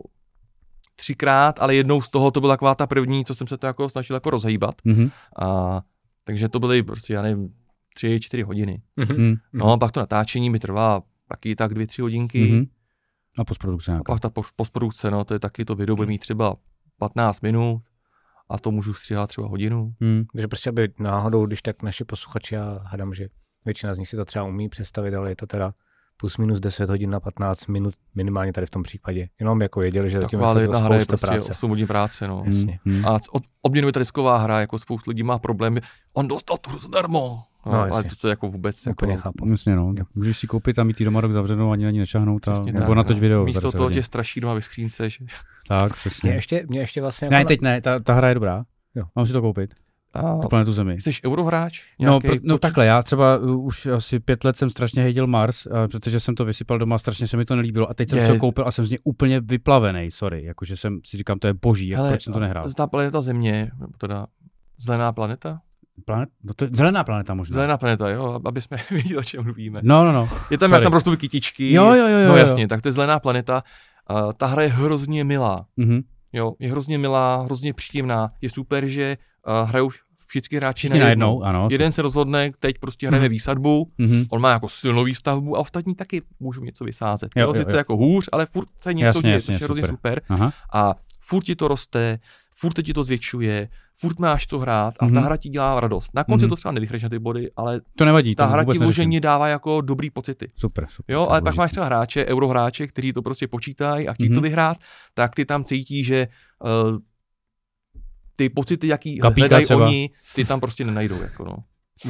třikrát, ale jednou z toho to byla taková ta první, co jsem se to jako snažil jako rozhýbat. Mhm. A, takže to byly prostě, já nevím, tři, čtyři hodiny. Mhm. Mhm. No a pak to natáčení mi trvá taky tak dvě, tři hodinky. Mhm. A postprodukce A nějaká. pak ta po- postprodukce, no to je taky to video bude mít třeba 15 minut a to můžu stříhat třeba hodinu. Mhm. Takže prostě, aby náhodou, když tak naši posluchači, já hádám, že většina z nich si to třeba umí představit, ale je to teda plus minus 10 hodin na 15 minut minimálně tady v tom případě. Jenom jako věděli, že zatím Taková je jedna to hra je prostě práce. 8 hodin práce, no. Jasně. Mhm. A od, odměnuje ta disková hra, jako spoustu lidí má problémy. On dostal tu hru zadarmo. No, No, ale to se jako vůbec Úplně jako, chápu. Jasně, no. Můžeš si koupit a mít doma rok zavřenou, ani na ní nešahnout a, Přesně nebo tak, natoč no. video. Místo 10 toho hodin. tě straší doma ve skřínce, že Tak, Mě přesně. ještě, mě ještě vlastně... Ne, jako teď ne, ta, ta hra je dobrá. Jo. Mám si to koupit. A, Tu planetu Zemi. jsi eurohráč? No, pr- no takhle, já třeba uh, už asi pět let jsem strašně hejděl Mars, uh, protože jsem to vysypal doma, strašně se mi to nelíbilo a teď jsem Je. si ho koupil a jsem z něj úplně vyplavený, sorry, jakože jsem si říkám, to je boží, jak, Hele, proč jsem to nehrál. Ta planeta Země, teda zelená planeta? Planet? No to je zelená planeta možná. Zelená planeta, jo, aby jsme věděli, o čem mluvíme. No, no, no. Je tam, sorry. jak tam rostou kytičky. Jo, jo, jo, jo, No jo. jasně, tak to je zelená planeta. Uh, ta hra je hrozně milá. Mhm. Jo, je hrozně milá, hrozně příjemná. Je super, že uh, hrajou všichni hráči Všichni najednou, ano. Jeden se rozhodne, teď prostě hrajeme Mhm. výsadbu, Mhm. on má jako silnou výstavbu a ostatní taky můžou něco vysázet. Jo, Jo, Sice jo. jako hůř, ale furt se něco Jasně, děje, jasně, což je hrozně super. super. Aha. A furt ti to roste, furt ti to zvětšuje, furt máš to hrát a Mhm. ta hra ti dělá radost. Na konci Mhm. to třeba nevyhraješ na ty body, ale To nevadí, ta to hra ti vloženě dává jako dobrý pocity. Super, super. Jo, ale pak máš třeba hráče, eurohráče, kteří to prostě počítají a chtějí Mhm. to vyhrát, tak ty tam cítí, že uh, ty pocity, jaký Kapíka hledají třeba. oni, ty tam prostě nenajdou. Jako no.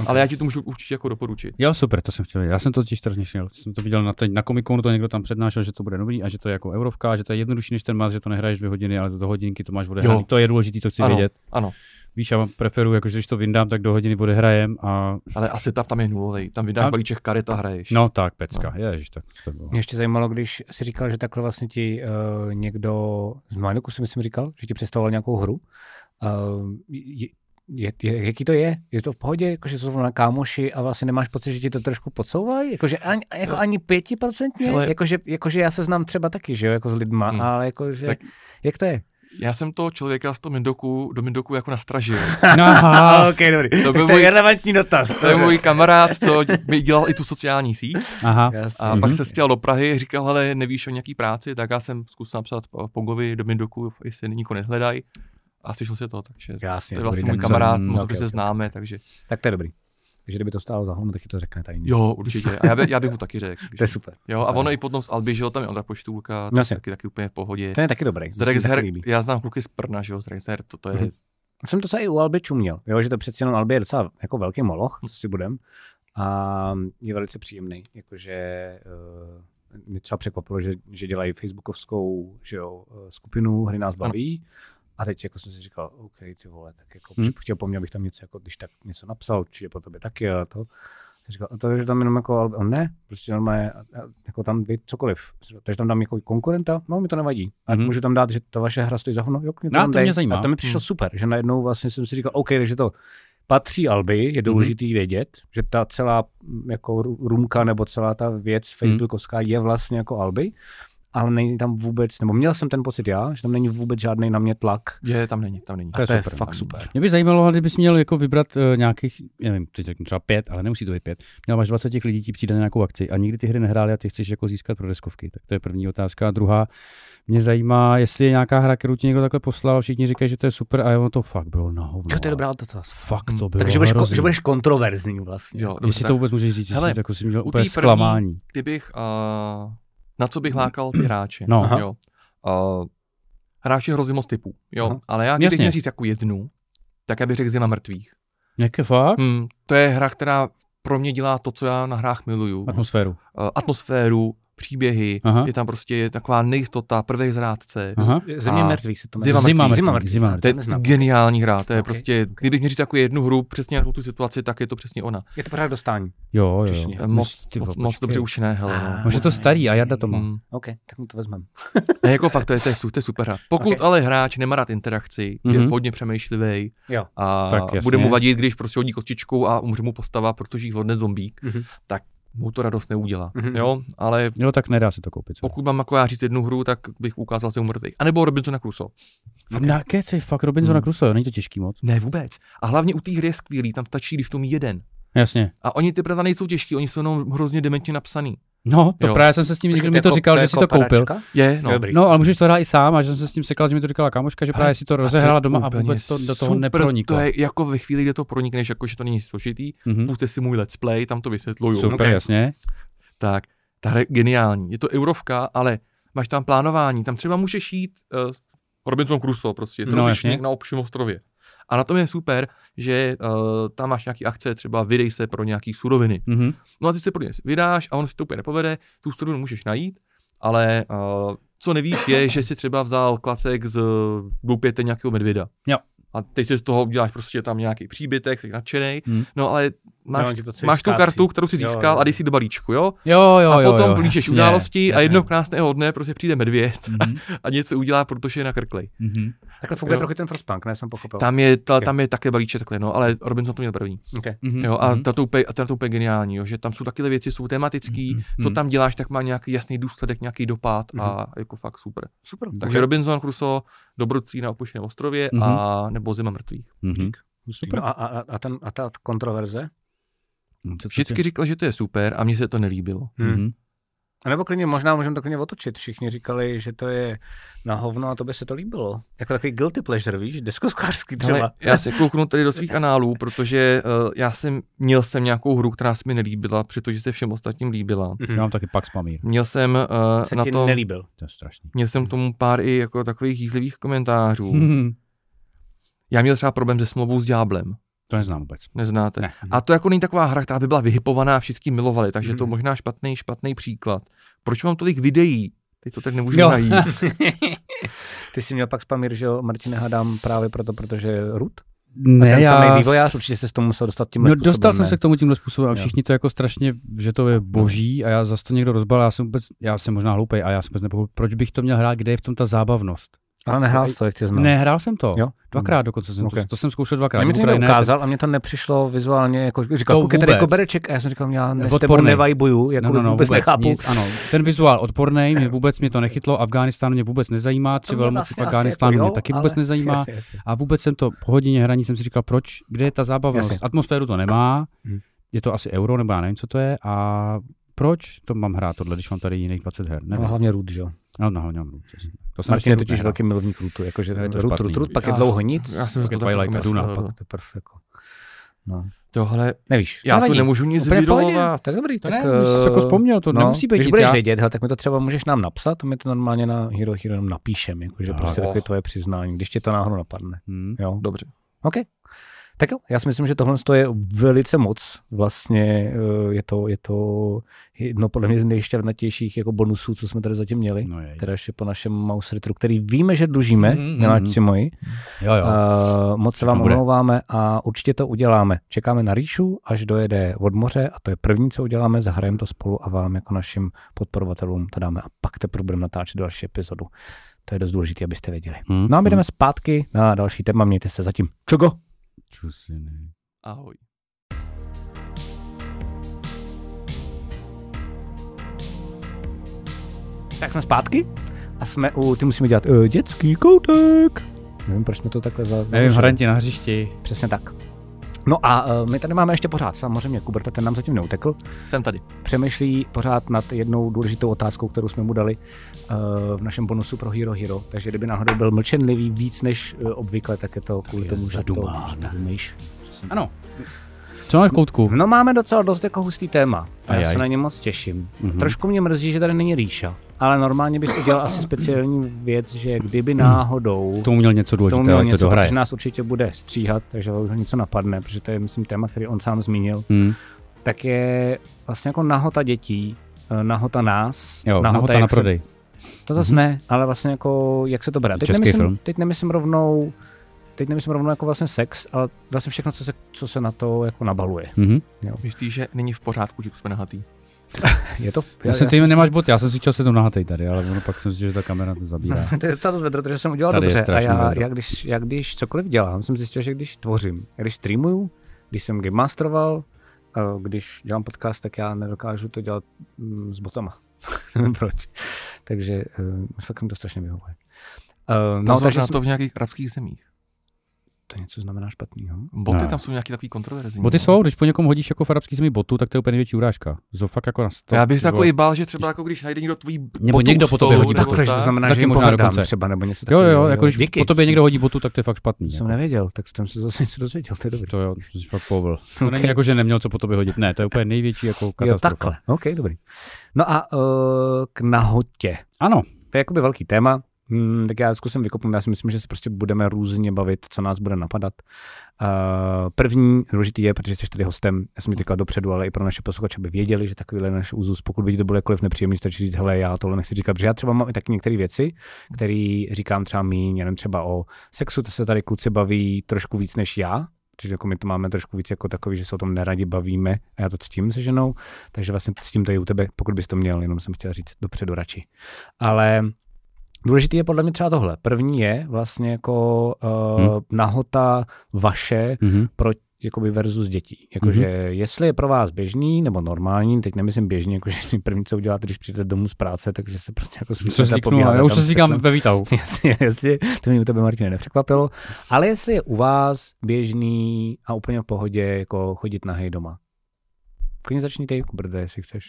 Ale já ti to můžu určitě jako doporučit. Jo, super, to jsem chtěl. Já jsem to totiž strašně chtěl. Jsem to viděl na, teď, na komikonu, to někdo tam přednášel, že to bude dobrý a že to je jako eurovka, že to je jednodušší než ten Mars, že to nehraješ dvě hodiny, ale za hodinky to máš odehraný. Jo. To je důležité, to chci Ano. vědět. Ano, Víš, já preferuji, jakože když to vyndám, tak do hodiny odehrajem a... ale asi tam, tam je nulový. Tam vydáš A- balíček karet a hraješ. No tak, pecka, no. ježiš, tak to bylo. Mě ještě zajímalo, když si říkal, že takhle vlastně ti uh, někdo z Majnoku si myslím říkal, že ti představoval nějakou hru. Uh, je, je, je, jaký to je? Je to v pohodě, jakože jsou na kámoši a vlastně nemáš pocit, že ti to trošku podsouvají? Jakože ani, jako Jo. ani pětiprocentně? Hele. Jakože, jakože já se znám třeba taky, že jo, jako s lidma, Hmm. ale jakože, Tak- jak to je? Já jsem toho člověka z toho Mindoku, do Mindoku jako nastražil. Aha, ok, dobrý. To byl to je můj- relevantní dotaz. To je můj kamarád, co mi dělal i tu sociální síť. aha. A Mhm. pak se stěl do Prahy, říkal, ale nevíš o nějaký práci, tak já jsem zkusil napsat Pogovi do Mindoku, jestli nikoho nehledají. A slyšel se to, takže Jasně, to je vlastně dobrý, můj kamarád, moc ok, dobře se známe, takže Tak to je dobrý. Takže kdyby to stálo za hovno, tak ti to řekne tajně. jo, určitě. A já, by, já bych mu taky řekl. To je super. Jo, a ono i potom z Alby, že jo, tam je Ondra Poštůlka, Jasně. taky, taky úplně v pohodě. Ten je taky dobrý. Z se taky Rexher, já znám kluky z Prna, že jo, z Rexher, to, to je, Mhm. jsem to i u Alby čuměl, jo, že to přeci jenom Alby je docela jako velký moloch, co si budem, a je velice příjemný, jakože uh, mě třeba překvapilo, že, že dělají facebookovskou že jo, eh, skupinu Hry nás baví, a teď jako jsem si říkal, OK, ty vole, tak jako Hmm. hmm. chtěl po mně, abych tam něco, jako, když tak něco napsal, určitě po tobě taky a to. Říkal, a to, že tam jenom jako, Alby, on ne, prostě normálně, jako tam být cokoliv. Takže tam dám jako konkurenta, no mi to nevadí. A Mhm. mm-hmm. můžu tam dát, že ta vaše hra stojí za hovno, jo, mě to No, tam to dej. mě zajímá. A to mi přišlo Mhm. super, že najednou vlastně jsem si říkal, OK, takže to patří Alby, je důležitý Mhm. vědět, že ta celá jako ru- rumka nebo celá ta věc Mhm. facebookovská je vlastně jako Alby, ale není tam vůbec, nebo měl jsem ten pocit já, že tam není vůbec žádný na mě tlak. je, tam není, tam není. To je, to je super, fakt super. Mě by zajímalo, kdybys měl jako vybrat uh, nějakých, nevím, teď řeknu třeba pět, ale nemusí to být pět. Měl máš 20 těch lidí, ti přijde na nějakou akci a nikdy ty hry nehráli a ty chceš jako získat pro deskovky. Tak to je první otázka. A druhá, mě zajímá, jestli je nějaká hra, kterou ti někdo takhle poslal, všichni říkají, že to je super a ono to fakt bylo na hovno. Jo, to je dobrá dotaz. Fakt Hmm. to bylo Takže budeš, ko- že budeš kontroverzní vlastně. Jo, Jestli dobře, to tak vůbec můžeš říct, Hele, jestli jako jsi měl úplně první- zklamání. kdybych, uh, na co bych lákal ty hráče. No. Aha. Jo. Uh, hráč je hrozně moc typů, jo. Aha. Ale já, kdybych měl říct jako jednu, tak já bych řekl Zima mrtvých. Jak je fakt? Hmm, to je hra, která pro mě dělá to, co já na hrách miluju. Atmosféru. Eh, Atmosféru, příběhy, Aha. je tam prostě taková nejistota, prvej zrádce. Aha. Země mrtvých se to Zima jmenuje. mrtvých. Zima Zima mrtvých, zima To mrtvých. To je neznám. geniální hra, to je Ok, prostě, ok. kdybych měl říct jako jednu hru přesně na tu situaci, tak je to přesně ona. Je to pořád dostání. Jo, jo. Moc, Ty moc, moc dobře ušené, hele. Ah. Možná to starý a Jarda to má. Hmm. OK, tak mu to vezmeme. Ne, jako fakt, to je, to je, to je super hra. Pokud Ok. ale hráč nemá rád interakci, je Mhm. hodně přemýšlivý Jo. a Tak jasně. bude mu vadit, když prostě hodí kostičkou a umře mu postava, protože jí hodne zombík, Mhm. tak mu to radost neudělá. Mhm. Jo, ale Jo, tak nedá se to koupit. co? pokud mám jako já říct jednu hru, tak bych ukázal si umrtvých. A nebo Robinsona Crusoe. Na keci, fakt Robinsona Hmm. Crusoe, není to těžký moc. Ne, vůbec. A hlavně u té hry je skvělý, tam stačí, když to mí jeden. Jasně. A oni ty pravda nejsou těžký, oni jsou jenom hrozně dementně napsaný. No, to Jo. právě jsem se s tím, když mi to jako- říkal, je že si to koupil. Je, no. Dobrý. No, ale můžeš to hrát i sám, a že jsem se s tím sekal, že mi to říkala kamoška, že právě si to to rozehrála doma a vůbec to do toho super, neproniklo. To je jako ve chvíli, kdy to pronikneš, jako že to není složitý, Mhm. pusťte si můj let's play, tam to vysvětluju. Super, Ok. jasně. Tak, ta hra je geniální. Je to eurovka, ale máš tam plánování. Tam třeba můžeš jít uh, Robinson Crusoe, prostě, No, na obším ostrově. A na tom je super, že uh, tam máš nějaký akce, třeba vydej se pro nějaký suroviny. Mhm. No a ty se pro ně vydáš a on si to úplně nepovede, tu surovinu můžeš najít, ale uh, co nevíš je, že si třeba vzal klacek z doupěte nějakého medvěda. Jo. A teď si z toho uděláš prostě tam nějaký příbytek, jsi nadšenej, Hmm. no ale máš, to máš tu kartu, kterou si Jo, získal jo. a dej si do balíčku, jo? Jo, jo, a jo. potom jo, plíšeš jasně, události a jednoho krásného dne prostě přijde medvěd Mhm, a něco udělá, protože je nakrklej. mhm. Takhle funguje Jo. trochu ten Frostpunk, ne, jsem pochopil. Tam je, ta, tam je také balíček takhle, no, ale Robinson to měl první. Okay. Mhm, Jo, a mhm. to, to, úplně, a to úplně geniální, jo, že tam jsou takové věci, jsou tematický, Mhm, co mhm. tam děláš, tak má nějaký jasný důsledek, nějaký dopad a jako fakt super. Super. Takže Robinson Crusoe, Dobrodcí na opuštěném ostrově Mhm. a nebo Zima mrtvých. Mhm. Super. No a, a, a, ten, a ta kontroverze? No, Vždycky říkal, že to je super a mně se to nelíbilo. Hmm. Mhm. A nebo klidně, možná můžeme to klidně otočit. Všichni říkali, že to je na hovno a to by se to líbilo. Jako takový guilty pleasure, víš, deskosklářský třeba. Ale já se kouknu tady do svých análů, protože uh, já jsem měl jsem nějakou hru, která se mi nelíbila, přestože se všem ostatním líbila. Já mám taky Pax Pamír. Měl jsem uh, se na to, nelíbil. To je strašný. měl jsem k tomu pár i jako takových jízlivých komentářů. Mhm. Já měl třeba problém se smlouvou s Ďáblem. To neznám vůbec. Neznáte. Ne. A to jako není taková hra, která by byla vyhypovaná a všichni milovali, takže to Mhm. možná špatný, špatný příklad. Proč mám tolik videí? Teď to teď nemůžu Jo. najít. Ty jsi měl pak Spamír, že jo, Martine, hádám právě proto, protože je Rut. A Ne, ten já... vývojář, určitě se s tomu musel dostat tímhle No způsobem, dostal jsem ne? se k tomu tímhle způsobem a všichni to jako strašně, že to je boží a já zase to někdo rozbal, já jsem vůbec, já jsem možná hloupej a já jsem vůbec nepochopil, proč bych to měl hrát, kde je v tom ta zábavnost. Ale nehrál jsi to, jak tě znám. Ne, hrál jsem to. Jo? Dvakrát dokonce jsem Okay. to, to jsem zkoušel dvakrát. A mě to někdo je ukázal a mě to nepřišlo vizuálně, jako říkal, To koukej tady vůbec. kobereček a já jsem říkal, já ne, s tebou Odporný. nevajbuju, jako No, no, no, vůbec, nechápu. Nic, ano, ten vizuál odporný, mě vůbec mě to nechytlo, Afghánistán mě vůbec nezajímá, tři velmoci v vlastně asi Afghánistánu jako mě taky vůbec nezajímá. A vůbec jsem to po hodině hraní jsem si říkal, proč, kde je ta? Jasně. Atmosféru to nemá, Hmm. je to asi euro, nebo já nevím, co to je, a proč to mám hrát tohle, když mám tady jiných 20 her? Nevím. No, hlavně Rut, že jo. No, no, hlavně Root, jasně. To jsem Martin je totiž velký milovník Rutu, jakože Je to Rut. Rut, Rut, pak je dlouho nic, já jsem pak si je to Twilight taky Duna, myslel, pak to je perfekt. jako. No. Tohle, Nevíš, já to nevadí. nemůžu nic vydolovat. Tak dobrý, To tak... ne, už jsi eh, jako vzpomněl, to nemusí být Když nic, budeš já- vědět, hele, tak mi to třeba můžeš nám napsat, a my to normálně na Hero Hero napíšem, jakože prostě takové tvoje přiznání, když tě to náhodou napadne. Hmm. Jo, Dobře. OK. Tak jo, já si myslím, že tohle je velice moc. Vlastně eh, je to, je to jedno podle mě z nejšťavnatějších jako bonusů, co jsme tady zatím měli. No jej. Teda ještě po našem mouse retru, který víme, že dlužíme, Mhm, mhm, miláčci moji. Jo, jo. Uh, moc se vám omlouváme a určitě to uděláme. Čekáme na Ríšu, až dojede od moře a to je první, co uděláme, zahrajeme to spolu a vám jako našim podporovatelům to dáme a pak teprve budeme natáčet další epizodu. To je dost důležité, abyste věděli. Hmm. No a my jdeme zpátky na další téma, mějte se zatím. Čogo? Čusiny. Ahoj. Tak jsme zpátky a jsme u, ty musíme dělat uh, dětský koutek. Nevím, proč jsme to takhle za, Nevím, hranti na hřišti. Přesně tak. No a uh, my tady máme ještě pořád, samozřejmě Kuberta, ten nám zatím neutekl. Jsem tady. Přemýšlí pořád nad jednou důležitou otázkou, kterou jsme mu dali v našem bonusu pro Hero Hero. Takže kdyby náhodou byl mlčenlivý víc než uh, obvykle, tak je to kvůli je tomu, že to zadumíš. Ano. Co máme v koutku? No máme docela dost jako hustý téma. A já se na ně moc těším. Mhm. Trošku mě mrzí, že tady není Ríša. ale normálně bych udělal asi speciální věc, že kdyby náhodou Tomu měl něco důležitého, měl ať to něco, dohraje. protože nás určitě bude stříhat, takže ho něco napadne, protože to je, myslím, téma, který on sám zmínil, Hmm. tak je vlastně jako nahota dětí, eh, nahota nás, Jo, nahota jak na se- prodej. To zase ne, ale vlastně jako, jak se to bere. Teď Český nemyslím, film. teď nemyslím rovnou, teď nemyslím rovnou jako vlastně sex, ale vlastně všechno, co se, co se na to jako nabaluje. Mhm. Myslíš, že není v pořádku, že jsme nahatý? Je to, Já jsem ty nemáš boty, já jsem si chtěl se to nahatej tady, ale ono pak jsem si, že ta kamera to zabírá. to je docela dost vedro, protože jsem udělal Tady dobře. A já, vedro. já, když, já, když cokoliv dělám, jsem zjistil, že když tvořím, když streamuju, když jsem game masteroval, eh, když dělám podcast, tak já nedokážu to dělat mm, s botama. Nevím proč. Takže uh, fakt mi to strašně vyhovuje. Uh, No, takže jsem, to v nějakých arabských zemích. To něco znamená špatného. Boty No. tam jsou nějaký takový kontroverzní. Boty no. jsou, když po někom hodíš jako v arabský zemi botu, tak to je úplně největší urážka. To fakt jako na sto. Já bych se jako i bál, že třeba jako když najde někdo tvůj botu Nebo někdo po tobě hodí botu. Takže to tak. znamená, že jim možná dokonce. třeba, nebo něco Jo, takového. jo, jako když Díky. po tobě někdo hodí botu, tak to je fakt špatný. Jsem Jako. nevěděl, tak jsem se zase něco dozvěděl, to je dobrý. To jo, to jsi fakt povol. To není jako, že neměl co po tobě hodit. Ne, to je úplně největší jako Jo, katastrofa. takhle. OK, dobrý. No a uh, k nahotě. Ano, To je jakoby velký téma, hmm, tak já zkusím vykopnout. Já si myslím, že se prostě budeme různě bavit, co nás bude napadat. Uh, první důležitý je, protože jsi tady hostem, já jsem ti říkal dopředu, ale i pro naše posluchače, aby věděli, že takovýhle náš úzus, pokud by to bylo jakkoliv nepříjemný, stačí říct, hele, já tohle nechci říkat, protože já třeba mám i taky některé věci, které říkám třeba míň, jenom třeba o sexu, to se tady kluci baví trošku víc než já, protože jako my to máme trošku víc jako takový, že se o tom neradi bavíme a já to ctím se ženou, takže vlastně ctím to i u tebe, pokud bys to měl, jenom jsem chtěl říct dopředu radši. Ale důležitý je podle mě třeba tohle. První je vlastně jako uh, Hmm. hmm. nahota vaše mhm. pro jakoby versus dětí. Jakože mm-hmm. jestli je pro vás běžný nebo normální, teď nemyslím běžný, jakože první, co uděláte, když přijdete domů z práce, takže se prostě jako říkal, pobíháte já už se říkám ve výtahu. Jasně, jasně, to mě u tebe, Martine, nepřekvapilo. Ale jestli je u vás běžný a úplně v pohodě jako chodit nahej doma. Klidně začni ty, brde, jestli chceš.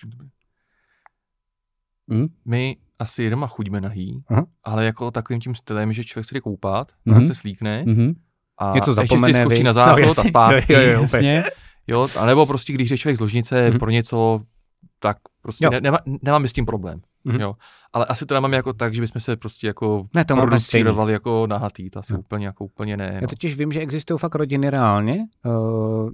Hm? My asi doma chodíme nahý, Aha. ale jako takovým tím stylem, že člověk se jde koupat, Mhm. mm-hmm. se slíkne Mhm. a Něco ještě zapomene, si skočí na No, záchod jasně. a zpátky. Jo, jo, jo. Jasně. Jo, a nebo prostě, když je člověk z ložnice Mhm. pro něco, tak prostě Jo. ne, nemá, nemáme s tím problém. Mhm. Jo. Ale asi to nemáme jako tak, že bychom se prostě jako Ne, to mám producírovali jako nahatý. To asi No. úplně jako úplně ne. Já No. totiž vím, že existují fakt rodiny reálně, uh,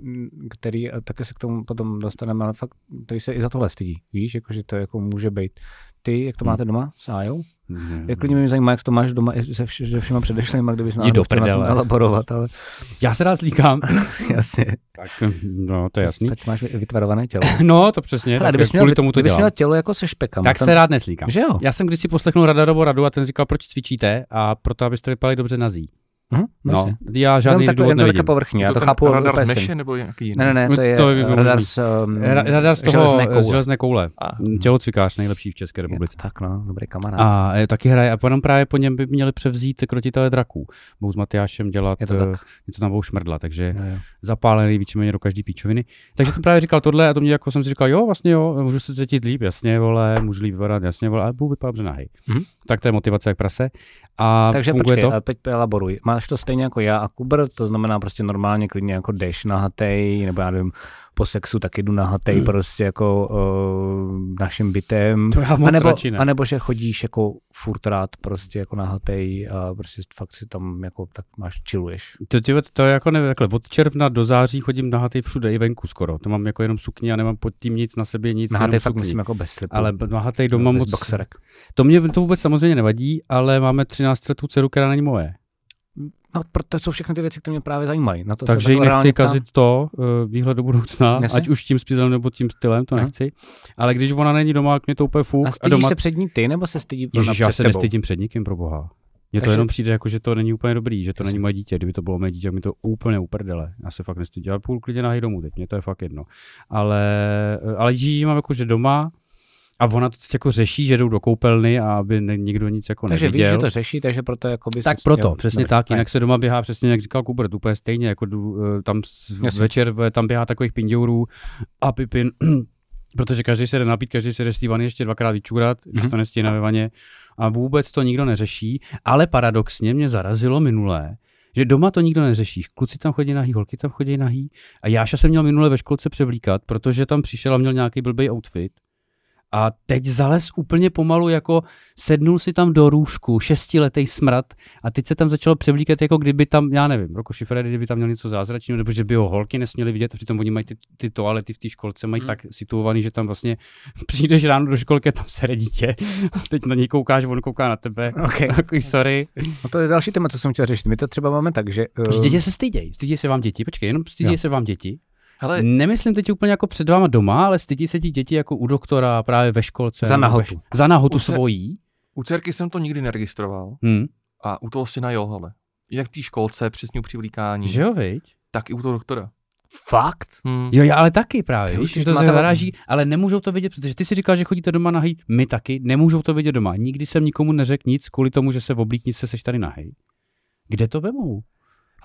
který, a také se k tomu potom dostaneme, ale fakt, který se i za tohle stydí. Víš, jakože to jako může být. Ty, jak to Hmm. máte doma s Ájou? Mhm. Jak klidně mě zajímá, jak to máš doma se, vš- se všema kdybys do na tom prdele. elaborovat, ale Já se rád slíkám. jasně. tak, no, to je jasný. Teď máš vytvarované tělo. No, to přesně. Ale kdybys měl, kvůli tomu to kdybys měl tělo jako se špekama. Tak tam- se rád neslíkám. Že jo? Já jsem když si poslechnul Radarovo radu a ten říkal, proč cvičíte a proto, abyste vypadali dobře nazí. Mhm, No, jasně. já žádný Jenom takhle, důvod jen to nevidím. také povrchně, já Je to chápu. radar úplně z meše nebo nějaký jiný? Ne, ne, ne, to je, To je to radar z um, Ra- Radar z toho železné koule. železné koule. A, Tělocvikář nejlepší v České Je to republice. Tak no, dobrý kamarád. A e, taky hraje, a potom právě po něm by měli převzít krotitele draků. Budou s Matyášem dělat, Je to eh, tak. něco tam budou šmrdla, takže jo. zapálený víceméně do každý píčoviny. Takže ten právě říkal tohle a to mě jako jsem si říkal, jo, vlastně jo, můžu se cítit líp, jasně, vole, můžu líp vypadat, jasně, vole, ale budu vypadat dobře nahej. Mhm. Tak to je motivace jak prase. A Takže funguje počkej, to? teď elaboruj. Máš to stejně jako já a Kubr, to znamená prostě normálně klidně jako jdeš nahatej, nebo já nevím, po sexu taky jdu nahatej Hmm. prostě jako uh, naším bytem. To já moc a nebo, radši ne. a nebo že chodíš jako furt rád prostě jako nahatej a prostě fakt si tam jako tak máš chilluješ. To, to, to je jako nevím, takhle, od června do září chodím nahatej všude, i venku skoro. To mám jako jenom sukni a nemám pod tím nic na sebě, nic, Nahatej jenom fakt myslím jako bez slipu. Ale nahatej doma moc... boxerek. To mě to vůbec samozřejmě nevadí, ale máme 13 letou dceru, která není moje. No, proto jsou všechny ty věci, které mě právě zajímají. Na to Takže takhle nechci ptám. kazit to, uh, výhled do budoucna, Jasně. ať už tím stylem nebo tím stylem, to Aha. nechci. Ale když ona není doma, tak mě to úplně fuk. A A, stydíš doma... se před ní ty, nebo se stydí Ježíš, já se tebou? nestydím před nikým, pro boha. Mně to jenom přijde jako, že to není úplně dobrý, že to Jasně. není moje dítě. Kdyby to bylo moje dítě, mi to úplně uprdele. Já se fakt nestydím. Já půl klidně nahej domů teď, mě to je fakt jedno. Ale, ale jí mám jako, že doma a ona to jako řeší, že jdou do koupelny a aby ne, nikdo nic jako Takže víš, neviděl. že to řeší, takže proto jako bys... Tak proto, jo, přesně dobrý, tak, jinak se doma běhá přesně, jak říkal Kubert, úplně stejně, jako jdu, eh, tam Jasně. večer eh, tam běhá takových pindourů a pipin, protože každý se jde napít, každý se jde z té vany ještě dvakrát vyčurat, když Mhm. to nestíhne ve vaně a vůbec to nikdo neřeší, ale paradoxně mě zarazilo minulé, že doma to nikdo neřeší. Kluci tam chodí nahý, holky tam chodí nahý. A Jáša jsem měl minule ve školce převlíkat, protože tam přišel a měl nějaký blbý outfit. A teď zales úplně pomalu, jako sednul si tam do růžku, šestiletý smrad a teď se tam začalo převlíkat, jako kdyby tam, já nevím, Roko Šifredy, kdyby tam měl něco zázračného, nebo že by ho holky nesměly vidět, a přitom oni mají ty, ty toalety v té školce, mají Hmm. tak situovaný, že tam vlastně přijdeš ráno do školky a tam sere dítě a teď na něj koukáš, on kouká na tebe. Okay. Takový sorry. No to je další téma, co jsem chtěl řešit. My to třeba máme tak, že... Že Uh, děti se stydějí. Stydějí se vám děti. Počkej, jenom stydějí se vám děti. Hele, Nemyslím teď úplně jako před váma doma, ale stydí se ti děti jako u doktora právě ve školce. Za nahotu. Ve, za nahotu Už se- svojí. u dcerky jsem to nikdy neregistroval Hm. a u toho syna jo, hele. Jak v té školce, přesně u přivlíkání, Že jo, viď? tak i u toho doktora. fakt? Hmm. Jo, já ale taky právě, víš, že to se zaráží, ale nemůžou to vidět, protože ty si říkal, že chodíte doma nahý, my taky, nemůžou to vidět doma. Nikdy jsem nikomu neřekl nic kvůli tomu, že se v oblíknice seš tady nahej. Kde to vemou?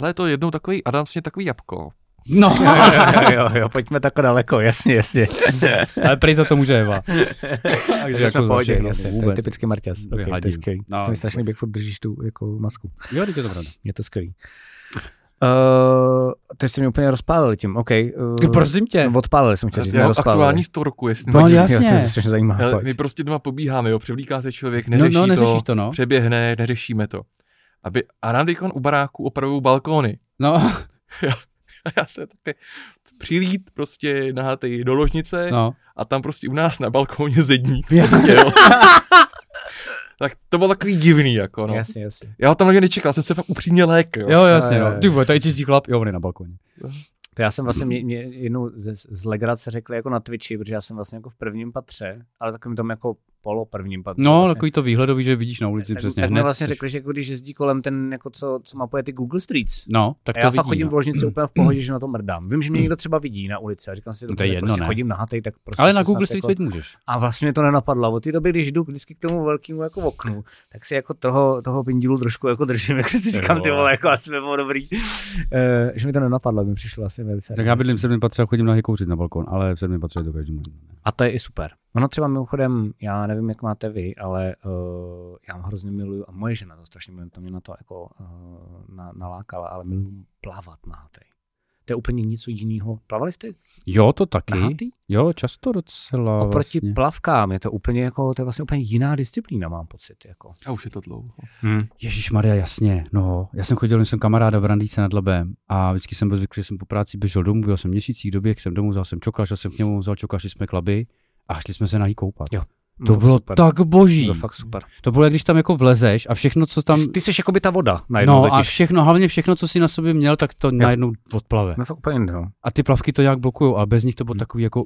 Hele, to je jednou takový, Adamsně takový jabko. No, jo, jo, jo, pojďme tak daleko, jasně, jasně. ale prý za to může Eva. Takže v pohodě, všechno, jasně, to je typický Marťas. Okay, to je skvělý. No, Jsem strašný vůbec. Bigfoot, držíš tu jako masku. Jo, teď je to pravda. Je to skvělý. Uh, teď jste mě úplně rozpálili tím, OK. Uh, Prosím tě. no, odpálili jsem chtěl říct, aktuální storku, jestli No, jasně. Jo, to mě strašně zajímá. Hele, my prostě doma pobíháme, jo, převlíká se člověk, No, neřeší, no, neřešíš to, to, no. přeběhne, neřešíme to. Aby, a nám teď u baráku opravují balkóny. No, A já se taky přilít prostě nahatej do ložnice no. a tam prostě u nás na balkóně zedník. Jasně. Prostě, jo. tak to bylo takový divný, jako no. Jasně, jasně. Já ho tam hlavně nečekal, jsem se fakt upřímně lék, jo. Jo, jasně, no. jo. Ty vole, tady cizí chlap, jo, on je na balkoně. To já jsem vlastně mě, mě jednou z, z legrace řekli jako na Twitchi, protože já jsem vlastně jako v prvním patře, ale takovým tam jako polo prvním patře. No, vlastně. takový to výhledový, že vidíš na ulici tak, přesně. tak mi vlastně řekli, že jako když jezdí kolem ten, jako co, co mapuje ty Google Streets, No, tak a to já vidí, fakt chodím no. v ložnici úplně v pohodě, že na to mrdám. Vím, že mě někdo třeba vidí na ulici a říkám si, to to je je jedno, prostě ne? chodím nahatej, tak prostě Ale na Google Street jako, můžeš. A vlastně mě to nenapadlo. Od té doby, když jdu vždycky k tomu velkému jako oknu, tak si jako toho, toho pindílu trošku jako držím, jak si říkám, ty vole, jako asi by bylo dobrý. Uh, že mi to nenapadlo, mi přišlo asi velice. Tak já bydlím v sedmém patře a chodím na kouřit na balkon, ale v sedmém patře je to. A to je i super. Ono třeba mimochodem, já nevím, jak máte vy, ale uh, já ho hrozně miluju a moje žena to strašně miluje, to mě na to jako uh, na, nalákala, ale miluju plavat nahatej. To je úplně něco jiného. Plavali jste Jo, to taky. nahatý? Jo, často docela Oproti vlastně. plavkám je to úplně jako, to je vlastně úplně jiná disciplína, mám pocit. Jako. A už je to dlouho. Hmm. Ježíš Maria, jasně. No, já jsem chodil, jsem kamaráda v Randíce nad Labem a vždycky jsem byl zvyklý, že jsem po práci běžel domů, byl jsem měsících době, jsem domů, vzal jsem čokolád, šel jsem k němu, vzal čokolád, šli jsme klaby a šli jsme se nahý koupat. Jo. To bylo super. tak boží. To bylo fakt super. To bylo, když tam jako vlezeš a všechno, co tam... Ty, ty jsi jako by ta voda najednou No a totiž. všechno, hlavně všechno, co si na sobě měl, tak to najednou odplave. No fakt úplně no. A ty plavky to nějak blokují, ale bez nich to bylo takový jako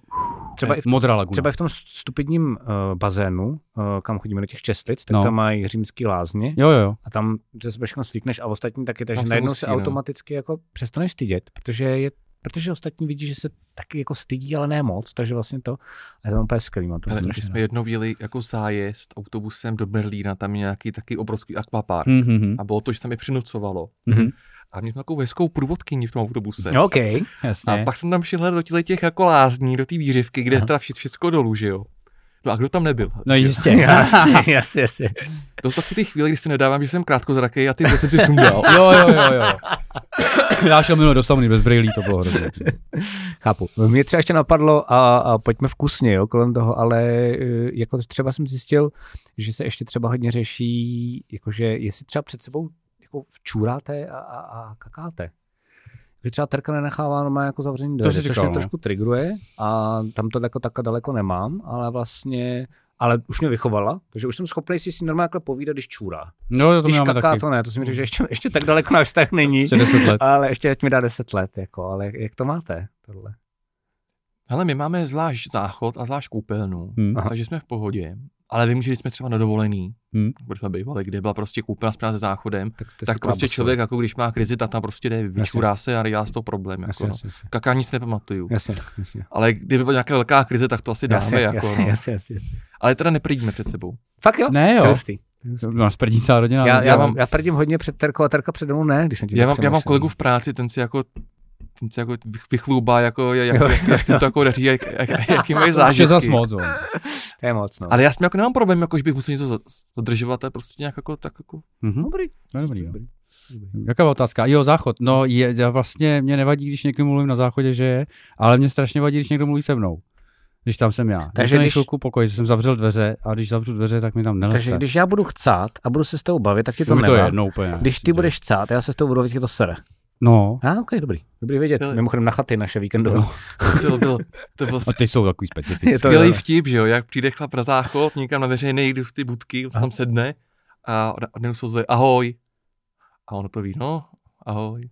Třeba i v, modrá laguna. třeba i v tom stupidním uh, bazénu, uh, kam chodíme do těch čestic, tak No. tam mají římský lázně Jo, jo, jo. a tam že se všechno slíkneš a ostatní taky, takže Tam najednou se no. automaticky jako přestaneš stydět, protože je protože ostatní vidí, že se taky jako stydí, ale ne moc, takže vlastně to, a je to úplně skvělý. Mám to Ale my strašně jsme jednou jeli jako zájezd autobusem do Berlína, tam je nějaký taky obrovský akvapark. Hm, hm, hm. A bylo to, že tam je přinocovalo. Mhm. A jsme takovou hezkou průvodkyni v tom autobuse. rád. OK. Jasně. A pak jsem tam šel do těch jako lázní, do té výřivky, kde Aha. teda vše, všecko dolů, že jo. No a kdo tam nebyl? No jistě. jasně, jasně, jasně. To jsou taky ty chvíle, kdy se nedávám, že jsem krátkozraký a ty věci si sundal. jo, jo, jo, jo. Já šel minule do sauny bez brýlí, to bylo hrozně. Chápu. Mě třeba ještě napadlo, a, a pojďme vkusně jo, kolem toho, ale eh, jako třeba jsem zjistil, že se ještě třeba hodně řeší, jakože jestli třeba před sebou jako včůráte a, a, a kakáte. Že třeba Terka nenechává normálně jako zavřený dveře, což říkal, mě no. trošku trigruje a tam to jako takhle daleko nemám, ale vlastně ale už mě vychovala, takže už jsem schopný si s ní normálně povídat, když čůrá. No, to Když kaká, taky. to ne, to si mi řekl, že ještě, ještě tak daleko náš vztah není. Ještě 10 let. Ale ještě ať mi dá 10 let, jako, ale jak to máte, tohle? Hele, my máme zvlášť záchod a zvlášť koupelnu, Hm. Aha. takže jsme v pohodě. Ale vím, že když jsme třeba na dovolený, Hm. kde jsme bývali, kde byla prostě koupelna s se záchodem, Tak, tak prostě člověk, jako když má krizi, tak tam prostě jde, vyčurá se a dělá z toho problém. Jako, Jasně, no. jasně, jasně. Kaká nic nepamatuju. Jasně, jasně. Ale kdyby byla nějaká velká krize, tak to asi dáme. Jasně, jako, jasně, no. jasně, jasně, jasně. Ale teda neprdíme před sebou. Fakt jo? Ne, jo. hustý. No, sprdí celá rodina. Já, já, mám- já prdím hodně před Terkou a Terka přede mnou ne, když na tím Já tak mám, já mám kolegu v práci, ten si jako ten si jako vych- vychlubá, jako, jak, Jo, jak, jak se to jako daří, jak, jak, jaký mají Už je zážitky. zas moc. To je moc, no. Ale já s tím jako nemám problém, jako, že bych musel něco za- zadržovat, a prostě nějak jako, tak jako, Mhm. Dobrý. No, dobrý, jo. Dobrý. Jaká byla otázka? Jo, záchod. No, je, já vlastně mě nevadí, když někdo mluví na záchodě, že je, ale mě strašně vadí, když někdo mluví se mnou. když tam jsem já. Takže když... chvilku pokoj, že jsem zavřel dveře a když zavřu dveře, tak mi tam neleze. Takže když já budu chcát a budu se s tebou bavit, tak ti to to to je úplně. Když ty budeš chcát, já se s tebou budu bavit, to sere. No, A, ok, dobrý. Dobrý vědět. Hele. Mimochodem na chaty naše víkendové. No. To byl, byl, to byl a ty jsou takový specifický. Je to skvělý vtip, že jo, jak přijde chlap na záchod, někam na veřejný, jde v ty budky, on se tam sedne a od- odnesu se ozve, ahoj. A on odpoví, no, ahoj.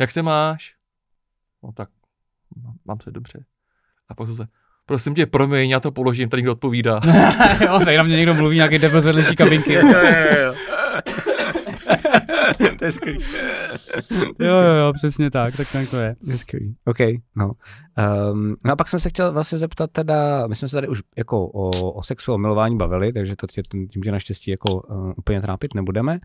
Jak se máš? No tak, mám- mám se dobře. A pak se prosím tě, promiň, já to položím, tady někdo odpovídá. jo, tady na mě někdo mluví, nějaký debil kabinky. to je skvělý. jo, jo, jo, přesně tak, tak tak to je. To je skvělý. OK, no. Um, no a pak jsem se chtěl vlastně zeptat teda, my jsme se tady už jako o, o sexu, o milování bavili, takže to tě, tím tě naštěstí jako uh, úplně trápit nebudeme,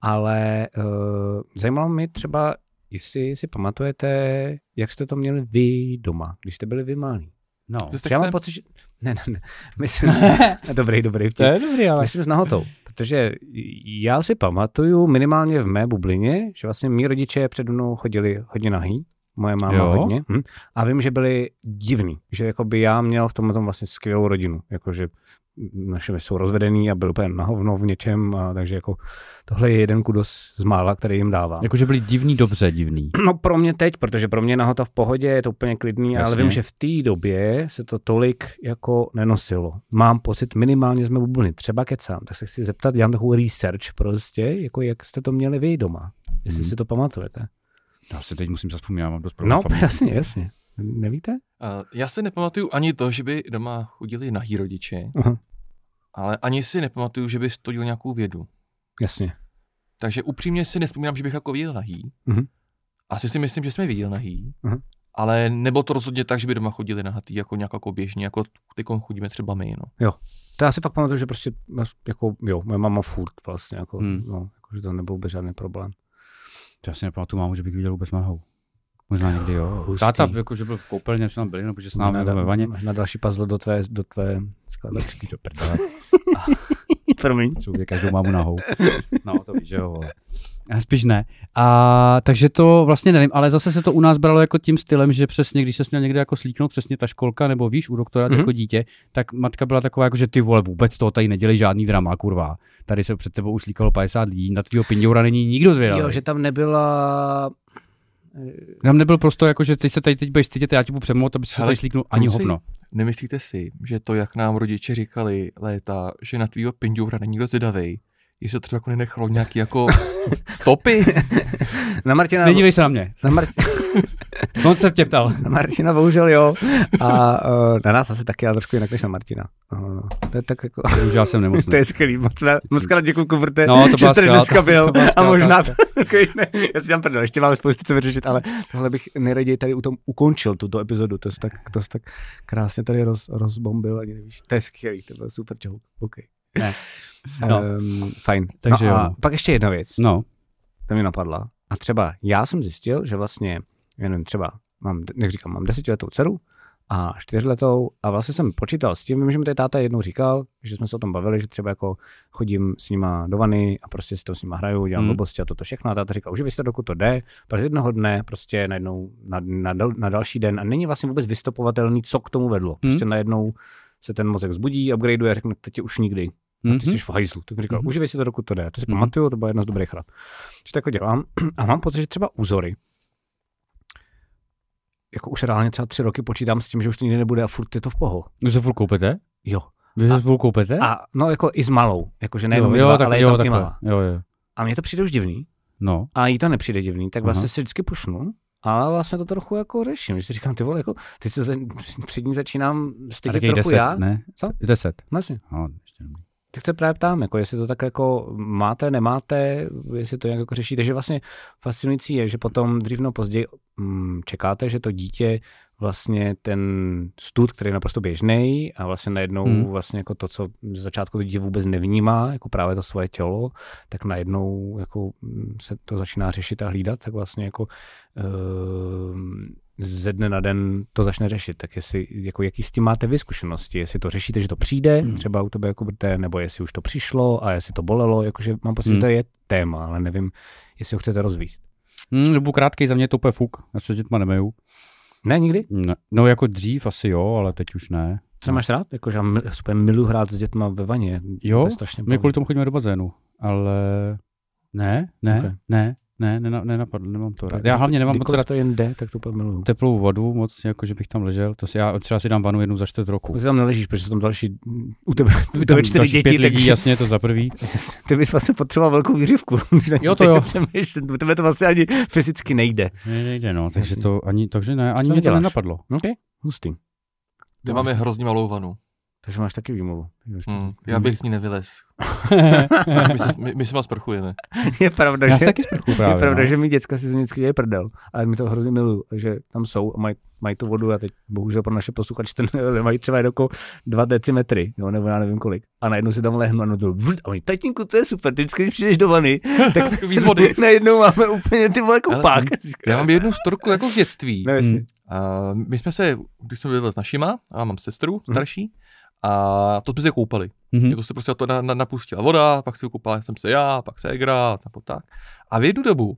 ale uh, zajímalo mě třeba, jestli si pamatujete, jak jste to měli vy doma, když jste byli vy malí. No, Já mám sexem? pocit, že... Ne, ne, ne. Myslím... dobrý, dobrý. to je dobrý, ale... Myslím s nahotou, protože já si pamatuju minimálně v mé bublině, že vlastně mý rodiče před mnou chodili hodně nahý, moje máma Jo? hodně. Hm. A vím, že byli divní, že jako by já měl v tomhle tom vlastně skvělou rodinu, jakože naše jsou rozvedený a byl úplně na hovno v něčem, a takže jako tohle je jeden kudos z mála, který jim dávám. Jakože byli divný, dobře divný. No pro mě teď, protože pro mě nahota v pohodě je to úplně klidný, ale Jasně. vím, že v té době se to tolik jako nenosilo. Mám pocit, minimálně jsme bubliny, třeba kecám, tak se chci zeptat, dělám takovou research prostě, jako jak jste to měli vy doma, jestli Mhm. si to pamatujete. Já se teď musím zaspomínat, mám dost No, jasně, jasně. Nevíte? A já si nepamatuju ani to, že by doma chodili nahý rodiče, Aha, ale ani si nepamatuju, že by dělal nějakou vědu. jasně. Takže upřímně si nespomínám, že bych jako viděl nahý. Mhm. Asi si myslím, že jsme viděl nahý. Mhm. Ale nebylo to rozhodně tak, že by doma chodili nahatý jako nějak jako běžně, jako teď chodíme třeba my. No. To já si fakt pamatuju, že prostě, jako, jo, moje mama furt vlastně, jako, Hmm. no, jako, že to nebyl vůbec žádný problém. To já si nepamatuju mámu, že bych viděl vůbec nahou. Možná někdy jo. Hustý. Táta, jako, že byl v koupelně, že tam byli, nebo že s námi na, byl ve vaně. na další puzzle do tvé, do tvé skladačky. Do prdele. Promiň. Člověk každou mámu nahou. No, to víš, že jo, vole. A Spíš ne. A takže to vlastně nevím, ale zase se to u nás bralo jako tím stylem, že přesně, když se měl někde jako slíknout, přesně ta školka, nebo víš, u doktora Mhm. mm-hmm. jako dítě, tak matka byla taková, jako, že ty vole, vůbec toho tady nedělej žádný drama, kurva. Tady se před tebou už slíkalo 50 lidí, na tvýho pindoura není nikdo zvědavý. Jo, že tam nebyla... Tam nebyl prostor, jako, že ty se tady teď budeš cítit, já ti budu přemout, aby se tady slíknul ani kluci, hovno. Nemyslíte si, že to, jak nám rodiče říkali léta, že na tvýho pindoura není nikdo zvědavej, jestli to třeba jako nenechalo nějaký jako stopy? Na Martina, Nedívej se na mě. na, Mar- On se tě ptal. na Martina bohužel jo. A uh, na nás asi taky, ale trošku jinak než na Martina. No, no. To je tak jako... Už já jsem nemocný. To je skvělý, moc, moc krát děkuji, Kubrte, No, to že jste dneska byl to byla a možná to, ne, já si dělám prdel, ještě máme spoustu co vyřešit, ale tohle bych nejraději tady u tom ukončil, tuto epizodu, to jsi tak, to jsi tak krásně tady roz, rozbombil, ani nevíš, to je skvělý, to byl super joke, OK. Ne. No. Um, fajn. Takže no a jo. pak ještě jedna věc, No, to mě napadla, a třeba já jsem zjistil, že vlastně, nevím, třeba mám, jak říkám, mám desetiletou dceru a čtyřletou a vlastně jsem počítal s tím, vím, že mi tady táta jednou říkal, že jsme se o tom bavili, že třeba jako chodím s nima do vany a prostě si to s nima hraju, dělám Mm. blbosti a toto všechno a táta říkal, uživej si to, dokud to jde, pak z jednoho dne prostě najednou na, na, dal- na, další den a není vlastně vůbec vystopovatelný, co k tomu vedlo. Prostě najednou se ten mozek zbudí, upgradeuje a řekne, teď už nikdy. A ty Mhm. jsi v hajzlu. Tak říkal, Mhm. uživej si to, dokud to jde. To si Mhm. pamatuju, to byla jedna z dobrých rad. Že to jako dělám a mám pocit, že třeba úzory, jako už reálně třeba tři roky počítám s tím, že už to nikdy nebude a furt je to v poho. Vy se furt koupete? Jo. Vy se spolu koupete? A no jako i s malou, jakože nejenom jo, jo, dva, tak, ale je jo, tam i malá. Jo, jo. A mně to přijde už divný No, a jí to nepřijde divný, tak vlastně Aha. si vždycky pušnu, ale vlastně to trochu jako řeším, že si říkám, ty vole, jako, teď se za, před ní začínám stydět trochu deset, já. ne? Co? Deset. Vlastně. No. Tak se právě ptám, jako jestli to tak jako máte, nemáte, jestli to nějak jako řešíte, že vlastně fascinující je, že potom dřív nebo později mm, čekáte, že to dítě vlastně ten stud, který je naprosto běžný a vlastně najednou Hmm. vlastně jako to, co z začátku to dítě vůbec nevnímá, jako právě to svoje tělo, tak najednou jako mm, se to začíná řešit a hlídat, tak vlastně jako ehm, ze dne na den to začne řešit. Tak jestli, jako jaký s tím máte vy zkušenosti? Jestli to řešíte, že to přijde, Hmm. třeba u tebe jako brte, nebo jestli už to přišlo a jestli to bolelo, jakože mám pocit, Hmm. že to je téma, ale nevím, jestli ho chcete rozvíjet. Hm, dobu krátkej, za mě to úplně fuk. Já se s dětma nemeju. Ne, nikdy? Ne. No jako dřív asi jo, ale teď už ne. Co máš rád? Jakože já super milu hrát s dětma ve vaně. Jo, To je strašně My kvůli tomu chodíme do bazénu, ale ne, ne, Ok. ne, ne, nena- nenapadlo, nemám to rád. Já hlavně nemám moc rád to jen jde, tak to úplně miluju. teplou vodu moc, jako že bych tam ležel. To si, já třeba si dám vanu jednou za čtvrt roku. Ty tam neležíš, protože tam další, u tebe, u tebe čtyři děti, pět lidí, takže jasně, to za prvý. ty bys vlastně potřeboval velkou výřivku. Jo, to jo. U tebe to vlastně ani fyzicky nejde. Ne, nejde, no, takže Jasně. to ani, takže ne, ani mě to nenapadlo. OK, hustý. Ty máme hrozně malou vanu. Takže máš taky výmluvu. Hmm. Já bych z ní nevylez. my, se, my, my se vás sprchujeme. Je pravda, Já že, se taky sprchu právě. je pravda, no. že mi děcka si z vždycky děje prdel. Ale mi to hrozně miluju, že tam jsou a mají, mají tu vodu a teď bohužel pro naše posluchače ten mají třeba jako dva decimetry, jo, nebo já nevím kolik. A najednou si tam lehnu a no to vrt, a oni, tatínku, to je super, ty vždycky, když přijdeš do vany, tak Víc vody. najednou máme úplně ty vole koupák. Já mám jednu storku jako v dětství. No, jasně. A my jsme se, když jsme byli s našima, a mám sestru Mhm. starší, a to jsme se koupali. Mhm. Je to se prostě to na, na, napustila voda, pak se koupala jsem se já, pak se Egra, nebo tak. A v jednu dobu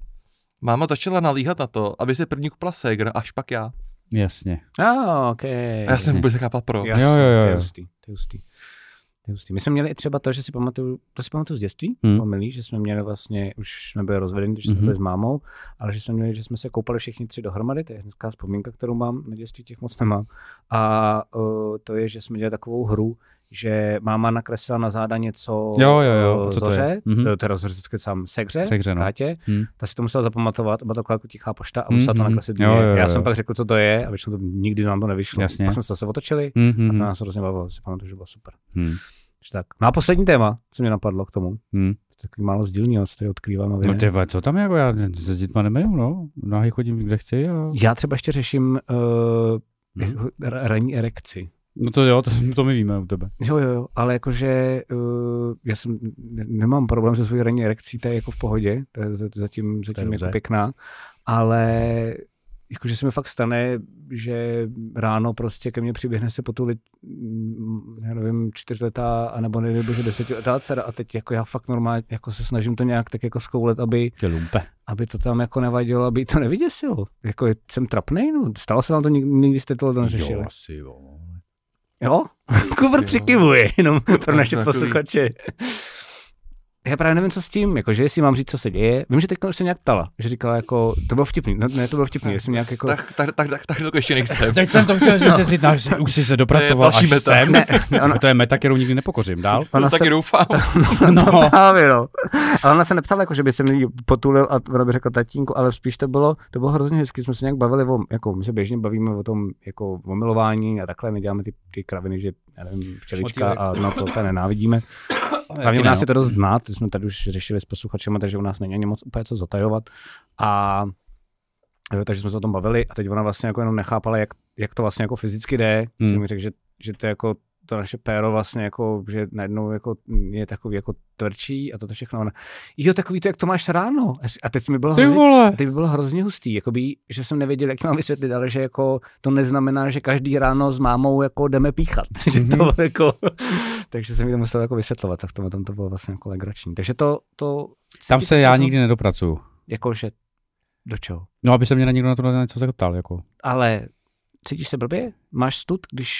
máma začala nalíhat na to, aby se první koupila Segra, až pak já. Jasně. A, ok. A já jsem vůbec nechápal pro. Jasně, Jo, jo, jo, To je hustý, to je hustý. Hustý. My jsme měli i třeba to, že si pamatuju, to si pamatuju z dětství, Hmm. milý, že jsme měli vlastně, už jsme byli rozvedeni, když jsme Mhm. byli s mámou, ale že jsme měli, že jsme se koupali všichni tři dohromady, to je hezká vzpomínka, kterou mám na dětství, těch moc nemám. A uh, to je, že jsme dělali takovou hru, že máma nakreslila na záda něco Jo, jo, jo. A co to je? zoře, Mhm. to teda zoře sám segře, Segře, no. Kátě, Hmm. ta si to musela zapamatovat, byla to taková jako tichá pošta a musela to Mhm. nakreslit Jo, jo, jo, Já jsem pak řekl, co to je a většinou to nikdy nám to nevyšlo. Jasně. Pak jsme se zase otočili a Mhm. to nás hrozně bavilo, si pamatuju, že bylo super. Hmm. Tak. No a poslední téma, co mě napadlo k tomu, Hmm. takový málo sdílného, co tady odkrývám. a vy No vole, co tam jako, já se s dětma nemiju, no. Náhy chodím, kde chci a... Já třeba ještě řeším uh, Mhm. ranní erekci. No to jo, to, to my víme u tebe. Jo, jo, jo, ale jakože uh, já jsem, ne- nemám problém se svojí ranní erekcí, to je jako v pohodě, to je za- zatím, zatím dobře. jako pěkná, ale jakože se mi fakt stane, že ráno prostě ke mně přiběhne se potulit, já nevím, čtyřletá, anebo nevím, bože desetiletá dcera a teď jako já fakt normálně jako se snažím to nějak tak jako zkoulet, aby, aby to tam jako nevadilo, aby to nevyděsilo. Jako jsem trapnej, no, stalo se vám to nikdy, jste tohle neřešili. Jo, asi jo. Jo? Kubr jo. přikivuje, jenom pro naše posluchače. Já právě nevím, co s tím, jakože jestli mám říct, co se děje. Vím, že teď už se nějak ptala, že říkala jako, to bylo vtipný, no, ne, to bylo vtipný, jestli nějak jako... Tak, tak, tak, tak, tak to ještě nejsem. Teď jsem to chtěl říct, že jsi, náš, už jsi se dopracoval až meta. sem. Ne, ne, ona, To je meta, kterou nikdy nepokořím. Dál? ona No, se, taky doufám. no. právě, no. Ale ona se neptala, jako, že by se mi potulil a ona by řekla tatínku, ale spíš to bylo, to bylo hrozně hezky, jsme se nějak bavili o, jako my se běžně bavíme o tom, jako o milování a takhle, neděláme ty, ty kraviny, že, já nevím, včelička a no to, to nenávidíme. Hlavně u nás je to dost znát, ty jsme tady už řešili s posluchačema, takže u nás není ani moc úplně co zatajovat. A jo, takže jsme se o tom bavili a teď ona vlastně jako jenom nechápala, jak, jak to vlastně jako fyzicky jde. Hmm. Jsem mi řekl, že, že to je jako to naše péro vlastně jako, že najednou jako je takový jako tvrdší a toto všechno. Ona, jo, takový to, jak to máš ráno. A teď mi bylo hrozně, a teď by bylo hrozně hustý, jakoby, že jsem nevěděl, jak mám vysvětlit, ale že jako to neznamená, že každý ráno s mámou jako jdeme píchat. že to bylo jako, takže jsem mi to musel jako vysvětlovat, tak v tomhle tom to bylo vlastně jako legrační. Takže to, to Tam se já to, nikdy nedopracuju. Jako, že do čeho? No, aby se mě na někdo na to něco tak ptal, jako. Ale cítíš se blbě? Máš stud, když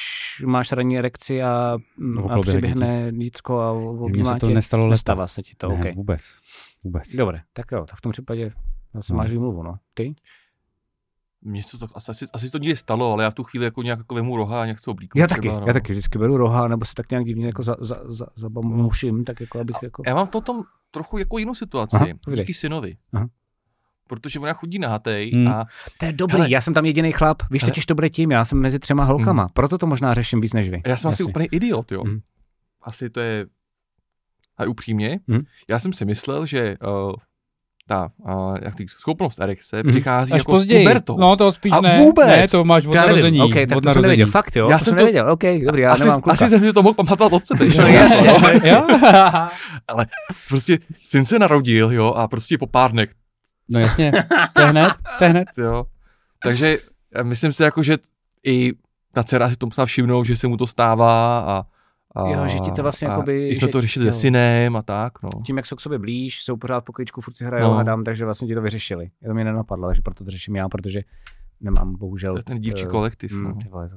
máš ranní erekci a, No, a přiběhne dítko a Mně objímá se to tě? nestalo leta. Nestává se ti to, ne, OK. vůbec. Vůbec. Dobré, tak jo, tak v tom případě zase No. máš výmluvu, no. Ty? Mně se to asi, asi, asi to někdy stalo, ale já v tu chvíli jako nějak jako vemu roha a nějak se oblíknu. Já taky, třeba, no. já taky vždycky beru roha, nebo se tak nějak divně jako za, za, za, zabamuším, tak jako abych jako... Já mám v tom, trochu jako jinou situaci. Aha, díky synovi. Aha. Protože ona chodí nahatej Hmm. a To je dobrý, Hele. já jsem tam jediný chlap, víš, Hele. totiž to bude tím, já jsem mezi třema holkama, proto to možná řeším víc než vy. já jsem asi Jasně. úplný idiot, jo. Mhm. Asi to je... A upřímně, Mhm. já jsem si myslel, že uh, ta uh, jak ty, schopnost erekce Mhm. přichází Až jako později. s pubertou. No to spíš A ne. vůbec. Ne, to máš od já nevím, narození. OK, tak od to jsem nevěděl, fakt jo, Já to jsem to- nevěděl, OK, dobrý, já asi, nemám kluka. asi jsem si to mohl pamatovat od sebe, že? No, jo? jasně. jo? prostě syn se narodil, jo, a prostě po pár dnech, no jasně, to je hned, to je hned. jo. Takže myslím si jako, že i ta dcera si to musela všimnout, že se mu to stává a, a Jo, že ti to vlastně jakoby, jsme že- to řešili jo. se synem a tak, no. Tím, jak jsou k sobě blíž, jsou pořád v pokojičku, furt si hrajou, No. hádám, takže vlastně ti to vyřešili. Já to mě nenapadlo, takže proto to řeším já, protože nemám bohužel. To je ten dívčí eh, kolektiv. mm, no. ty vole, to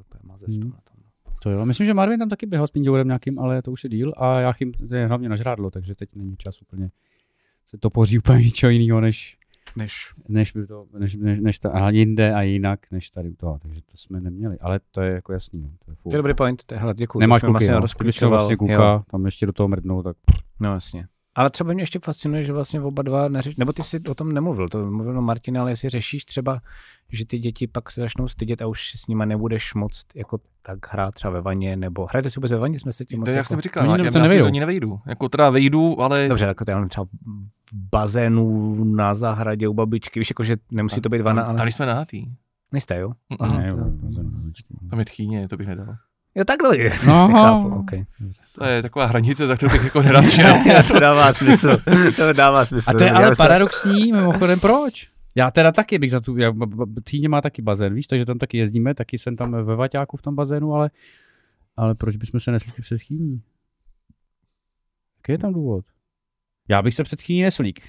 ze Hmm. na tom. To jo, myslím, že Marvin tam taky běhal s pindourem nějakým, ale to už je díl a já chym, to je hlavně na žrádlo, takže teď není čas úplně se to poří úplně ničeho jiného, než, Než než, by to, než, než, než ta, a jinde a jinak, než tady u toho, takže to jsme neměli, ale to je jako jasný, no, to je furt. To je dobrý point, to je, hele, děkuji. Nemáš kluky, vlastně no. Rozklíčoval, vlastně jo. kluka, tam ještě do toho mrdnul, tak No jasně. Ale třeba mě ještě fascinuje, že vlastně oba dva neřeš... Nebo ty jsi o tom nemluvil, to mluvil Martin, ale jestli řešíš třeba, že ty děti pak se začnou stydět a už s nima nebudeš moc jako tak hrát třeba ve vaně, nebo hrajete si vůbec ve vaně, jsme se tím moc To jak jako... jsem říkal, Oni já, tam já, se já si nevejdou. do ní nevejdu. Jako teda vejdu, ale Dobře, jako já třeba v bazénu na zahradě u babičky, víš, jako, že nemusí to být vana, ale... tam jsme nahatý. Nejste, jo? Aha. ne, jo. Tam je tchýně, to bych nedal. Jo, takhle. No. si chápu, okay. To je taková hranice, za kterou bych jako nerad šel. to dává smysl. To dává smysl. A to je ale se- paradoxní, mimochodem, proč? Já teda taky bych za tu, já, Týně má taky bazén, víš, takže tam taky jezdíme, taky jsem tam ve Vaťáku v tom bazénu, ale, ale proč bychom se nesli před Chýní? Jaký je tam důvod? Já bych se před Chýní neslík.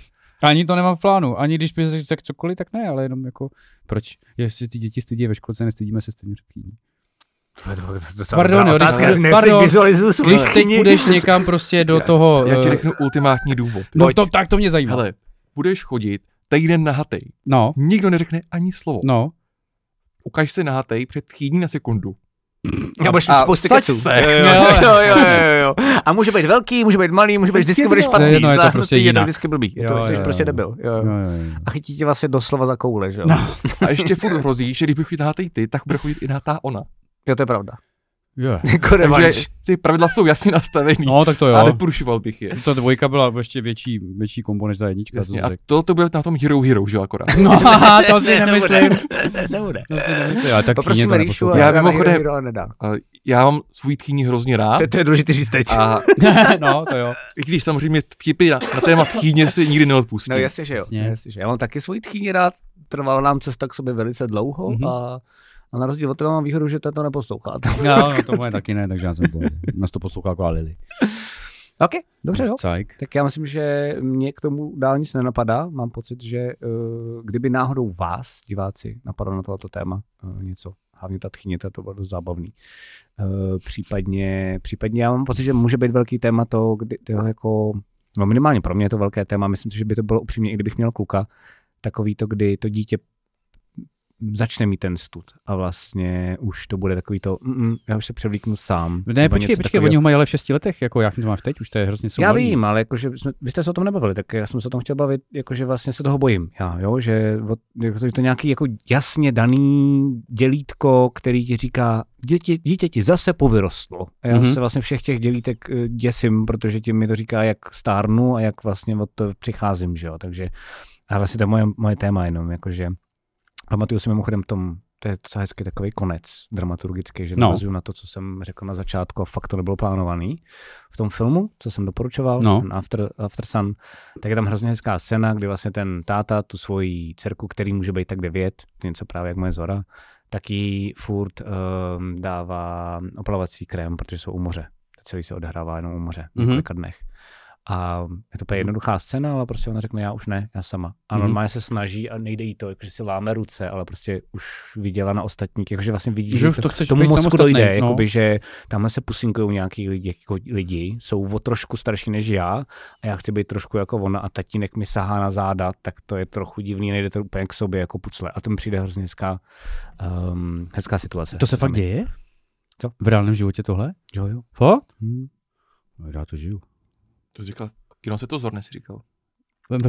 Ani to nemám v plánu, ani když by řekl cokoliv, tak ne, ale jenom jako, proč? Jestli ty děti stydí ve školce, nestydíme se stejně před Chýní. To je- to- to- to- to- Pardon, jo, otázka, když- pardon, Když teď půjdeš někam prostě do Já- toho... Já ti eh, řeknu ultimátní důvod. No Pojď. to, tak to mě zajímá. Hele, budeš chodit týden nahatej. No, Nikdo neřekne ani slovo. no. Ukaž se nahatej před chýní na sekundu. Já budeš A spousty keců. se. Jo, jo, jo, jo, jo. A může být velký, může být malý, může být vždycky budeš špatný. To je jedno, je to prostě je to vždycky blbý. Je Jo, to jsi jo, prostě jo. debil. Jo. Jo, jo, jo. A chytí tě vlastně doslova za koule, že jo? No. A ještě furt hrozí, že když bych chodit nahatej ty, tak bude chodit i nahatá ona. Jo, to je pravda. Jo. Jako Takže revanš. ty pravidla jsou jasně nastavený. No, tak to a jo. neporušoval bych je. Ta dvojka byla ještě větší, větší kombo než ta jednička. Jasně. to A to, to bude na tom Hero Hero, že jo, akorát. No, to si nemyslím. Nebude. To si nemyslím. Ale tak Ríšu a Já já mimochodem- mimochodem... nedá. A já mám svůj tchýní hrozně rád. To, to je důležité říct teď. A no, to jo. i když samozřejmě vtipy na, na téma tchýně si nikdy neodpustím. No jasně, že jo. Jasně. Jasně, že. Já mám taky svůj tchýni rád, trvala nám cesta k sobě velice dlouho Mhm. a, a na rozdíl od toho mám výhodu, že to to neposloucháte. No, no, to moje taky ne, takže já jsem nás to poslouchal jako Lily. OK, dobře, jo. Tak já myslím, že mě k tomu dál nic nenapadá. Mám pocit, že uh, kdyby náhodou vás, diváci, napadlo na tohoto téma uh, něco, hlavně ta tchyně, to bylo dost zábavný. Uh, případně, případně já mám pocit, že může být velký téma to, kdy, to jako, no minimálně pro mě je to velké téma, myslím si, že by to bylo upřímně, i kdybych měl kluka, takový to, kdy to dítě začne mít ten stud a vlastně už to bude takový to, mm, já už se převlíknu sám. Ne, počkej, počkej, oni ho mají ale v šesti letech, jako jak to máš teď, už to je hrozně Já soubalý. vím, ale jakože jsme, vy jste se o tom nebavili, tak já jsem se o tom chtěl bavit, jakože vlastně se toho bojím. Já, jo, že jako to je to nějaký jako jasně daný dělítko, který ti říká, dítě, dítě ti zase povyrostlo. A já Mhm. mm-hmm. se vlastně všech těch dělítek eh, děsím, protože ti mi to říká, jak stárnu a jak vlastně od to přicházím, že jo. Takže a vlastně to je moje, moje téma jenom, jakože pamatuju si mimochodem tom, to je docela hezký takový konec dramaturgický, že No. na to, co jsem řekl na začátku a fakt to nebylo plánovaný. V tom filmu, co jsem doporučoval, No. ten After, After Sun, tak je tam hrozně hezká scéna, kdy vlastně ten táta tu svoji dcerku, který může být tak devět, něco právě jak moje Zora, tak jí furt um, dává oplavací krém, protože jsou u moře. Celý se odehrává jenom u moře, v Mhm. několika dnech. A je to úplně jednoduchá scéna, ale prostě ona řekne, já už ne, já sama. A Mhm. normálně se snaží a nejde jí to, jakože si láme ruce, ale prostě už viděla na ostatních, jakože vlastně vidí, Že už to chceš tomu mozku dojde, no. jakoby, že tamhle se pusinkují nějaký lidi, jako lidi, jsou o trošku starší než já a já chci být trošku jako ona a tatínek mi sahá na záda, tak to je trochu divný, nejde to úplně k sobě jako pucle. A to mi přijde hrozně hezká, um, hezká situace. To se fakt děje? Co? V reálném životě tohle? Jo, jo. Fakt? Hm. No, já to žiju. To říkal, kino se to zorne, si říkal.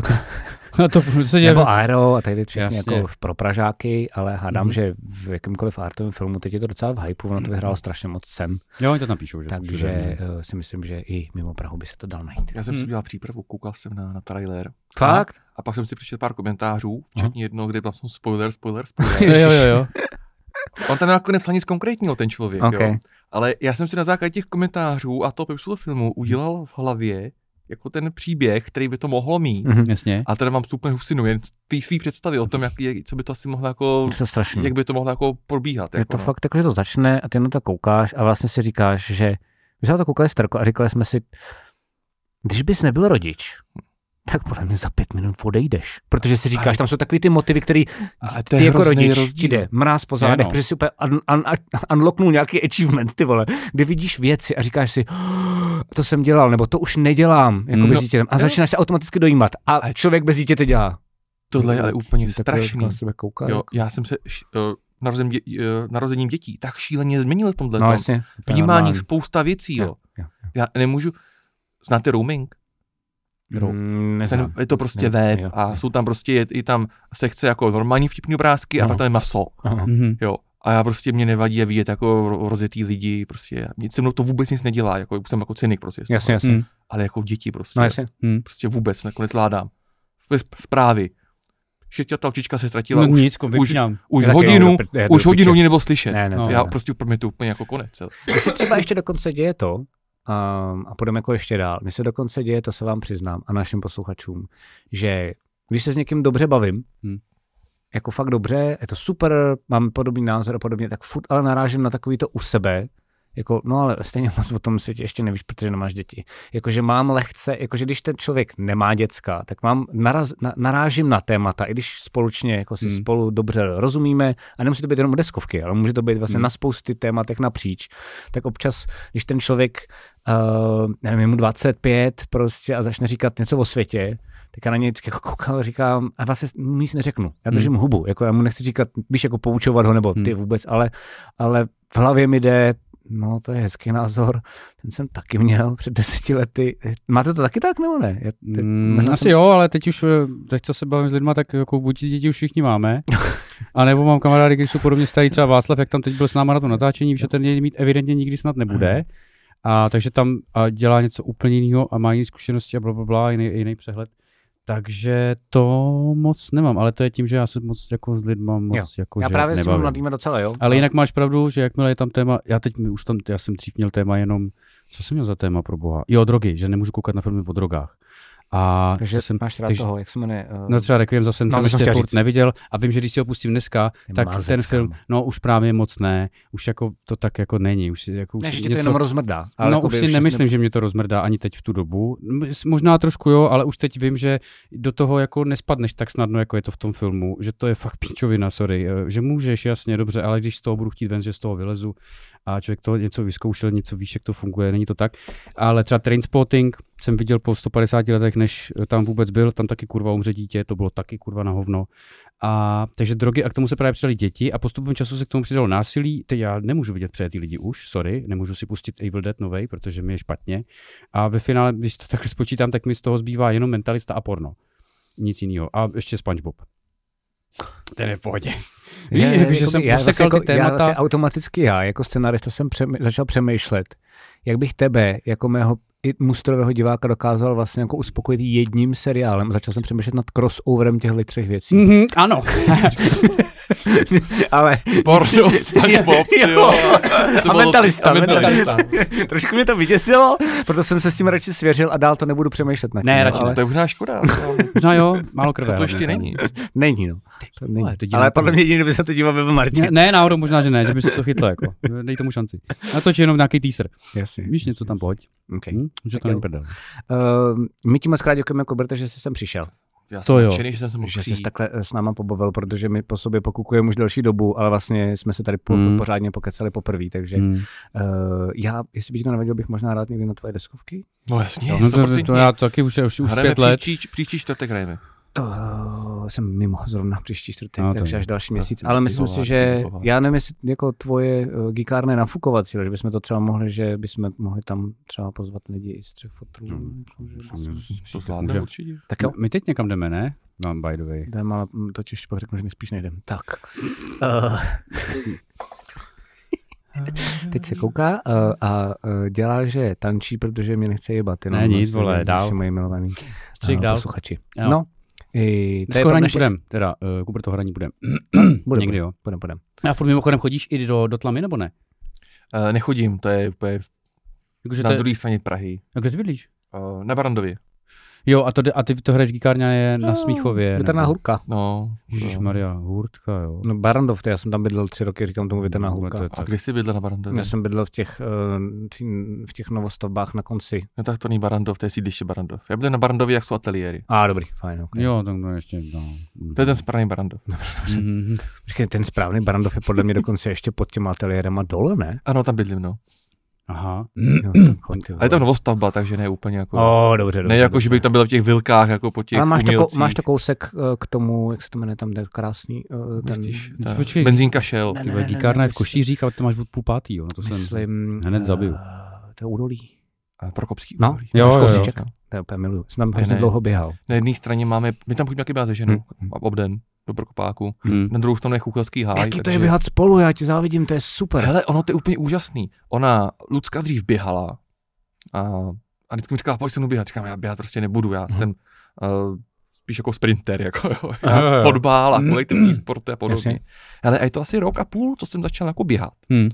No to se děje. Nebo Aero a tady všechny Jasně. jako pro Pražáky, ale hádám, Mhm. že v jakýmkoliv artovém filmu teď je to docela v hypeu, ono to vyhrálo strašně moc cen, Jo, oni to napíšou, že? takže uh, si myslím, že i mimo Prahu by se to dal najít. Já jsem Hmm. si udělal přípravu, koukal jsem na, na trailer Fakt? a pak jsem si přečetl pár komentářů, včetně jednoho, kde tam jsou spoiler, spoiler, spoiler. Jo, jo, jo. On tam jako nepsal nic konkrétního, ten člověk, OK. jo. Ale já jsem si na základě těch komentářů a toho popisu filmu udělal v hlavě jako ten příběh, který by to mohlo mít. Mhm. Jasně. A teda mám super husinu, jen té svý představy o tom, jak, jak, co by to asi mohlo jako, to strašný. jak by to mohlo jako probíhat. Je Jako, to no. fakt jako, že to začne a ty na to koukáš a vlastně si říkáš, že my jsme na to koukali s a říkali jsme si, když bys nebyl rodič, tak podle mě za pět minut odejdeš. Protože si říkáš, tam jsou takový ty motivy, který ty je jako rodič rozdíl. ti jde mráz po zádech, no. protože si úplně un, un, un, unlocknul nějaký achievement, ty vole, kdy vidíš věci a říkáš si, "Oh, to jsem dělal, nebo to už nedělám, jako Mm. bez dítětem. A začínáš se automaticky dojímat. A člověk bez dítěte dělá. Tohle je ale úplně strašný. na sebe kouká, Jo, jako. já jsem se š- eh, narozením, dě, eh, narozením dětí tak šíleně změnil v tomhle No tom. jasně. Vnímání spousta věcí, jo. Jo, jo, Já nemůžu, znáte roaming? Ro- Mm. Ten, je to prostě Ne, web jo, a jo. jsou tam prostě, je, je tam sekce jako normální vtipný obrázky a No. pak tam je maso, Aha. Mhm. jo. A já prostě mě nevadí je vidět jako ro- rozjetý lidi, prostě nic se mnou to vůbec nic nedělá, jako jsem jako cynik prostě. Jasně, jasně. Mm. Ale jako děti prostě, No jasně. Mm. prostě vůbec nakonec zvládám. Ve zprávy. Šestětá holčička se ztratila No už, nic, ko- vypínám. už Taky hodinu, jo, už hodinu mě nebylo slyšet. Ne, ne, No. to Já ne. prostě pro mě to úplně jako konec. jo. Mně se třeba ještě dokonce děje to, um, a půjdeme jako ještě dál, mně se dokonce děje, to se vám přiznám a našim posluchačům, že když se s někým dobře bavím, Hmm. jako fakt dobře, je to super, mám podobný názor a podobně, tak furt ale narážím na takový to u sebe, jako, no ale stejně moc o tom světě ještě nevíš, protože nemáš děti. Jakože mám lehce, jakože když ten člověk nemá děcka, tak mám naraz, na, narážím na témata, i když společně jako si Hmm. spolu dobře rozumíme, a nemusí to být jenom deskovky, ale může to být vlastně Hmm. na spousty tématech napříč, tak občas, když ten člověk, uh, nevím, mu 25 prostě a začne říkat něco o světě, tak já na něj jako koukám a říkám, a vlastně mu nic neřeknu. Já držím Hmm. hubu, jako já mu nechci říkat, víš, jako poučovat ho, nebo ty Hmm. vůbec, ale, ale v hlavě mi jde, no to je hezký názor, ten jsem taky měl před deseti lety. Máte to taky tak, nebo ne? Já teď, Mm, asi jsem- jo, ale teď už, eh, teď co se bavím s lidma, tak jako buď děti už všichni máme, a nebo mám kamarády, kteří jsou podobně starý, třeba Václav, jak tam teď byl s náma na tom natáčení, že ten mít evidentně nikdy snad nebude. A takže tam a dělá něco úplně jiného a má jiné zkušenosti a bla, bla, bla jiný, jiný přehled. Takže to moc nemám, ale to je tím, že já se moc jako s lidma moc Jo. jako, Já že právě s tím nebavím. mladými docela, jo. Ale jinak máš pravdu, že jakmile je tam téma, já teď mi už tam, já jsem dřív měl téma jenom, co jsem měl za téma pro boha? Jo, drogy, že nemůžu koukat na filmy o drogách. A Takže to jsem, máš rád takže- toho, jak se jmenuje? Uh, No třeba Requiem za sen No, jsem ještě furt neviděl a vím, že když si ho pustím dneska, Je tak mazec, ten film, no už právě moc ne, už jako to tak jako není, už jako už ne, že tě to jenom rozmrdá. no jakoby už si už nemyslím, že mě to rozmrdá ani teď v tu dobu. Možná trošku jo, ale už teď vím, že do toho jako nespadneš tak snadno, jako je to v tom filmu, že to je fakt píčovina, sorry, eh, že můžeš, jasně, dobře, ale když z toho budu chtít ven, že z toho vylezu a člověk to něco vyzkoušel, něco víš, jak to funguje, není to tak. Ale třeba Trainspotting jsem viděl po 150 letech, než tam vůbec byl, tam taky kurva umře dítě, to bylo taky kurva na hovno. A takže drogy a k tomu se právě přidali děti a postupem času se k tomu přidalo násilí. Teď já nemůžu vidět přejetý lidi už, sorry, nemůžu si pustit Evil Dead novej, protože mi je špatně. A ve finále, když to takhle spočítám, tak mi z toho zbývá jenom mentalista a porno. Nic jiného. A ještě SpongeBob. Ten je v pohodě. Víš, Že, jako, že jsem já vlastně, ty jako, já témata. vlastně automaticky já, jako scenarista jsem přem, začal přemýšlet, jak bych tebe, jako mého i mustrového diváka dokázal vlastně jako uspokojit jedním seriálem. Začal jsem přemýšlet nad crossoverem těchto třech věcí. Mhm, ano. Ale Porno, SpongeBob, Jo. jo. A mentalista, A mentalista. trošku mě to vyděsilo, proto jsem se s tím radši svěřil a dál to nebudu přemýšlet nad tím. Ne, no, radši ale To je možná škoda. no. Možná jo, málo krve. To, to ale ještě ne. není. Není, no. To není. vole, to ale to- podle mě jediný, kdo by se to díval, by byl Martin. Ne, ne, náhodou možná, že ne, že by se to chytlo, jako. Dej tomu šanci. Natoč jenom nějaký teaser. Jasně. Víš, něco tam pojď. Okay. Hm? Že Tak to není jo. prdel. Uh, my ti moc krát děkujeme, jako Berte, že jsi sem přišel. Já jsem To jo. nadšený, že jsem se mohl že jsi takhle s náma pobavil, protože my po sobě pokukujeme už delší dobu, ale vlastně jsme se tady po, Hmm. pořádně pokecali poprvé, takže Hmm. uh, já, jestli by ti to nevadilo, bych možná rád někdy na tvoje deskovky. No jasně, No to, to, já taky už, už, už Hrajeme pět let. příští, příští čtvrtek hrajeme. To uh, jsem mimo zrovna příští čtvrtek, No, no, takže až další to- měsíc. Ale myslím si, že já nevím, jestli jako tvoje gikárna je nafukovací, že bychom to třeba mohli, že bychom mohli tam třeba pozvat lidi i z třech fotrů. Hmm. To určitě. Tak jo, My teď někam jdeme, ne? Mám by the way. jdem, ale mm, totiž pak řeknu, že nejspíš nejdem. Tak. Uh, teď se kouká uh, a uh, dělá, že tančí, protože mě nechce jebat. jenom Ne, nic, vlastně vole, naši dál. Moji milovaný Střih uh, dál. posluchači. Jo. No, i, to je pro hraní naše- budem, teda uh, Kubr to hraní budem. Bude, Někdy bude, jo. Budem, budem. A furt mimochodem chodíš i do, do tlamy, nebo ne? Uh, nechodím, to je úplně Jakože na to je, druhé straně Prahy. a kde ty bydlíš? Uh, na Barandově. Jo, a, to, a ty to hraješ v Geekárně je na Smíchově. Větrná nebo- hurka. No, Ježíš no. Maria, hurtka, jo. No Barandov, to já jsem tam bydlel tři roky, říkám tomu větrná No, to hurka. je A kde jsi bydlel na Barandově? Já jsem bydlel v těch, eh, v těch novostavbách na konci. No tak to není Barandov, to je sídliště Barandov. Já bydlel na Barandově, jak jsou ateliéry. A ah, dobrý, fajn. Okay. Jo, tak to ještě, no. To je ten správný Barandov. Mhm. Počkej, ten správný Barandov je podle mě dokonce ještě pod těma ateliérama dole, ne? Ano, tam bydlím, no. Aha. Jo, takhle, A je to vole. novostavba, takže ne úplně jako... O, dobře, dobře. ne jako, dobře. že bych tam byl v těch vilkách, jako po těch Ale máš to, umělcích. máš to kousek eh, k tomu, jak se to jmenuje tam, ten krásný, eh, ten, Myslíš, ta Počkej. benzínka šel. Ne, Ty ne, ne, je v Košířích, ale ty máš od půl pátý, jo. To jsem... myslím, hned zabiju. eh, to je údolí. A Prokopský No, údolí. jo, jo, jo. To je úplně miluju. Jsem tam hrozně ne. dlouho běhal. Na jedné straně máme, my tam chodíme taky běhat se ženou, Hmm. a obden do Prokopáku. Hm. Na druhou stranu je Chuchelský háj. Jaký to je takže- běhat spolu, já ti závidím, to je super. Hele, ono to je úplně úžasný. Ona, Lucka dřív běhala a, a vždycky mi říkala, pojď se mnou běhat. Říkám, já běhat prostě nebudu, já jsem uh, spíš jako sprinter, jako jo, já, fotbal a Mm. kolektivní sporty a podobně. Ale je to asi rok a půl, co jsem začal jako běhat. Hm.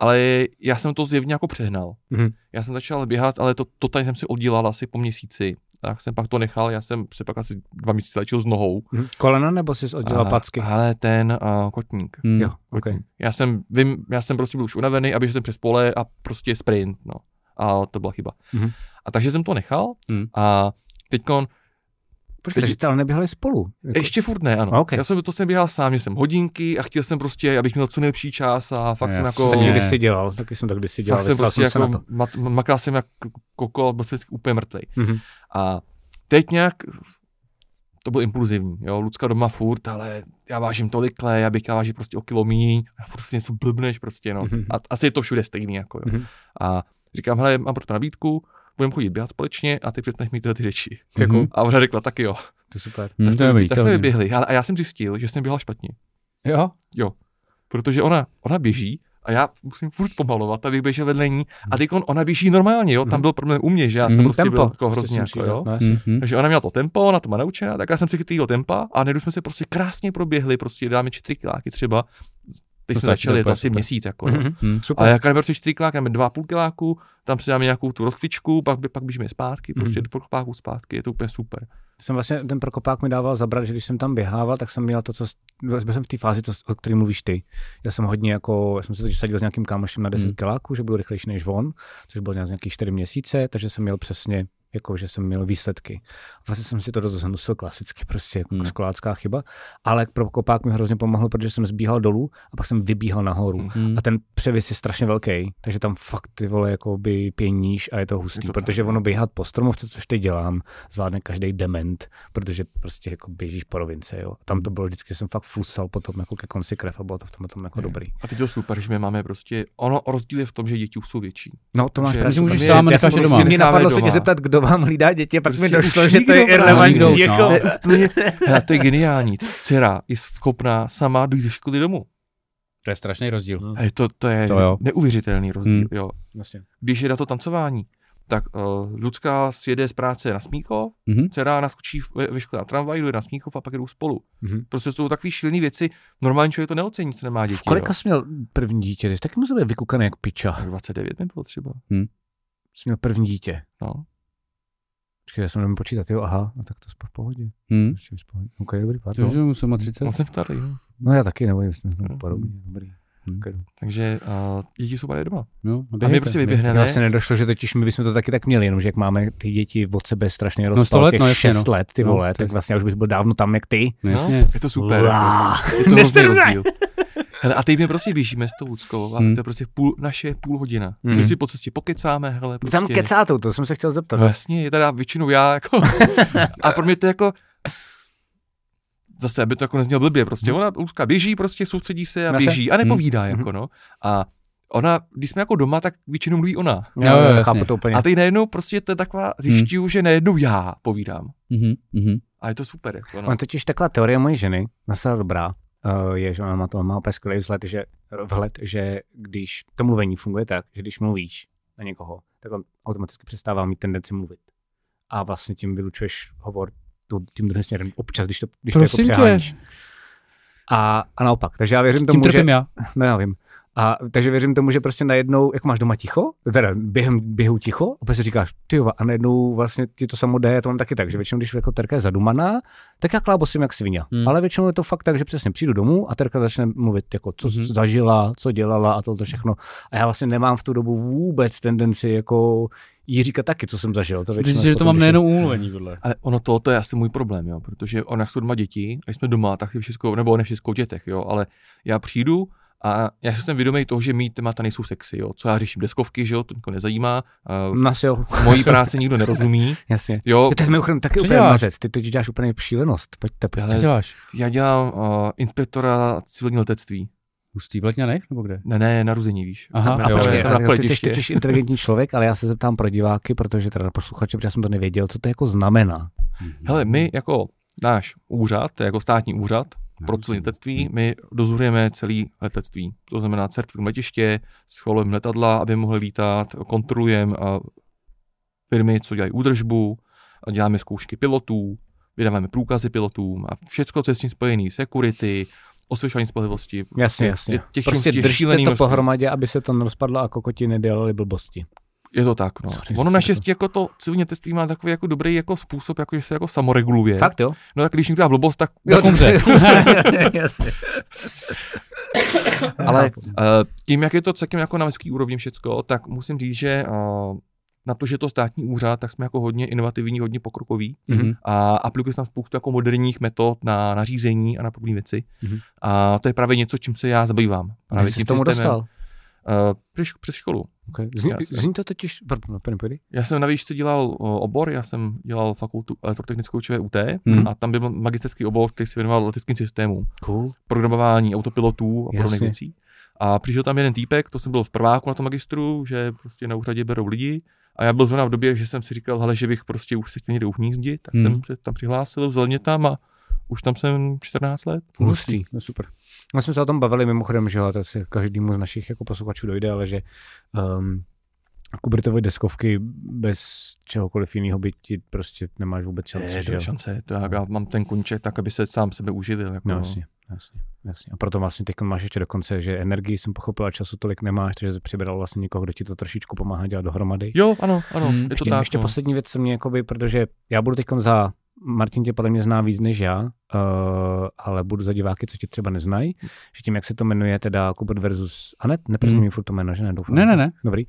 Ale já jsem to zjevně jako přehnal. Mhm. Já jsem začal běhat, ale to, to tady jsem si oddělal asi po měsíci. Tak jsem pak to nechal, já jsem se pak asi dva měsíce léčil s nohou. Mhm. Kolena nebo jsi oddělal placky? Ale ten uh, kotník. Hm. Jo. Kotník. Já jsem, vím, já jsem prostě byl už unavený a běžel jsem přes pole a prostě sprint, no. A to byla chyba. Mhm. A takže jsem to nechal Mhm. a teďkon, Počkej, takže jste ale neběhali spolu. Jako, ještě furt ne, ano. Ok. Já jsem to jsem běhal sám, jsem hodinky a chtěl jsem prostě, abych měl co nejlepší čas a fakt jsem Jasně. jako... Ne. kdysi dělal, taky jsem to kdysi dělal. Fakt jsem prostě se na jako, mat, makal jsem jak koko byl jsem úplně mrtvý. Mhm. A teď nějak to bylo impulzivní, jo, Lucka doma furt, ale já vážím tolik já bych vážím prostě o kilo míň, a furt prostě něco blbneš prostě, no. Mhm. A asi je to všude stejný, jako jo. Mhm. A říkám, hele, mám pro to nabídku, budeme chodit běhat společně a ty přestaneš mít tyhle ty řeči. Mhm. A ona řekla, taky jo. To je super. Tak to je dobrý, tak jsme vyběhli, a já jsem zjistil, že jsem běhal špatně. Jo? Protože ona, ona běží a já musím furt pomalovat, abych běžel vedle ní. A teď ona běží normálně, jo. Tam Mhm. byl problém u mě, že já jsem Mhm. prostě byl Tempo. jako hrozně, jako, jo. hm. Takže ona měla to tempo, ona to má naučená, tak já jsem si chytil toho tempa a nedu jsme se prostě krásně proběhli, prostě dáme čtyři kiláky třeba. Teď To jsme stačí, začali, to je to je asi super. měsíc, jako, jo. Mhm. Hm. Super. Ale neberu ty čtyři kiláky, dva a půl kiláku, tam si dáme nějakou tu rozkvičku, pak, pak běžíme zpátky, prostě Mhm. do prokopáku zpátky, je to úplně super. jsem vlastně, ten Prokopák mi dával zabrat, že když jsem tam běhával, tak jsem měl to, co, byl jsem v té fázi, to, o které mluvíš ty. Já jsem hodně jako, já jsem se totiž sadil s nějakým kámošem na 10 Hmm. mm. kiláků, že budu rychlejší než on, což bylo nějak nějaký 4 měsíce, takže jsem měl přesně jako, že jsem měl výsledky. Vlastně jsem si to dost zanosil klasicky, prostě jako Hmm. školácká chyba, ale pro kopák mi hrozně pomohl, protože jsem zbíhal dolů a pak jsem vybíhal nahoru. Hmm. Hm. A ten převis je strašně velký, takže tam fakt ty vole jako by pěníš a je to hustý, Je to protože tak, ono no. běhat po stromovce, což teď dělám, zvládne každý dement, protože prostě jako běžíš po rovince, jo. A tam to bylo vždycky, že jsem fakt flusal potom jako ke konci krev a bylo to v tom, tom jako Je. dobrý. A teď to super, že my máme prostě, ono rozdíl je v tom, že děti už jsou větší. No to máš Že- pravdu. můžeš sám a já necháš jsem je prostě- doma. Mě napadlo se tě Doma. zeptat, kdo vám hlídá děti, a pak mi Prostě došlo, už že to je irrelevantní. Jako, no. To je to je geniální. Dcera je schopná sama dojít ze školy domů. To je strašný rozdíl. A je to, to je To jo. neuvěřitelný rozdíl. Hmm. Jo. Vlastně. Když je na to tancování, tak uh, Lucka sjede z práce na Smíchov, Mhm. dcera naskočí ve, ve škole na tramvaj, jde na Smíchov a pak jdou spolu. Mhm. Prostě jsou takové šílené věci, normální člověk to neocení, co nemá děti. V kolika jo. jsi měl první dítě? Ty jsi taky musel být vykukaný jak piča. Tak 29 mi bylo třeba. Jsi měl první dítě. No. Počkej, já jsem nevím počítat, jo, aha, no tak to jsme v pohodě. Hm. Ještě v pohodě. OK, dobrý, pár. Takže musím mít 30. On jsem starý, jo. No já taky, nebo jsme Mhm. podobně, dobrý. Okay. Takže uh, děti jsou tady doma. No, A my prostě vyběhneme. Vlastně nedošlo, že totiž my bychom to taky tak měli, jenomže jak máme ty děti od sebe strašně rozpal, let, těch no, jasně, 6 no. let, ty No, vole, to tak vlastně já už bych byl dávno tam, jak ty. No, No, je to super. Je to hrozný rozdíl. Hele, a teď my prostě běžíme s tou Luckou a Hmm. to je prostě půl, naše půl hodina. Hmm. My si po cestě pokecáme, hele, prostě. Tam kecátou, to jsem se chtěl zeptat. No jasně, je teda většinou já, jako. a pro mě to je jako, zase, aby to jako neznělo blbě, prostě ona, Lucka běží, prostě soustředí se a Naše- běží a nepovídá, Mhm. jako no. A ona, když jsme jako doma, tak většinou mluví ona. Jo, Jo, jo, chápu to úplně. A teď najednou prostě to je taková, zjišťuju, že najednou já povídám. Mhm, mhm. A je to super, jako no. On totiž taková teorie mojí ženy, zase dobrá, je, že ona má to má úplně skvělý vzhled, že, vhled, že když to mluvení funguje tak, že když mluvíš na někoho, tak on automaticky přestává mít tendenci mluvit. A vlastně tím vylučuješ hovor tím druhým směrem občas, když to, když to jako Prosím tě. přeháníš. A, a naopak. Takže já věřím tomu, Tím že... trpím já. No já vím. A takže věřím tomu, že prostě najednou, jak máš doma ticho, teda během běhu ticho, a pak si říkáš, ty jo, a najednou vlastně ti to samo jde, já to mám taky tak, že většinou, když jako terka je zadumaná, tak já klábosím jak svině. Hmm. Ale většinou je to fakt tak, že přesně přijdu domů a terka začne mluvit, jako co hmm. zažila, co dělala a to všechno. A já vlastně nemám v tu dobu vůbec tendenci jako jí říkat taky, co jsem zažil. To Myslím že to mám nejenom umluvení tohle. Ale ono to, to je asi můj problém, jo, protože on, jak jsou doma děti, a jsme doma, tak všechno, nebo ne všechno o dětech, jo, ale já přijdu a já jsem vědomý toho, že mý témata nejsou sexy, jo, co já řeším deskovky, že jo, to nikoho nezajímá, uh, Nás jo, mojí práci nikdo nerozumí, jasně. jo, Ty mimochodem taky Co úplně děláš? mazec, ty to děláš úplně šílenost. Pojďte, pojďte. Co Ale- děláš? já dělám uh, inspektora civilního letectví, Hustý v Letňanech nebo kde? ne, ne, narození, víš. Aha, A jo, počkej, jo. to na ty jsi politiště. totiž inteligentní člověk, ale já se zeptám pro diváky, protože teda posluchače, protože já jsem to nevěděl, co to jako znamená. Hele, my jako náš úřad, jako státní úřad pro celé letectví, my dozorujeme celé letectví. To znamená, certifikujeme letiště, schvalujeme letadla, aby mohly lítat, kontrolujeme firmy, co dělají údržbu, a děláme zkoušky pilotů, vydáváme průkazy pilotům a všechno, co je s tím spojené, security, osvědčování spolehlivosti. Jasně, Je- jasně. těch prostě držíte to množství. pohromadě, aby se to nerozpadlo a kokoti nedělali blbosti. Je to tak, no. Sorry, ono naštěstí jako to civilní letectví má takový jako dobrý jako způsob, jako že se jako samoreguluje. Fakt jo? No tak když někdo dá blbost, tak Tak umře. jasně. Ale uh, tím, jak je to celkem jako na vysoké úrovni všecko, tak musím říct, že uh, na to, že je to státní úřad, tak jsme jako hodně inovativní, hodně pokrokoví Mhm. a aplikuje se tam spoustu jako moderních metod na nařízení a na podobné věci. Mhm. A to je právě něco, čím se já zabývám. Právě Jak jsi k tomu dostal? Uh, přes, přes školu. Okay. Zní, Jasně. zní, to totiž, pardon, pardon, pardon. Já jsem na výšce dělal obor, já jsem dělal fakultu elektrotechnickou ČVUT Mhm. a tam byl magisterský obor, který se věnoval leteckým systémům. Cool. programování autopilotů a podobných věcí. A přišel tam jeden týpek, to jsem byl v prváku na tom magistru, že prostě na úřadě berou lidi. A já byl zrovna v době, že jsem si říkal, hele, že bych prostě už se chtěl někde uhnízdit, tak Hmm. jsem se tam přihlásil, vzal mě tam a už tam jsem 14 let. Hustý. No super. My jsme se o tom bavili mimochodem, že jo, to si každému z našich jako posluchačů dojde, ale že um, Kubertovy deskovky bez čehokoliv jiného by ti prostě nemáš vůbec šanci, Je, to je šance, to já, já mám ten konček tak, aby se sám sebe uživil. Jako, No, jasně, jasně, jasně. A proto vlastně teď máš ještě dokonce, že energii jsem pochopil a času tolik nemáš, takže jsi přibral vlastně někoho, kdo ti to trošičku pomáhá dělat dohromady. Jo, ano, ano, Hmm. je to ještě, tak. ještě no. poslední věc, co mě jakoby, protože já budu teď za Martin tě podle mě zná víc než já, uh, ale budu za diváky, co tě třeba neznají, že tím, jak se to jmenuje, teda Kubert versus Anet, neprezumím Hmm. furt to jméno, že ne, doufám. Ne, ne, ne. Dobrý.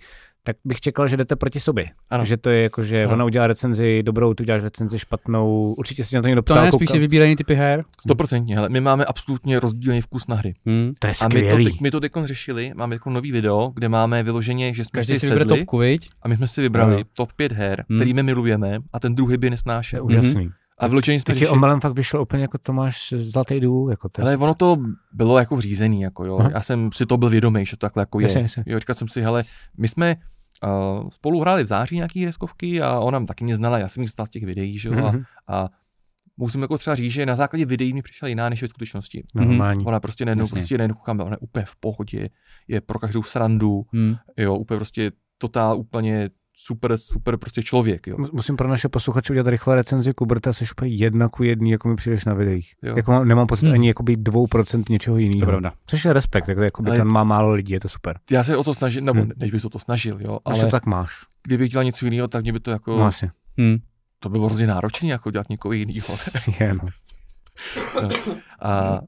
Tak bych čekal, že jdete proti sobě. Ano. Že to je jako, že Ano. ona udělá recenzi dobrou, ty uděláš recenzi špatnou. Určitě si na to někdo To ptal. ne, spíš koukal- si vybírají typy her. Stoprocentně, hele, my máme absolutně rozdílný vkus na hry. Hmm. To je A my to, skvělý. teď, my to teď řešili, máme jako nový video, kde máme vyloženě, že jsme Každý si si vybere sedli topku, viď? a my jsme si vybrali Ano. top 5 her, Hmm. který my milujeme a ten druhý by To je nesnášel. úžasný. A vyloženě jsme řešili, omylem fakt vyšlo úplně jako Tomáš Zlatý důl. Jako to ale ono to bylo jako řízený, jako jo. Aha. Já jsem si to byl vědomý, že to takhle jako je. Jasně, jasně. Jo, říkal jsem si, hele, my jsme uh, spolu hráli v září nějaký deskovky a ona taky mě znala, já jsem jí znal z těch videí, že jo. A, Mhm. a musím jako třeba říct, že na základě videí mi přišla jiná než ve skutečnosti. Normální. Ona prostě najednou, Jasně. prostě najednou koukáme, ona je úplně v pohodě, je pro každou srandu, Hmm. jo, úplně prostě totál, úplně super, super prostě člověk, jo. Mus- Musím pro naše posluchače udělat rychle recenzi Kuberta, jsi úplně jedna ku jedný, jako mi přijdeš na videích. Jo. Jako mám, nemám pocit Hmm. ani jakoby 2% něčeho To je jiného. pravda. Což je respekt, jako, jako Ale- tam má málo lidí, je to super. Já se o to snažím, nebo Hmm. než bych se o to snažil, jo, Ale ale to tak máš. kdybych dělal něco jiného, tak mě by to jako, No asi. Hmm. to by bylo hrozně náročné, jako dělat někoho jiného. Je, no. A,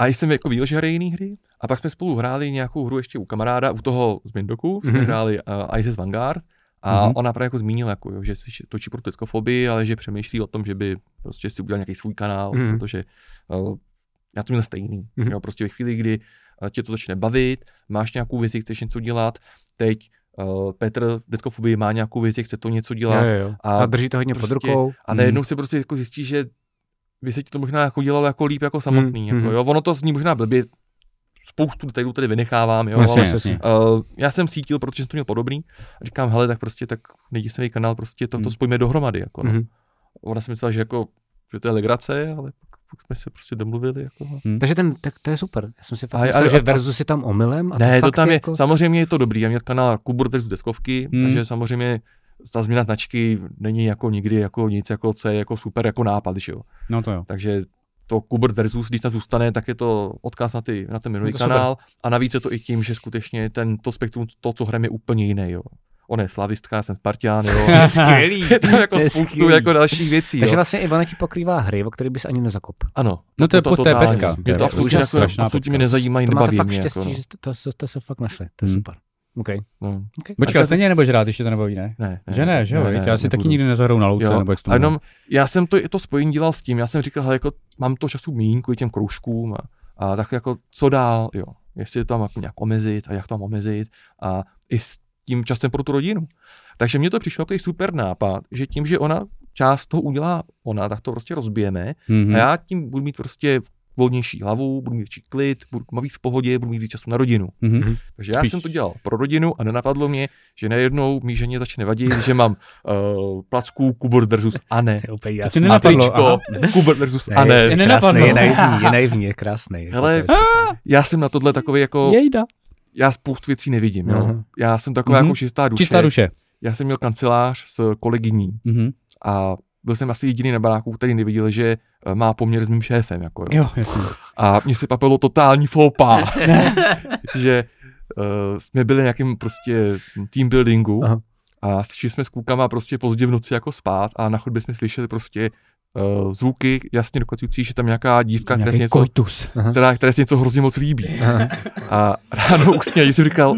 a jsem jako viděl, že hraje jiný hry. A pak jsme spolu hráli nějakou hru ještě u kamaráda, u toho z Mindoku, jsme Mhm. hráli uh, ISIS Vanguard. A Mhm. ona právě jako zmínila, jako, jo, že si točí pro teskofobii, ale že přemýšlí o tom, že by prostě si udělal nějaký svůj kanál, Mhm. protože uh, já to měl stejný. Mhm. Jo, prostě ve chvíli, kdy uh, tě to začne bavit, máš nějakou vizi, chceš něco dělat, teď uh, Petr v deskofobii má nějakou vizi, chce to něco dělat, Jo, jo, a A, drží to hodně pod prostě- rukou. a najednou si prostě jako zjistí, že by se ti to možná jako dělalo jako líp jako samotný. Mm, jako, mm. jo? Ono to zní možná blbě, spoustu detailů tady vynechávám, jo, Jasně, ale jasně. uh, já jsem cítil, protože jsem to měl podobný, a říkám, hele, tak prostě tak nejděsný kanál, prostě to, to Mm. spojíme dohromady. Jako, no. Mhm. Ona si myslela, že, jako, že to je legrace, ale pak, pak jsme se prostě domluvili. Jako, no. Takže ten, tak to je super. Já jsem si fakt A- myslel, a- že versus je tam omylem. A ne, to fakt tam je, jako... samozřejmě je to dobrý, já měl kanál Kubur versus deskovky, Mm. takže samozřejmě ta změna značky není jako nikdy jako nic, jako, co je jako super jako nápad, že jo. No to jo. Takže to Kubert versus, když tam zůstane, tak je to odkaz na, ty, na ten minulý No to kanál a navíc je to i tím, že skutečně ten, to spektrum, to, co hrajeme, je úplně jiné, jo. On je slavistka, já jsem Spartián, jo. Skvělý. je tam jako To je spoustu skvělý. jako dalších věcí, Takže jo. vlastně i ona ti pokrývá hry, o kterých bys ani nezakop. Ano. No to je- to je totálně. pecka. Mě To je to absolutně, jako, absolutně mě nezajímají, To máte nebaví fakt mě. štěstí, Jako, no. že jste, to, to, to se fakt našli. To je Hmm. super. Okay. no. Okay. Počkej, stejně nebudeš rád, když tě to nebaví, ne? Ne, Že ne, že jo? ne, Ne, já si taky nikdy nezahrou na louce, Jo, nebo jak to jenom, já jsem to, to spojení dělal s tím, já jsem říkal, hele, jako, mám to času míň kvůli těm kroužkům a, a tak jako, co dál, jo, jestli to mám jako nějak omezit a jak to mám omezit a i s tím časem pro tu rodinu. Takže mně to přišlo jako super nápad, že tím, že ona část toho udělá ona, tak to prostě rozbijeme Mhm. a já tím budu mít prostě volnější hlavu, budu mít větší klid, budu mít víc v pohodě, budu mít víc času na rodinu. Mhm. Takže já Spíš- jsem to dělal pro rodinu a nenapadlo mě, že najednou mý ženě začne vadit, že mám uh, placku Kubert versus Ane. Úplně To jasný. tričko Kubert versus Ne, Ane. je, je, krásný, je naivní, je naivní, je krásný. Hele, to je super. Já jsem na tohle takový jako, Jejda. já spoustu věcí nevidím. Jo. Aha. Já jsem taková Mhm. jako čistá duše. Čistá duše. Já jsem měl kancelář s kolegyní Mhm. a byl jsem asi jediný na baráku, který neviděl, že eh, má poměr s mým šéfem. Jako, jo. Jo, jasně. A mně se papilo totální foupa, že uh, jsme byli nějakým prostě team buildingu Aha. a šli jsme s klukama prostě pozdě v noci jako spát a na chodbě jsme slyšeli prostě uh, zvuky jasně dokazující, že tam nějaká dívka, která si, něco, která, která si něco hrozně moc líbí. Aha. A ráno usněl, jsem říkal,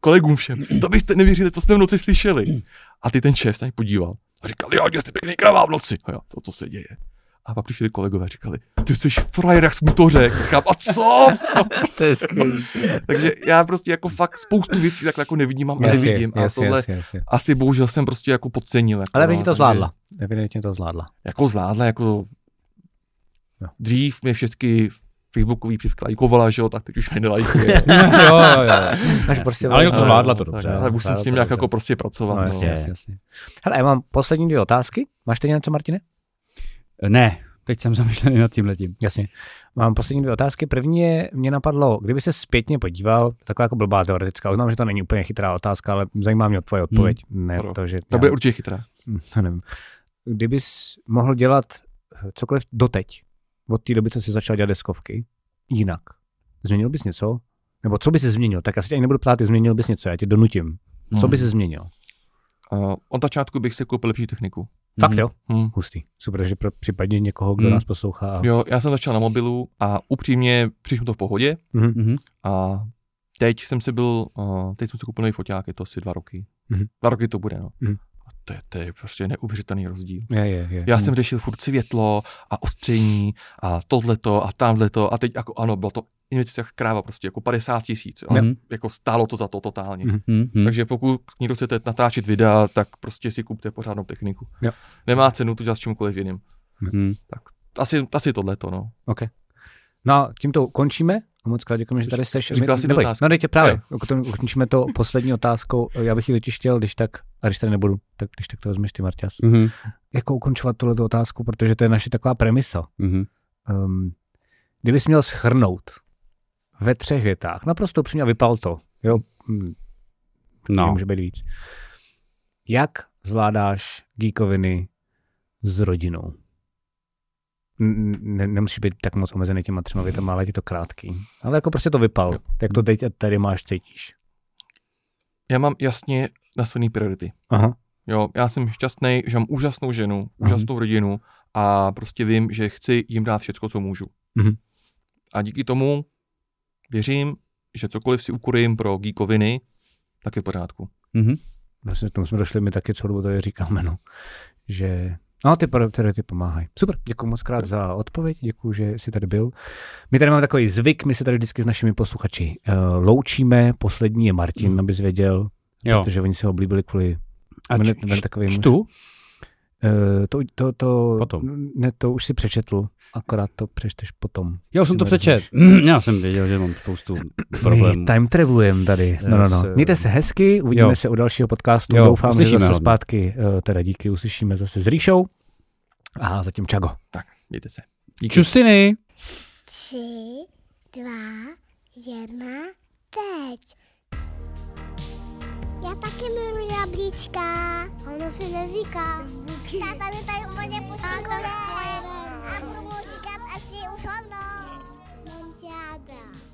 kolegům všem, to byste nevěřili, co jsme v noci slyšeli. A ty ten šéf se podíval a říkal, jo, jste pěkný kravá v noci. A jo, to, co se děje. A pak přišli kolegové a říkali, ty jsi frajer, jak jsi mu to řekl. Říkám, a co? To je skvělý. Takže já prostě jako fakt spoustu věcí takhle jako nevidím a nevidím. A jasně, tohle jasně, jasně. asi bohužel jsem prostě jako podcenil. Jako, Ale no, vidíte to zvládla. Evidentně to zvládla. Jako zvládla, jako Jo. dřív mě všechny Facebookový přívky lajkovala, že jo, tak teď už mě nelajkuje. jo, jo, jo. Prostě Ale to no, zvládla to tak, dobře. Už jsem zvládla s tím to nějak dobře. jako prostě pracovat. No, No, jasně, jasně, jasně. Hele, já mám poslední dvě otázky. Máš teď něco, Martine? Ne, teď jsem zamýšlený nad tím letím. Jasně. Mám poslední dvě otázky. První je, mě napadlo, kdyby se zpětně podíval, taková jako blbá teoretická, uznám, že to není úplně chytrá otázka, ale zajímá mě tvoje odpověď. Ne Ano. to, že To bude určitě chytrá. já nevím. Kdybys mohl dělat cokoliv doteď, od té doby, co jsi začal dělat deskovky, jinak, změnil bys něco? Nebo co bys změnil? Tak já se tě ani nebudu ptát, ty změnil bys něco, já tě donutím. Co Hmm. bys změnil? Uh, od začátku bych si koupil lepší techniku. Fakt Mhm. jo? Hmm. Hustý. Super, že pro případně někoho, kdo Hmm. nás poslouchá. a- Jo, já jsem začal na mobilu a upřímně přišlo to v pohodě Mhm. Mhm. a teď jsem si byl, uh, teď jsem si koupil nový foťák, je to asi dva roky. Mhm. Dva roky to bude, no. Mhm. A to je, to je prostě neuvěřitelný rozdíl. Je, je, je. Já jsem řešil furt světlo a ostření a tohleto a tamhleto a teď jako ano, bylo to investice jak kráva prostě jako 50 tisíc, Mhm. jako stálo to za to totálně. Mhm. Mhm. Takže pokud někdo chcete natáčet videa, tak prostě si kupte pořádnou techniku. Jo. Nemá cenu to dělat s čímkoliv jiným. Mhm. Asi, asi tohleto, no. No a tímto končíme. A moc krát děkujeme, že tady jsi. Říkal jsi Neboj. No dejte právě. To, končíme to poslední otázkou. Já bych ji totiž chtěl, když tak, a když tady nebudu, tak když tak to vezmeš ty, Marťas. Mhm. Jako ukončovat tuhle otázku, protože to je naše taková premisa. Mhm. Um, kdybys měl schrnout ve třech větách, naprosto upřímně a vypal to, jo, hm, No. může být víc. Jak zvládáš geekoviny s rodinou? Ne, nemusíš být tak moc omezený těma třema větama, ale je to krátký. Ale jako prostě to vypal. Jak to teď a tady máš, cítíš. Já mám jasně nastavený priority. Aha. Jo, já jsem šťastný, že mám úžasnou ženu, Mhm. úžasnou rodinu a prostě vím, že chci jim dát všechno, co můžu. Mhm. A díky tomu věřím, že cokoliv si ukurím pro geekoviny, tak je v pořádku. Mhm. Vlastně k tomu jsme došli, my taky celou dobu tady říkáme, no, že No, ty priority pomáhají. Super, děkuji moc krát za odpověď, děkuji, že jsi tady byl. My tady máme takový zvyk, my se tady vždycky s našimi posluchači uh, loučíme, poslední je Martin, Mm. abys věděl, Jo. protože oni se oblíbili kvůli A č- jmenuje takový muž. čtu? Uh, to, to, to, Potom. Ne, to už si přečetl, akorát to přečteš potom. Já už jsem to přečet. Já jsem věděl, že mám spoustu problémů. My time travelujeme tady. No, no, no. Mějte se hezky, uvidíme jo. se u dalšího podcastu. Jo, Doufám, že zase zpátky, uh, teda díky, uslyšíme zase s Ríšou. A zatím čago. Tak, mějte se. Díky. Čustiny! Tři, dva, jedna, teď. Já taky miluji jablíčka. Ono si neříká. Já tady tady úplně pošikuje. A budu mu říkat, až je už hodno. Mám tě ráda.